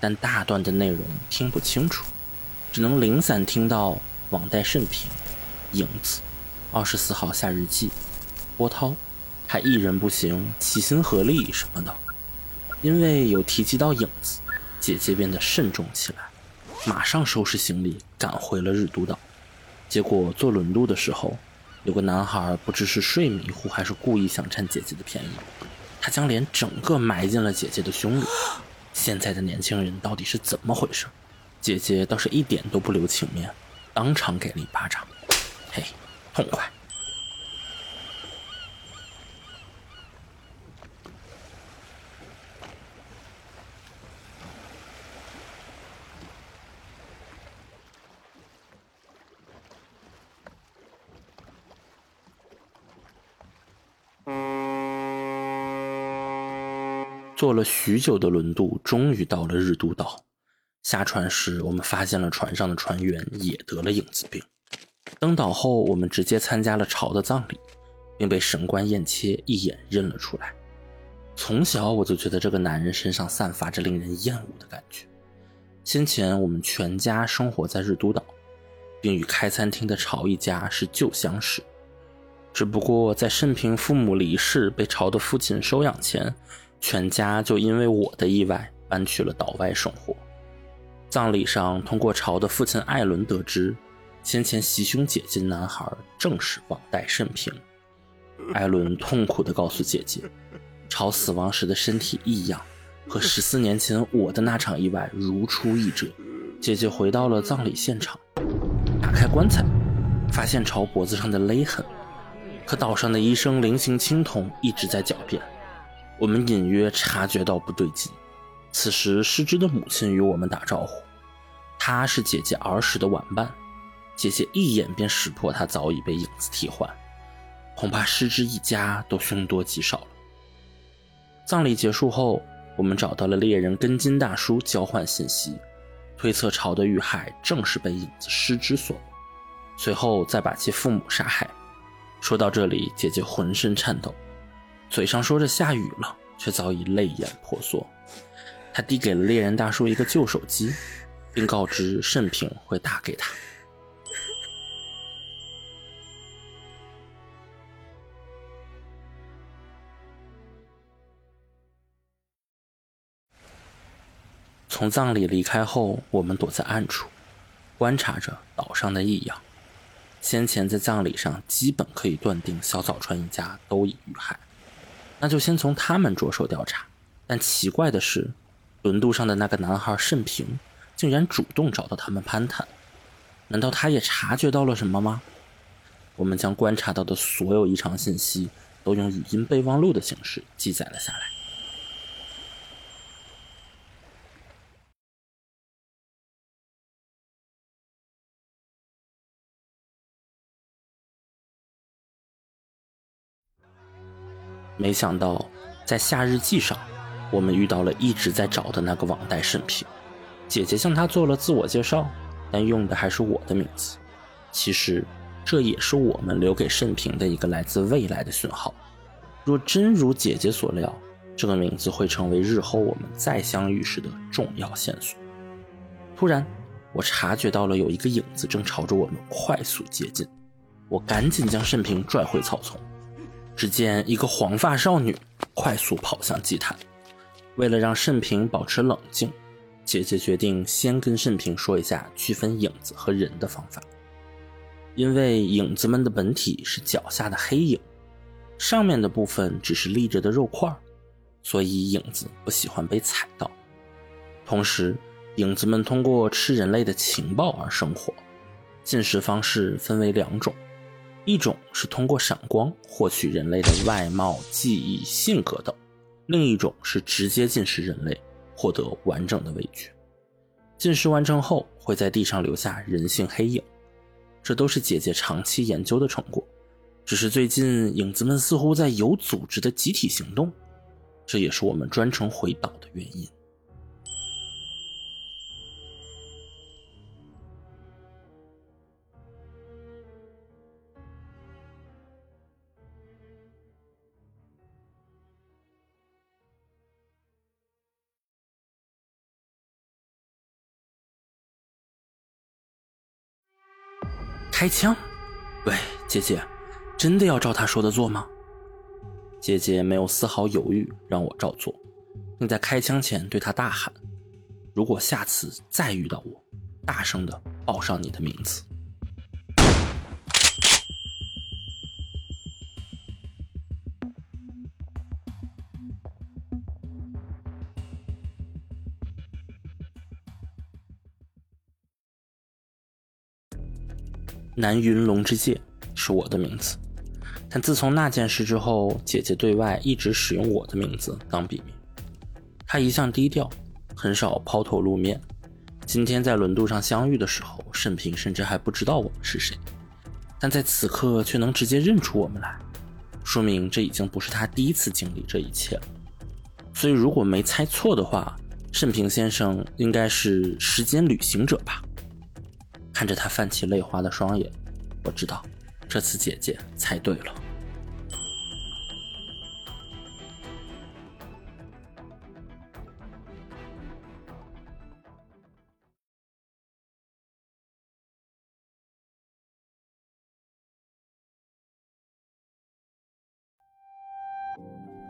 但大段的内容听不清楚，只能零散听到网贷甚平、影子、二十四号夏日记、波涛，还一人不行，齐心合力什么的。因为有提及到影子，姐姐变得慎重起来，马上收拾行李赶回了日都岛。结果坐轮渡的时候。有个男孩不知是睡迷糊还是故意想占姐姐的便宜，他将脸整个埋进了姐姐的胸里。现在的年轻人到底是怎么回事？姐姐倒是一点都不留情面，当场给了一巴掌，嘿，痛快。坐了许久的轮渡，终于到了日都岛。下船时，我们发现了船上的船员也得了影子病。登岛后，我们直接参加了朝的葬礼，并被神官燕切一眼认了出来。从小我就觉得这个男人身上散发着令人厌恶的感觉。先前我们全家生活在日都岛，并与开餐厅的朝一家是旧相识。只不过在盛平父母离世，被朝的父亲收养前。全家就因为我的意外搬去了岛外生活。葬礼上，通过朝的父亲艾伦得知，先前袭胸姐姐的男孩正是网贷盛平。艾伦痛苦地告诉姐姐，朝死亡时的身体异样，和十四年前我的那场意外如出一辙。姐姐回到了葬礼现场，打开棺材，发现朝脖子上的勒痕，可岛上的医生灵行青铜一直在狡辩。我们隐约察觉到不对劲。此时，失之的母亲与我们打招呼，她是姐姐儿时的玩伴。姐姐一眼便识破她早已被影子替换，恐怕失之一家都凶多吉少了。葬礼结束后，我们找到了猎人根金大叔交换信息，推测朝的遇害正是被影子失之所为，随后再把其父母杀害。说到这里，姐姐浑身颤抖。嘴上说着下雨了，却早已泪眼婆娑。他递给了猎人大叔一个旧手机，并告知盛平会打给他。从葬礼离开后，我们躲在暗处，观察着岛上的异样。先前在葬礼上，基本可以断定小早川一家都已遇害。那就先从他们着手调查，但奇怪的是，轮渡上的那个男孩盛平竟然主动找到他们攀谈，难道他也察觉到了什么吗？我们将观察到的所有异常信息都用语音备忘录的形式记载了下来。没想到，在夏日记上，我们遇到了一直在找的那个网贷盛平。姐姐向他做了自我介绍，但用的还是我的名字。其实，这也是我们留给盛平的一个来自未来的讯号。若真如姐姐所料，这个名字会成为日后我们再相遇时的重要线索。突然，我察觉到了有一个影子正朝着我们快速接近，我赶紧将盛平拽回草丛。只见一个黄发少女快速跑向祭坛，为了让慎平保持冷静，姐姐决定先跟慎平说一下区分影子和人的方法。因为影子们的本体是脚下的黑影，上面的部分只是立着的肉块，所以影子不喜欢被踩到。同时，影子们通过吃人类的情报而生活，进食方式分为两种。一种是通过闪光获取人类的外貌、记忆、性格等，另一种是直接进食人类，获得完整的味觉。进食完成后，会在地上留下人性黑影，这都是姐姐长期研究的成果。只是最近影子们似乎在有组织的集体行动，这也是我们专程回岛的原因。开枪？喂，姐姐，真的要照他说的做吗？姐姐没有丝毫犹豫，让我照做，并在开枪前对他大喊：“如果下次再遇到我，大声的报上你的名字。”南云龙之介是我的名字，但自从那件事之后，姐姐对外一直使用我的名字当笔名。她一向低调，很少抛头露面。今天在轮渡上相遇的时候，盛平甚至还不知道我们是谁，但在此刻却能直接认出我们来，说明这已经不是他第一次经历这一切了。所以，如果没猜错的话，盛平先生应该是时间旅行者吧。看着他泛起泪花的双眼，我知道，这次姐姐猜对了。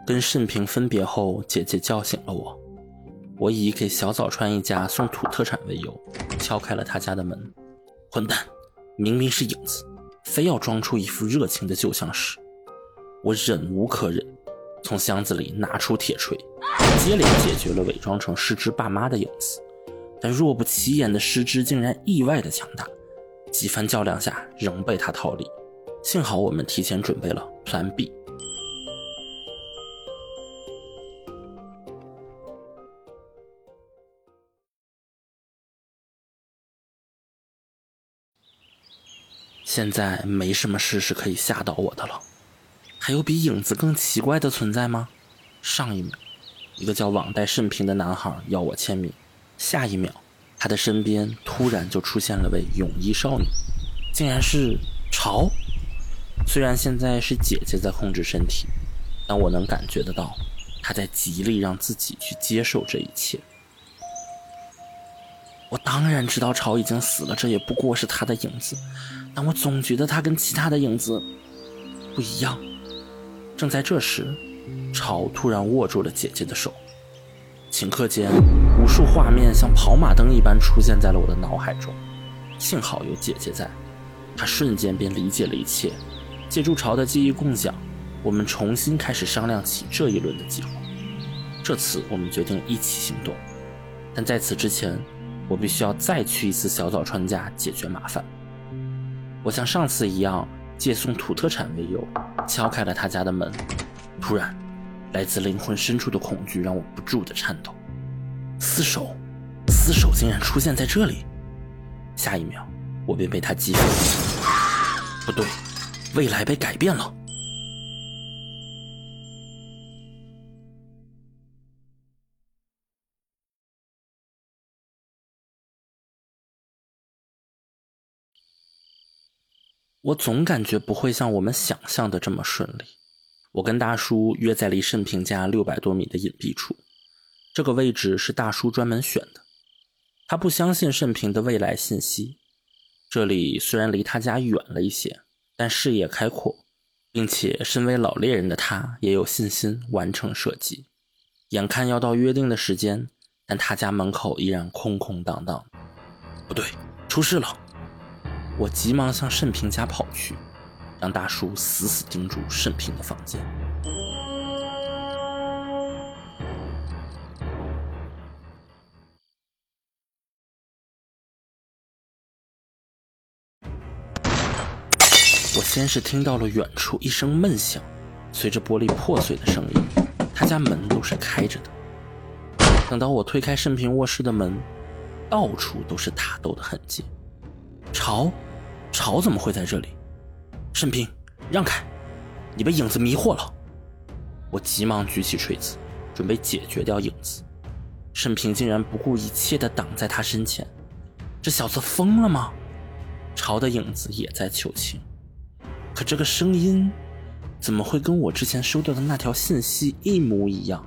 跟盛平分别后，姐姐叫醒了我。我以给小早川一家送土特产为由，敲开了他家的门。混蛋，明明是影子，非要装出一副热情的旧相识。我忍无可忍，从箱子里拿出铁锤，接连解决了伪装成失之爸妈的影子。但若不起眼的失之竟然意外的强大，几番较量下仍被他逃离。幸好我们提前准备了 Plan B。现在没什么事是可以吓倒我的了。还有比影子更奇怪的存在吗？上一秒，一个叫网贷盛平的男孩要我签名；下一秒，他的身边突然就出现了位泳衣少女，竟然是潮。虽然现在是姐姐在控制身体，但我能感觉得到，她在极力让自己去接受这一切。我当然知道潮已经死了，这也不过是他的影子。但我总觉得他跟其他的影子不一样。正在这时，潮突然握住了姐姐的手，顷刻间，无数画面像跑马灯一般出现在了我的脑海中。幸好有姐姐在，她瞬间便理解了一切。借助潮的记忆共享，我们重新开始商量起这一轮的计划。这次我们决定一起行动，但在此之前，我必须要再去一次小早川家解决麻烦。我像上次一样，借送土特产为由，敲开了他家的门。突然，来自灵魂深处的恐惧让我不住的颤抖。厮守，厮守竟然出现在这里。下一秒，我便被他击飞。不对，未来被改变了。我总感觉不会像我们想象的这么顺利。我跟大叔约在离盛平家六百多米的隐蔽处，这个位置是大叔专门选的。他不相信盛平的未来信息。这里虽然离他家远了一些，但视野开阔，并且身为老猎人的他也有信心完成射击。眼看要到约定的时间，但他家门口依然空空荡荡。不对，出事了！我急忙向盛平家跑去，让大叔死死盯住盛平的房间。我先是听到了远处一声闷响，随着玻璃破碎的声音，他家门都是开着的。等到我推开盛平卧室的门，到处都是打斗的痕迹。朝。潮怎么会在这里？盛平，让开！你被影子迷惑了。我急忙举起锤子，准备解决掉影子。盛平竟然不顾一切地挡在他身前。这小子疯了吗？潮的影子也在求情，可这个声音怎么会跟我之前收到的那条信息一模一样？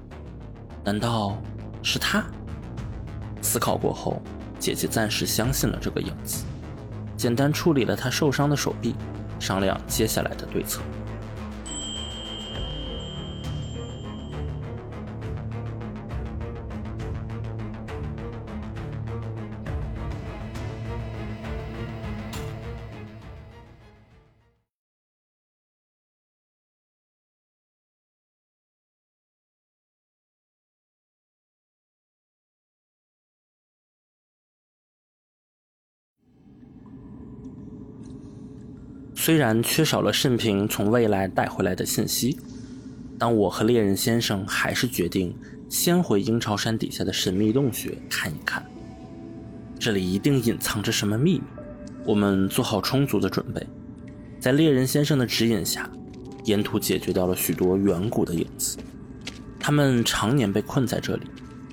难道是他？思考过后，姐姐暂时相信了这个影子。简单处理了他受伤的手臂，商量接下来的对策。虽然缺少了慎平从未来带回来的信息，但我和猎人先生还是决定先回鹰巢山底下的神秘洞穴看一看。这里一定隐藏着什么秘密，我们做好充足的准备，在猎人先生的指引下，沿途解决掉了许多远古的影子。他们常年被困在这里，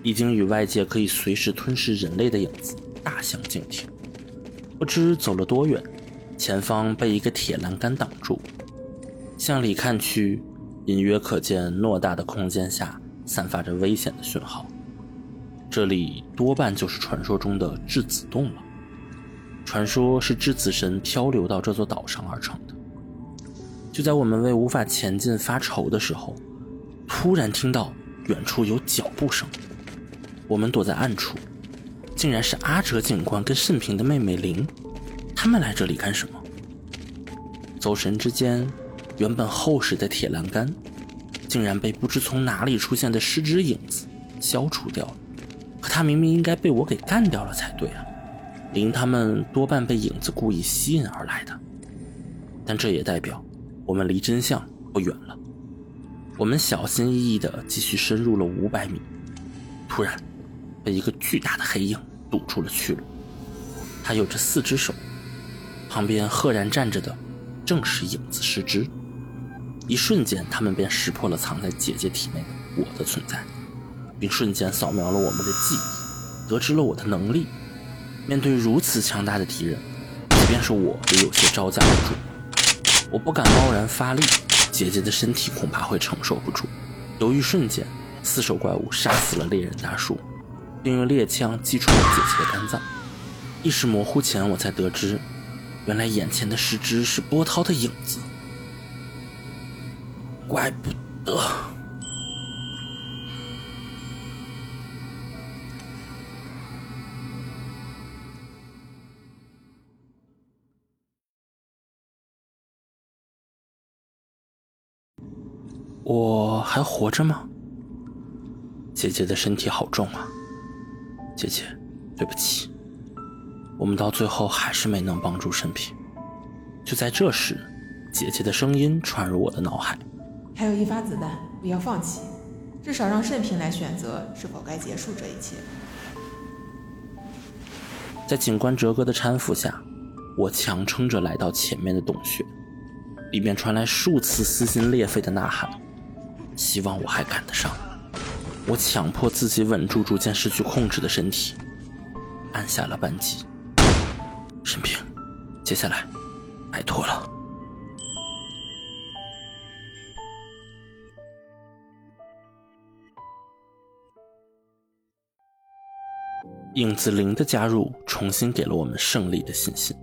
已经与外界可以随时吞噬人类的影子大相径庭。不知走了多远。前方被一个铁栏杆挡住，向里看去，隐约可见偌大的空间下散发着危险的讯号。这里多半就是传说中的质子洞了。传说是质子神漂流到这座岛上而成的。就在我们为无法前进发愁的时候，突然听到远处有脚步声。我们躲在暗处，竟然是阿哲警官跟慎平的妹妹玲。他们来这里干什么？走神之间，原本厚实的铁栏杆，竟然被不知从哪里出现的失之影子消除掉了。可他明明应该被我给干掉了才对啊！林他们多半被影子故意吸引而来的，但这也代表我们离真相不远了。我们小心翼翼地继续深入了五百米，突然被一个巨大的黑影堵住了去路。他有着四只手。旁边赫然站着的，正是影子师之。一瞬间，他们便识破了藏在姐姐体内的我的存在，并瞬间扫描了我们的记忆，得知了我的能力。面对如此强大的敌人，即便是我也有些招架不住。我不敢贸然发力，姐姐的身体恐怕会承受不住。犹豫瞬间，四手怪物杀死了猎人大叔，并用猎枪击穿了姐姐的肝脏。意识模糊前，我才得知。原来眼前的石只是波涛的影子，怪不得。我还活着吗？姐姐的身体好重啊，姐姐，对不起。我们到最后还是没能帮助慎平。就在这时，姐姐的声音传入我的脑海：“还有一发子弹，不要放弃，至少让慎平来选择是否该结束这一切。”在警官哲哥的搀扶下，我强撑着来到前面的洞穴，里面传来数次撕心裂肺的呐喊，希望我还赶得上。我强迫自己稳住逐渐失去控制的身体，按下了扳机。沈平，接下来，拜托了。影子灵的加入，重新给了我们胜利的信心，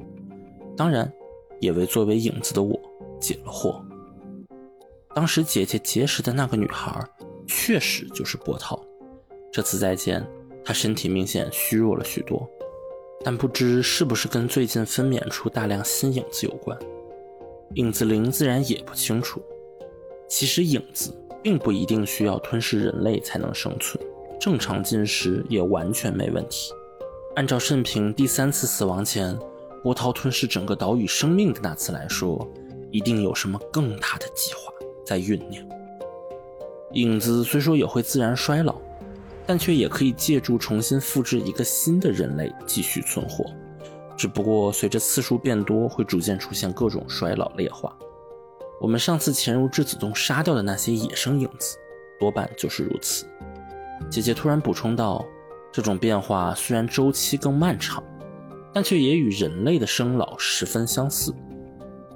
当然，也为作为影子的我解了惑。当时姐姐结识的那个女孩，确实就是波涛。这次再见，她身体明显虚弱了许多。但不知是不是跟最近分娩出大量新影子有关，影子灵自然也不清楚。其实影子并不一定需要吞噬人类才能生存，正常进食也完全没问题。按照慎平第三次死亡前波涛吞噬整个岛屿生命的那次来说，一定有什么更大的计划在酝酿。影子虽说也会自然衰老。但却也可以借助重新复制一个新的人类继续存活，只不过随着次数变多，会逐渐出现各种衰老劣化。我们上次潜入质子洞杀掉的那些野生影子，多半就是如此。姐姐突然补充道：“这种变化虽然周期更漫长，但却也与人类的生老十分相似。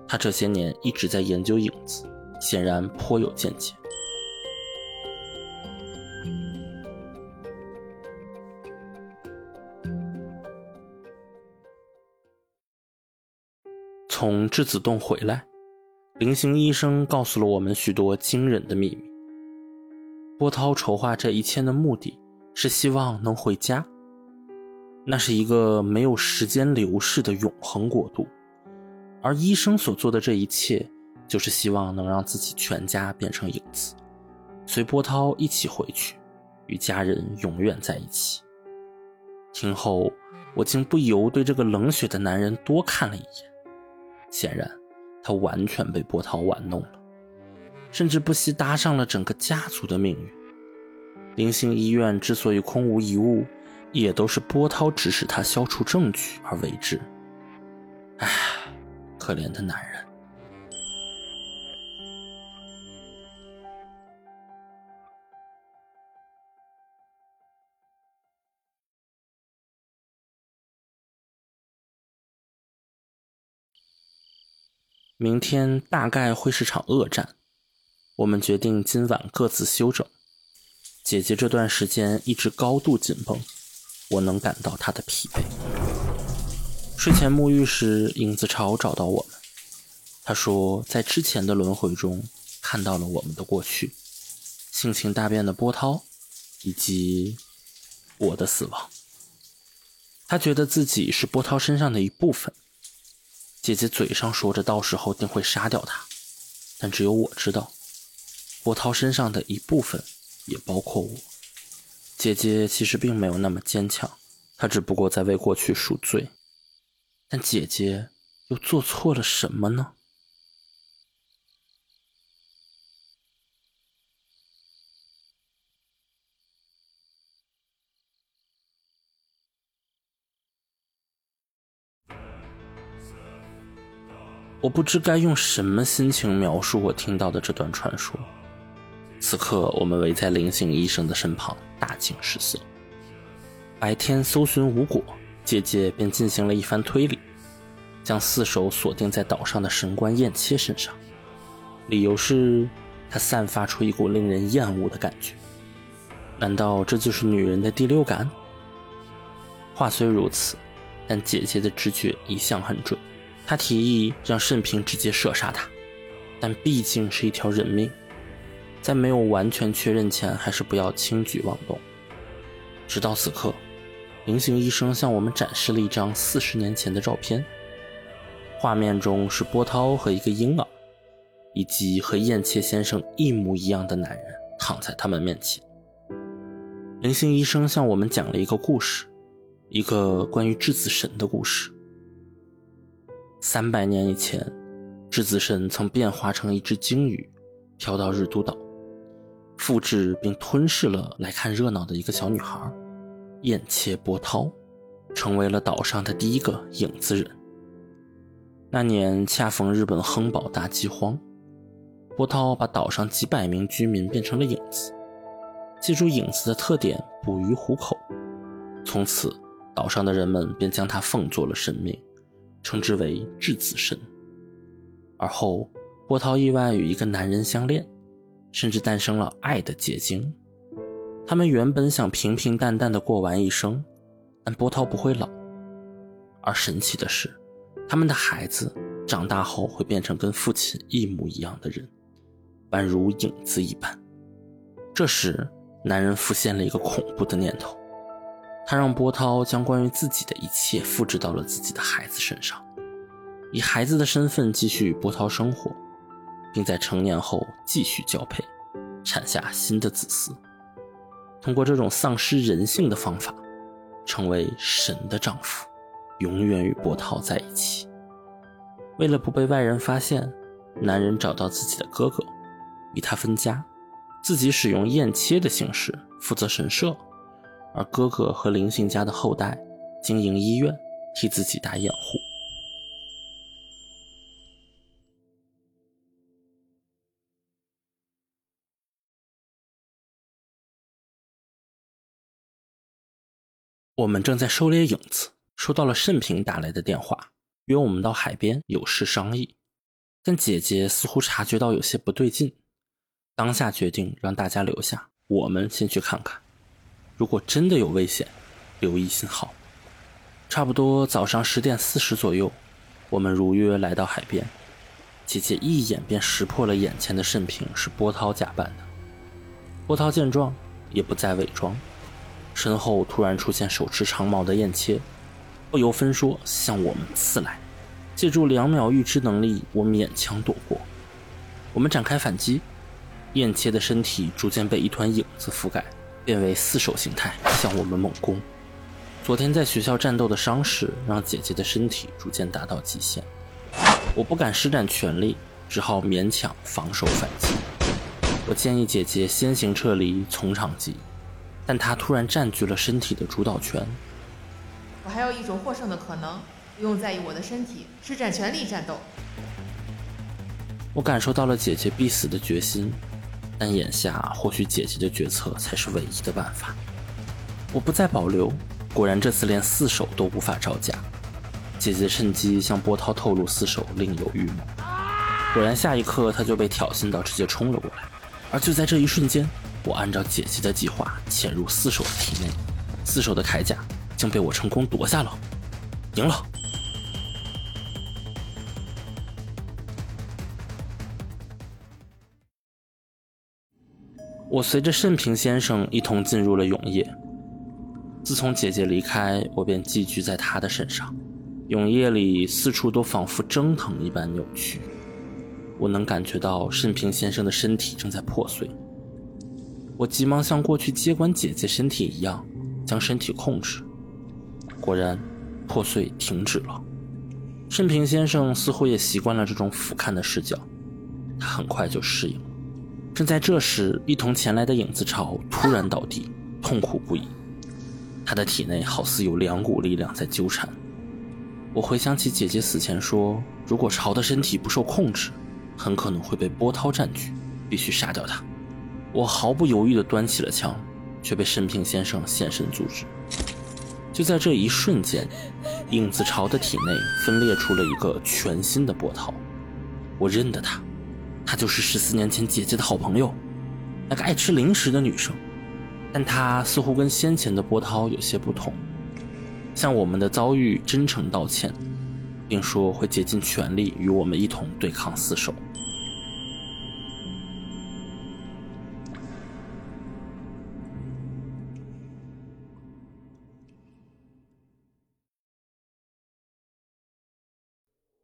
她这些年一直在研究影子，显然颇有见解。”从质子洞回来，灵性医生告诉了我们许多惊人的秘密。波涛筹划这一切的目的是希望能回家，那是一个没有时间流逝的永恒国度，而医生所做的这一切，就是希望能让自己全家变成影子，随波涛一起回去，与家人永远在一起。听后，我竟不由对这个冷血的男人多看了一眼。显然，他完全被波涛玩弄了，甚至不惜搭上了整个家族的命运。灵性医院之所以空无一物，也都是波涛指使他消除证据而为之。唉，可怜的男人。明天大概会是场恶战，我们决定今晚各自休整。姐姐这段时间一直高度紧绷，我能感到她的疲惫。睡前沐浴时，影子潮找到我们，他说在之前的轮回中看到了我们的过去，性情大变的波涛，以及我的死亡。他觉得自己是波涛身上的一部分。姐姐嘴上说着到时候定会杀掉他，但只有我知道，波涛身上的一部分也包括我。姐姐其实并没有那么坚强，她只不过在为过去赎罪。但姐姐又做错了什么呢？我不知该用什么心情描述我听到的这段传说。此刻，我们围在灵性医生的身旁，大惊失色。白天搜寻无果，姐姐便进行了一番推理，将四手锁定在岛上的神官燕切身上。理由是，她散发出一股令人厌恶的感觉。难道这就是女人的第六感？话虽如此，但姐姐的直觉一向很准。他提议让慎平直接射杀他，但毕竟是一条人命，在没有完全确认前，还是不要轻举妄动。直到此刻，灵性医生向我们展示了一张四十年前的照片，画面中是波涛和一个婴儿，以及和燕切先生一模一样的男人躺在他们面前。灵性医生向我们讲了一个故事，一个关于质子神的故事。三百年以前，质子神曾变化成一只鲸鱼，飘到日都岛，复制并吞噬了来看热闹的一个小女孩，燕切波涛，成为了岛上的第一个影子人。那年恰逢日本亨堡大饥荒，波涛把岛上几百名居民变成了影子，借助影子的特点捕鱼糊口，从此岛上的人们便将他奉作了神明。称之为质子神。而后，波涛意外与一个男人相恋，甚至诞生了爱的结晶。他们原本想平平淡淡的过完一生，但波涛不会老。而神奇的是，他们的孩子长大后会变成跟父亲一模一样的人，宛如影子一般。这时，男人浮现了一个恐怖的念头。他让波涛将关于自己的一切复制到了自己的孩子身上，以孩子的身份继续与波涛生活，并在成年后继续交配，产下新的子嗣。通过这种丧失人性的方法，成为神的丈夫，永远与波涛在一起。为了不被外人发现，男人找到自己的哥哥，与他分家，自己使用燕切的形式负责神社。而哥哥和灵性家的后代经营医院，替自己打掩护。我们正在狩猎影子，收到了慎平打来的电话，约我们到海边有事商议。但姐姐似乎察觉到有些不对劲，当下决定让大家留下，我们先去看看。如果真的有危险，留意信号。差不多早上十点四十左右，我们如约来到海边，姐姐一眼便识破了眼前的盛平是波涛假扮的。波涛见状，也不再伪装，身后突然出现手持长矛的燕切，不由分说向我们刺来。借助两秒预知能力，我勉强躲过。我们展开反击，燕切的身体逐渐被一团影子覆盖，变为四手形态向我们猛攻。昨天在学校战斗的伤势让姐姐的身体逐渐达到极限，我不敢施展全力，只好勉强防守反击。我建议姐姐先行撤离，从长计，但她突然占据了身体的主导权。我还有一种获胜的可能，不用在意我的身体，施展全力战斗。我感受到了姐姐必死的决心，但眼下或许姐姐的决策才是唯一的办法。我不再保留。果然，这次连四手都无法招架。姐姐趁机向波涛透露四手另有预谋。果然，下一刻他就被挑衅到，直接冲了过来。而就在这一瞬间，我按照姐姐的计划潜入四手的体内，四手的铠甲竟被我成功夺下了，赢了。我随着慎平先生一同进入了永夜。自从姐姐离开，我便寄居在她的身上。永夜里四处都仿佛蒸腾一般扭曲，我能感觉到慎平先生的身体正在破碎。我急忙像过去接管姐姐身体一样，将身体控制。果然，破碎停止了。慎平先生似乎也习惯了这种俯瞰的视角，他很快就适应了。正在这时，一同前来的影子潮突然倒地，痛苦不已。他的体内好似有两股力量在纠缠。我回想起姐姐死前说，如果潮的身体不受控制，很可能会被波涛占据，必须杀掉他。我毫不犹豫地端起了枪，却被申平先生现身阻止。就在这一瞬间，影子潮的体内分裂出了一个全新的波涛。我认得他，她就是十四年前姐姐的好朋友，那个爱吃零食的女生。但她似乎跟先前的波涛有些不同，向我们的遭遇真诚道歉，并说会竭尽全力与我们一同对抗四手。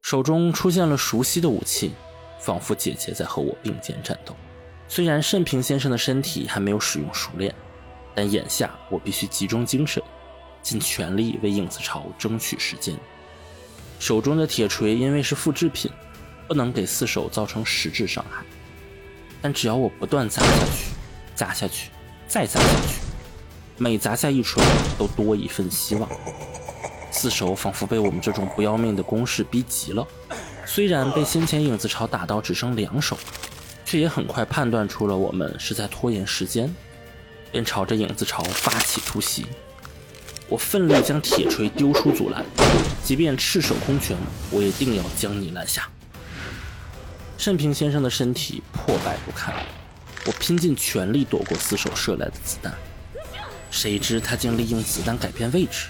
手中出现了熟悉的武器，仿佛姐姐在和我并肩战斗。虽然慎平先生的身体还没有使用熟练。但眼下我必须集中精神，尽全力为影子潮争取时间。手中的铁锤因为是复制品，不能给四手造成实质伤害。但只要我不断砸下去，砸下去，再砸下去，每砸下一锤都多一份希望。四手仿佛被我们这种不要命的攻势逼急了，虽然被先前影子潮打到只剩两手，却也很快判断出了我们是在拖延时间。便朝着影子潮发起突袭，我奋力将铁锤丢出阻拦，即便赤手空拳，我也定要将你拦下。盛平先生的身体破败不堪，我拼尽全力躲过四手射来的子弹，谁知他竟利用子弹改变位置，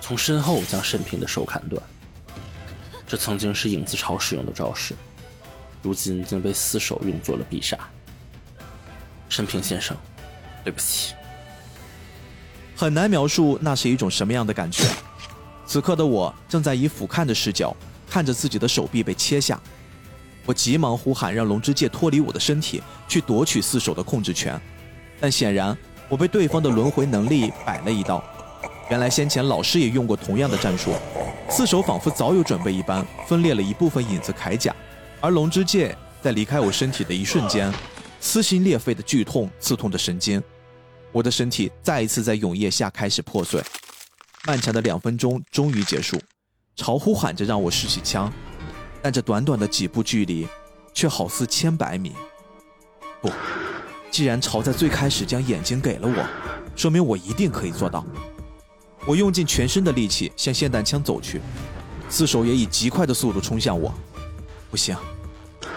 从身后将盛平的手砍断。这曾经是影子潮使用的招式，如今竟被四手用作了必杀。盛平先生。对不起，很难描述那是一种什么样的感觉。此刻的我正在以俯瞰的视角看着自己的手臂被切下，我急忙呼喊让龙之介脱离我的身体，去夺取四手的控制权。但显然我被对方的轮回能力摆了一道。原来先前老师也用过同样的战术，四手仿佛早有准备一般，分裂了一部分影子铠甲，而龙之介在离开我身体的一瞬间，撕心裂肺的剧痛刺痛着神经。我的身体再一次在永夜下开始破碎，漫长的两分钟终于结束。潮呼喊着让我拾起枪，但这短短的几步距离，却好似千百米。不，既然潮在最开始将眼睛给了我，说明我一定可以做到。我用尽全身的力气向霰弹枪走去，四手也以极快的速度冲向我。不行，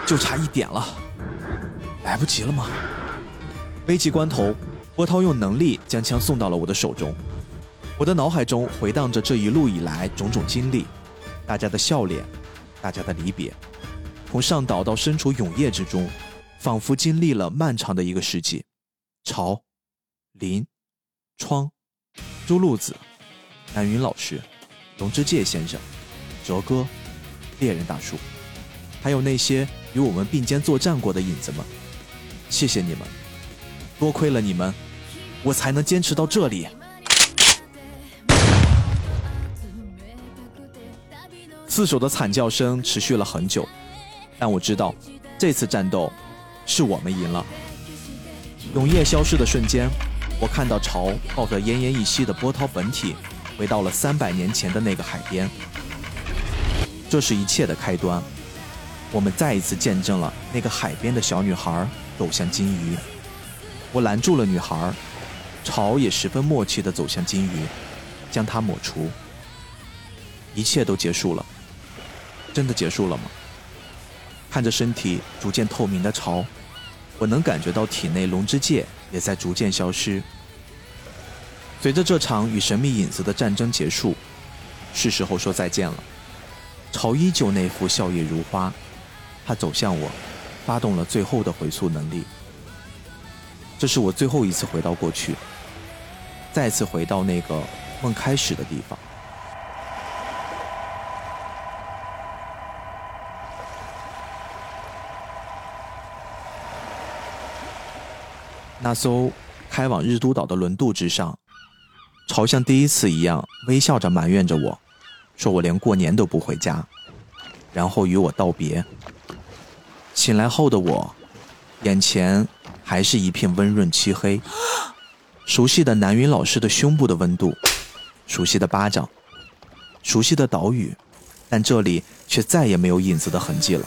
就差一点了，来不及了吗？危急关头。波涛用能力将枪送到了我的手中，我的脑海中回荡着这一路以来种种经历，大家的笑脸，大家的离别。从上岛到身处永夜之中，仿佛经历了漫长的一个世纪。朝、林、窗、朱露子、南云老师、龙之介先生、哲哥、猎人大叔，还有那些与我们并肩作战过的影子们，谢谢你们，多亏了你们，我才能坚持到这里。四手的惨叫声持续了很久。但我知道，这次战斗是我们赢了。永夜消失的瞬间，我看到潮抱着奄奄一息的波涛本体，回到了三百年前的那个海边。这是一切的开端。我们再一次见证了那个海边的小女孩走向金鱼。我拦住了女孩，潮也十分默契地走向金鱼，将它抹除。一切都结束了。真的结束了吗？看着身体逐渐透明的潮，我能感觉到体内龙之界也在逐渐消失。随着这场与神秘影子的战争结束，是时候说再见了。潮依旧那副笑靥如花，他走向我，发动了最后的回溯能力。这是我最后一次回到过去，再次回到那个梦开始的地方。那艘开往日都岛的轮渡之上，朝像第一次一样微笑着埋怨着我，说我连过年都不回家，然后与我道别。醒来后的我，眼前还是一片温润漆黑，熟悉的南云老师的胸部的温度，熟悉的巴掌，熟悉的岛屿，但这里却再也没有影子的痕迹了。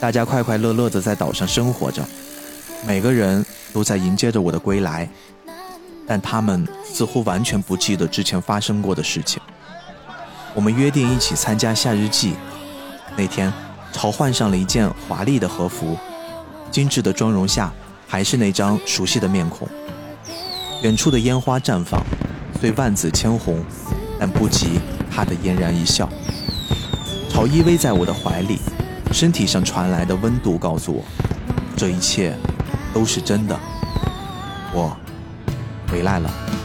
大家快快乐乐的在岛上生活着，每个人。都在迎接着我的归来，但他们似乎完全不记得之前发生过的事情。我们约定一起参加夏日祭，那天，朝换上了一件华丽的和服，精致的妆容下还是那张熟悉的面孔。远处的烟花绽放，虽万紫千红，但不及他的嫣然一笑。朝依偎在我的怀里，身体上传来的温度告诉我，这一切。都是真的，我回来了。